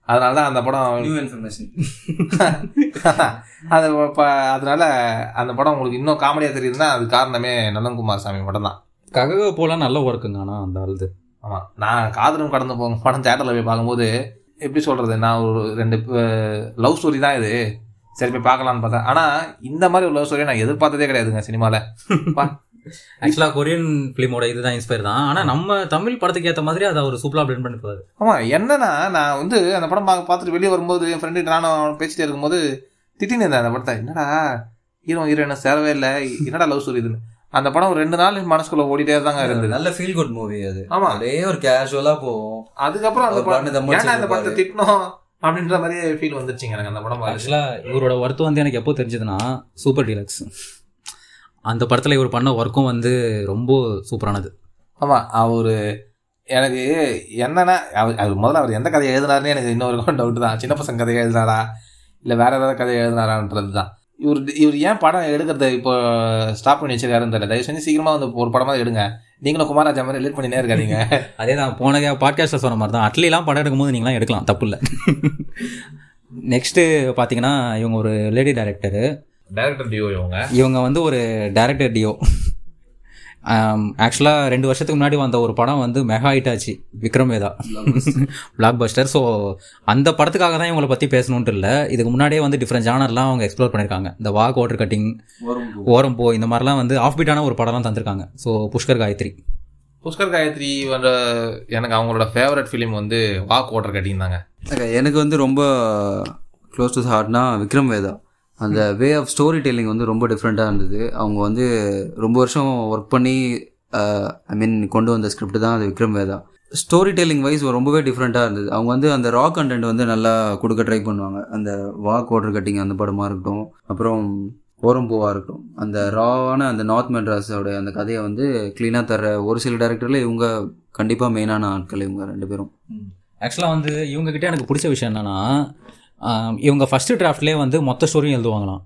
அதனால தான் அந்த படம் நியூ இன்ஃபர்மேஷன் அது இப்போ அதனால அந்த படம் உங்களுக்கு இன்னும் காமெடியாக தெரியுதுன்னா அது காரணமே நலன்குமார் சாமி மட்டும் தான் ககக போலாம் நல்ல ஒர்க்குங்க ஆனால் அந்த ஆளுது. ஆமாம் நான் காதலும் கடந்து போகும் படம் தேட்டரில் போய் பார்க்கும்போது எப்படி சொல்கிறது நான் ஒரு ரெண்டு லவ் ஸ்டோரி தான் இது. சரி போய் பார்க்கலான்னு பார்த்தேன். ஆனால் இந்த மாதிரி ஒரு லவ் ஸ்டோரியை நான் எதிர்பார்த்ததே கிடையாதுங்க சினிமாவில் ஆக்சுவலாக கொரியன் ஃபிலிமோட இதுதான் இன்ஸ்பயர் தான். ஆனால் நம்ம தமிழ் படத்துக்கு ஏற்ற மாதிரி அதை அவர் சூப்பராக பிளெண்ட் பண்ணிப்பாரு ஆமாம் என்னன்னா நான் வந்து அந்த படம் பார்த்துட்டு வெளியே வரும்போது என் ஃப்ரெண்டு நானும் பேசிட்டே இருக்கும்போது திட்டின்னு இருந்தேன் அந்த படத்தை. என்னடா ஹீரோ ஹீரோயின் சேரவே இல்லை. என்னடா லவ் ஸ்டோரி இதுன்னு. அந்த படம் ரெண்டு நாள் மனசுக்குள்ள ஓடிட்டே தாங்க இருந்தது. நல்ல ஃபீல் குட் மூவி அது. ஆமா. அப்படியே ஒரு கேஷுவலா போகும் அதுக்கப்புறம் அந்த படம் படத்தை திட்டணும் அப்படின்ற மாதிரியே ஃபீல் வந்துருச்சுங்க எனக்கு அந்த படம் ஆக்சுவலாக இவரோட ஒர்த்து வந்து எனக்கு எப்போ தெரிஞ்சதுன்னா சூப்பர் டீலக்ஸ் அந்த படத்தில் இவர் பண்ண ஒர்க்கும் வந்து ரொம்ப சூப்பரானது ஆமாம் அவர் எனக்கு என்னன்னா அவர் அவர் முதல்ல அவர் எந்த கதையை எழுதினாருன்னு எனக்கு இன்னொரு டவுட் தான். சின்ன பசங்க கதையை எழுதினாரா? இல்லை வேற ஏதாவது கதையை எழுதினாரான்றது தான் இவர் இவர் ஏன் படம் எடுக்கிறத இப்போ ஸ்டாப் பண்ணி வச்சிருக்காருன்னு தெரியல. தயவு செஞ்சு சீக்கிரமாக வந்து ஒரு படமாக எடுங்க. நீங்களும் குமாராஜா மாதிரி ரிலேட் பண்ணினே இருக்காதீங்க. (laughs) அதே தான் போன பாட்காஸ்ட்டில் சொன்ன மாதிரி தான். அட்லிலாம் படம் எடுக்கும்போது நீங்களாம் எடுக்கலாம் தப்பு இல்லை. நெக்ஸ்ட்டு (laughs) பார்த்தீங்கன்னா இவங்க ஒரு லேடி டைரக்டரு டைரக்டர் டிஓ இவங்க. இவங்க வந்து ஒரு டைரக்டர் டியோ ஆக்சுவலாக ரெண்டு வருஷத்துக்கு முன்னாடி வந்த ஒரு படம் வந்து மெகா ஹிட் ஆச்சு Vikram Vedha. Blockbuster so அந்த படத்துக்காக தான் இவங்களை பற்றி பேசணுன்ட்டு இல்லை. இதுக்கு முன்னாடியே வந்து டிஃப்ரெண்ட் ஜானர்லாம் அவங்க எக்ஸ்ப்ளோர் பண்ணியிருக்காங்க இந்த வாக் வாட்டர் கட்டிங் ஓரம் போ இந்த மாதிரிலாம் வந்து ஆஃப் பீட்டான ஒரு படம்லாம் தந்திருக்காங்க. ஸோ புஷ்கர் காயத்ரி. புஷ்கர் காயத்ரி வந்து எனக்கு அவங்களோட ஃபேவரட் ஃபிலிம் வந்து வாக் வாட்டர் கட்டிங் தாங்க. எனக்கு வந்து ரொம்ப க்ளோஸ் டு ஹார்ட்னா விக்ரம் வேதா. அந்த வே ஆஃப் ஸ்டோரி டெல்லிங் வந்து ரொம்ப டிஃப்ரெண்ட்டாக இருந்தது. அவங்க வந்து ரொம்ப வருஷம் ஒர்க் பண்ணி uh, ஐ மீன் கொண்டு வந்த ஸ்கிரிப்ட் தான் அது Vikram Vedha. Story telling wise ரொம்பவே டிஃப்ரெண்ட்டாக இருந்தது. அவங்க வந்து அந்த ரா கண்டென்ட் வந்து நல்லா கொடுக்க ட்ரை பண்ணுவாங்க. அந்த வாக் ஓட்டர் கட்டிங் அந்த படமாக இருக்கட்டும் அப்புறம் ஓரம்பூவாக இருக்கட்டும். அந்த ராவான அந்த நார்த் மெட்ராஸோட அந்த கதையை வந்து க்ளீனாக தர ஒரு சில டேரக்டரில் இவங்க கண்டிப்பாக மெயினான ஆட்கள் இவங்க ரெண்டு பேரும். ஆக்சுவலாக வந்து இவங்ககிட்ட எனக்கு பிடிச்ச விஷயம் என்னன்னா இவங்க ஃபஸ்ட்டு டிராஃப்ட்லேயே வந்து மொத்த ஸ்டோரியும் எழுதுவாங்களாம்.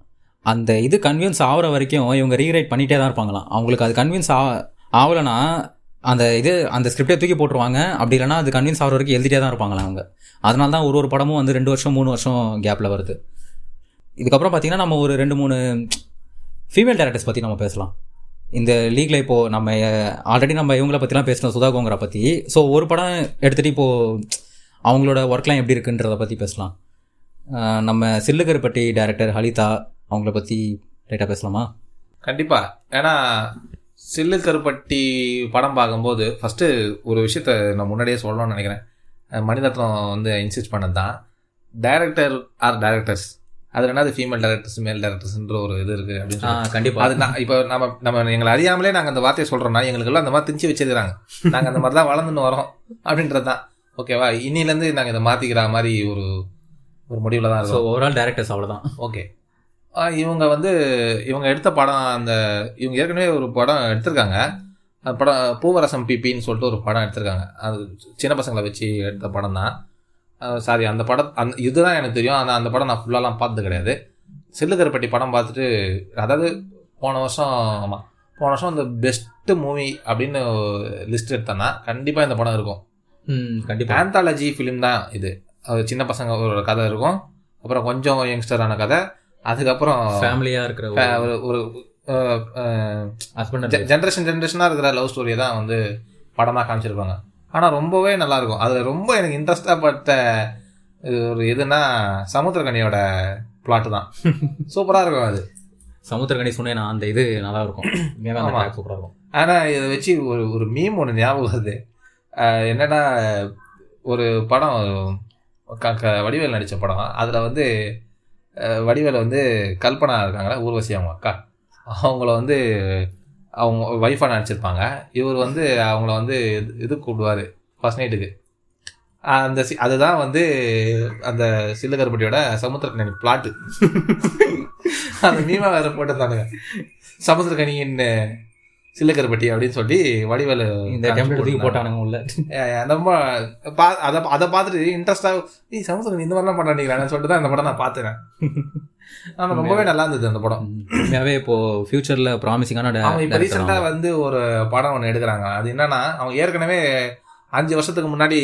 அந்த இது கன்வின்ஸ் ஆகிற வரைக்கும் இவங்க ரீரைட் பண்ணிகிட்டே தான் இருப்பாங்களாம். அவங்களுக்கு அது கன்வின்ஸ் ஆ ஆகலைன்னா அந்த இது அந்த ஸ்கிரிப்டே தூக்கி போட்டுருவாங்க. அப்படி இல்லைன்னா அது கன்வின்ஸ் ஆகிற வரைக்கும் எழுதிட்டே தான் இருப்பாங்களாம் அவங்க. அதனால தான் ஒரு ஒரு படமும் வந்து ரெண்டு வருஷம் மூணு வருஷம் கேப்பில் வருது. இதுக்கப்புறம் பார்த்திங்கன்னா நம்ம ஒரு ரெண்டு மூணு ஃபீமேல் டேரக்டர்ஸ் பற்றி நம்ம பேசலாம். இந்த லீக்ல இப்போது நம்ம ஆல்ரெடி நம்ம இவங்கள பற்றிலாம் பேசினோம் சுதா கோங்கரா பற்றி ஸோ ஒரு படம் எடுத்துகிட்டு இப்போது அவங்களோட ஒர்க்லாம் எப்படி இருக்குன்றத பற்றி பேசலாம். நம்ம சில்லுகருப்பட்டி டைரக்டர் ஹலிதா அவங்கள பற்றி லைட்டாக பேசலாமா? கண்டிப்பா. ஏன்னா சில்லு கருப்பட்டி படம் பார்க்கும்போது ஃபர்ஸ்ட் ஒரு விஷயத்த நான் முன்னாடியே சொல்லணும்னு நினைக்கிறேன். மணிரத்னம் வந்து இன்சிஸ்ட் பண்ணது தான் டைரக்டர் ஆர் டைரக்டர்ஸ் அது ரெண்டாவது ஃபீமேல் டைரக்டர்ஸ் மேல் டைரக்டர்ஸ்ன்ற ஒரு இது இருக்கு அப்படின்னு கண்டிப்பாக அது நான் இப்போ நம்ம நம்ம எங்களை அறியாமலே நாங்கள் அந்த வார்த்தையை சொல்கிறோம்னா எங்களுக்கெல்லாம் அந்த மாதிரி திணிச்சு வச்சிருக்கிறாங்க. நாங்கள் அந்த மாதிரி தான் வளர்ந்துன்னு வரோம் அப்படின்றது தான் ஓகேவா இன்னிலேருந்து நாங்கள் இதை மாற்றிக்கிற மாதிரி ஒரு ஒரு முடிவில் தான் ஸோ ஓவரால் டேரக்டர்ஸ் அவ்வளோதான் ஓகே இவங்க வந்து இவங்க எடுத்த படம் அந்த இவங்க ஏற்கனவே ஒரு படம் எடுத்திருக்காங்க. அந்த படம் பூவரசம் பிபின்னு சொல்லிட்டு ஒரு படம் எடுத்திருக்காங்க. அது சின்ன பசங்களை வச்சு எடுத்த படம் தான். சாரி அந்த படம் அந்த இதுதான் எனக்கு தெரியும். ஆனால் அந்த படம் நான் ஃபுல்லாலாம் பார்த்தது கிடையாது. சில்லுக்கருப்பட்டி படம் பார்த்துட்டு அதாவது போன வருஷம் ஆமாம் போன வருஷம் அந்த பெஸ்ட்டு மூவி அப்படின்னு லிஸ்ட் எடுத்தேன்னா கண்டிப்பாக இந்த படம் இருக்கும். கண்டிப்பாக ஆந்தாலஜி ஃபிலிம் தான் இது. அது சின்ன பசங்க ஒரு கதை இருக்கும். அப்புறம் கொஞ்சம் யங்ஸ்டரான கதை. அதுக்கப்புறம் ஃபேமிலியாக இருக்கிற ஒரு ஒரு ஹஸ்பண்ட் ஜென்ரேஷன் ஜென்ரேஷனாக இருக்கிற லவ் ஸ்டோரியை தான் வந்து படமாக காமிச்சிருப்பாங்க. ஆனால் ரொம்பவே நல்லா இருக்கும் அதில் ரொம்ப எனக்கு இன்ட்ரெஸ்டாக பட்ட ஒரு எதுனா சமுத்திரகனியோட பிளாட் தான். (laughs) சூப்பராக இருக்கும் அது. சமுத்திரகணி சொன்னேன் நான் அந்த இது நல்லா இருக்கும் (coughs) உண்மையாவே அந்த ஆமா. track சூப்பரா இருக்கும். ஆனால் இதை வச்சு ஒரு ஒரு மீம் ஒன்று ஞாபகம் வருது. என்னன்னா ஒரு படம் வடிவேல் நடித்த படம். அதில் வந்து வடிவேல் வந்து கல்பனா இருக்காங்களா? ஊர்வசி அவங்க அக்கா. அவங்கள வந்து அவங்க ஒய்ஃபாக நடிச்சிருப்பாங்க. இவர் வந்து அவங்கள வந்து இது- இது கூப்பிடுவார் ஃபர்ஸ்ட் நைட்டுக்கு அந்த சி- அதுதான் வந்து அந்த சில்லுகருப்பட்டியோட சமுத்திரக்கணி பிளாட்டு (laughs) அந்த மீமா வேற போட்டிருந்தானுங்க. சமுத்திரக்கணியின் சில்லுக்கருப்பட்டி அப்படின்னு சொல்லி வடிவேலு இந்த டெம்ப்ளேட் போட்டானுங்க உள்ள. ரொம்ப பா அதை அதை பார்த்துட்டு இன்ட்ரெஸ்டாக ஏய் சமுத்திரக்கணி இந்த மாதிரிலாம் பண்ணான்னு சொல்லிட்டு தான் இந்த படம் நான் பார்த்தேன். ஆனால் ரொம்பவே நல்லா இருந்தது அந்த படம். உண்மையாவே இப்போ ஃபியூச்சர்ல ப்ராமிசிங்கான இப்போ ரீசெண்டாக வந்து ஒரு படம் ஒன்று எடுக்கிறாங்க. அது என்னன்னா அவங்க ஏற்கனவே அஞ்சு வருஷத்துக்கு முன்னாடி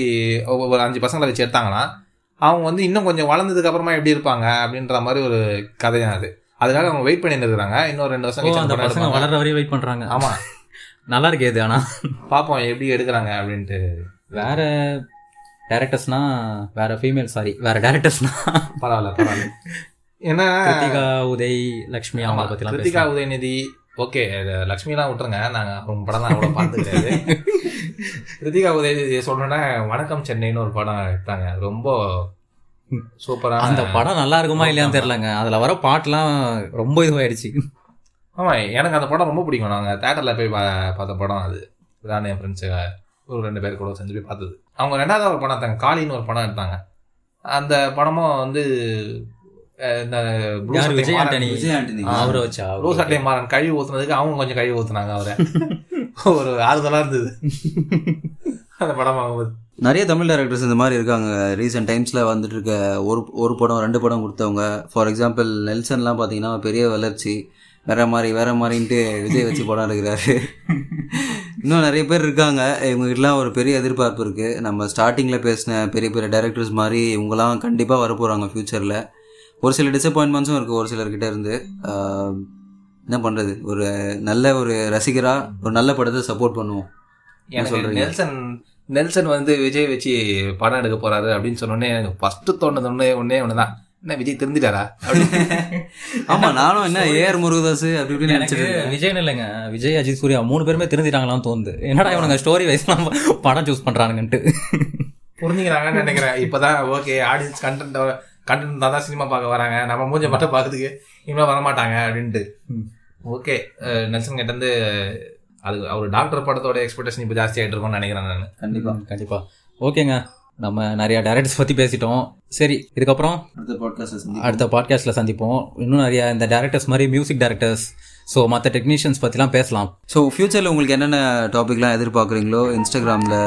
ஒ- ஒரு அஞ்சு பசங்களை வச்சு எடுத்தாங்கன்னா அவங்க வந்து இன்னும் கொஞ்சம் வளர்ந்ததுக்கு அப்புறமா எப்படி இருப்பாங்க அப்படின்ற மாதிரி ஒரு கதையா அது. அதுக்காக அவங்க வெயிட் பண்ணிட்டு இருக்கிறாங்க இன்னொரு ரெண்டு வருஷம் அந்த பசங்க. வளர்ற வரையும் வெயிட் பண்றாங்க. ஆமா. நல்லா இருக்கு இது ஆனா. பார்ப்போம் எப்படி எடுக்கிறாங்க அப்படின்ட்டு. வேற டேரக்டர்ஸ்னா வேற ஃபீமேல் சாரி வேற டேரக்டர்ஸ்னா பரவாயில்ல பரவாயில்ல. ஏன்னா கிருத்திகா உதய் லக்ஷ்மி அவங்க பத்திலாம் கிருத்திகா பேசலாம் உதயநிதி ஓகே லக்ஷ்மிலாம் விட்டுருங்க நாங்க அவங்க படம் தான் அவ்வளோ பார்த்து கிடையாது கிருத்திகா உதயநிதி சொல்லணும்னா வணக்கம் சென்னைன்னு ஒரு படம் எடுத்தாங்க. ரொம்ப சூப்பரான அந்த படம் நல்லா இருக்குமா இல்லையான்னு தெரியலங்க. அதுல வர பாட்டுலாம் ரொம்ப இதுவாயிடுச்சு. ஆமா எனக்கு அந்த படம் ரொம்ப பிடிக்கும். நாங்க தேட்டர்ல போய் பா- பார்த்த படம் அது. நான் என் ஃப்ரெண்ட்ஸு ஒரு ரெண்டு பேர் கூட செஞ்சு போய் பார்த்தது. அவங்க ரெண்டாவது ஒரு படம் எடுத்தாங்க. காளின்னு ஒரு படம் எடுத்தாங்க. அந்த படமும் வந்து இந்த விஜய் ஆண்டனி. அவரை வச்சா ப்ளூ சட்டை மாறன். கழுவி ஊத்துனதுக்கு அவங்க கொஞ்சம் கழுவி ஊத்துனாங்க அவரை. (laughs) ஒரு ஆறுதலா இருந்தது. அந்த படம் பார்க்கும்போது நிறைய தமிழ் டேரக்டர்ஸ் இந்த மாதிரி இருக்காங்க. ரீசெண்ட் டைம்ஸில் வந்துட்டு இருக்க ஒரு ஒரு படம் ரெண்டு படம் கொடுத்தவங்க. ஃபார் எக்ஸாம்பிள் நெல்சன்லாம் பார்த்தீங்கன்னா பெரிய வளர்ச்சி. வேற மாதிரி வேற மாதிரின்ட்டு விஜய் வச்சு படம் எடுக்கிறாரு. இன்னும் நிறைய பேர் இருக்காங்க. இவங்ககிட்டலாம் ஒரு பெரிய எதிர்பார்ப்பு இருக்குது நம்ம ஸ்டார்டிங்கில் பேசின பெரிய பெரிய டைரக்டர்ஸ் மாதிரி இவங்கலாம் கண்டிப்பாக வரப்போகிறாங்க ஃப்யூச்சரில் ஒரு சில டிசப்பாயின்மெண்ட்ஸும் இருக்குது ஒரு சிலர்கிட்ட இருந்து. என்ன பண்ணுறது ஒரு நல்ல ஒரு ரசிகராக ஒரு நல்ல படத்தை சப்போர்ட் பண்ணுவோம். எனக்கு? நெல்சன் நெல்சன் வந்து விஜய் வச்சு படம் எடுக்க போறாரு அப்படின்னு சொன்னோடனே எனக்கு ஃபர்ஸ்ட் தோணுது ஒண்ணே ஒன்னே ஒண்ணுதான் என்ன விஜய் திருந்திட்டாரா (laughs) ஆமாம் நானும் என்ன ஏஆர் முருகதாஸ் அப்படி இப்படின்னு நினச்சிட்டு விஜய்னு இல்லைங்க. விஜய் அஜித் சூர்யா மூணு பேருமே திருந்திட்டாங்களான்னு தோணுது. என்னடா இவனுங்க ஸ்டோரி வைஸ்லாம் படம் சூஸ் பண்றானுங்கன்ட்டு. புரிஞ்சுக்கிறாங்கன்னு நினைக்கிறேன். இப்பதான் ஓகே ஆடியன்ஸ் கண்டென்ட் கண்டென்ட் தான் சினிமா பார்க்க வராங்க. நம்ம மூஞ்ச மட்டும் பார்க்கறதுக்கு இனிமே வரமாட்டாங்க அப்படின்ட்டு. ஓகே நெல்சன் கிட்ட இருந்து அது அவர் டாக்டர் படத்தோட எக்ஸ்பெக்டேஷன் இப்போ ஜாஸ்தி ஆயிட்டு இருக்கும்னு நினைக்கிறேன் நான். கண்டிப்பாக கண்டிப்பா. ஓகேங்க. நம்ம நிறைய டைரக்டர்ஸ் பத்தி பேசிட்டோம். சரி இதுக்கப்புறம் அடுத்த பாட்காஸ்ட் அடுத்த பாட்காஸ்ட்ல சந்திப்போம். இன்னும் நிறைய இந்த டேரக்டர்ஸ் மாதிரி மியூசிக் டைரக்டர்ஸ் ஸோ மற்ற டெக்னீஷியன்ஸ் பற்றிலாம் பேசலாம். ஸோ ஃப்யூச்சரில் உங்களுக்கு என்னென்ன டாபிக்லாம் எதிர்பார்க்குறீங்களோ இன்ஸ்டாகிராமில்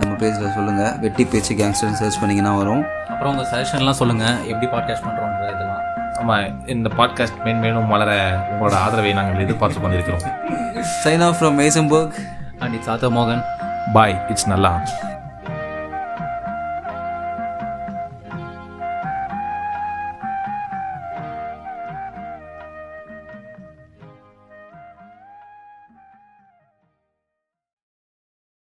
நம்ம பேஜில் சொல்லுங்கள் வெட்டி பேச்சு கேங்ஸ்டர்னு சர்ச் பண்ணிங்கன்னா வரும். அப்புறம் உங்கள் சஜஷன்லாம் சொல்லுங்கள் எப்படி பாட்காஸ்ட் பண்ணுறோன்ற இதெல்லாம். ஆமா இந்த பாட்காஸ்ட் மேன் மேலும் வளர உங்களோட ஆதரவை நாங்கள் எதிர்பார்த்து கொண்டிருக்கிறோம். sign off from Masonburg. And it's Arthur Morgan. Bye. It's Nala.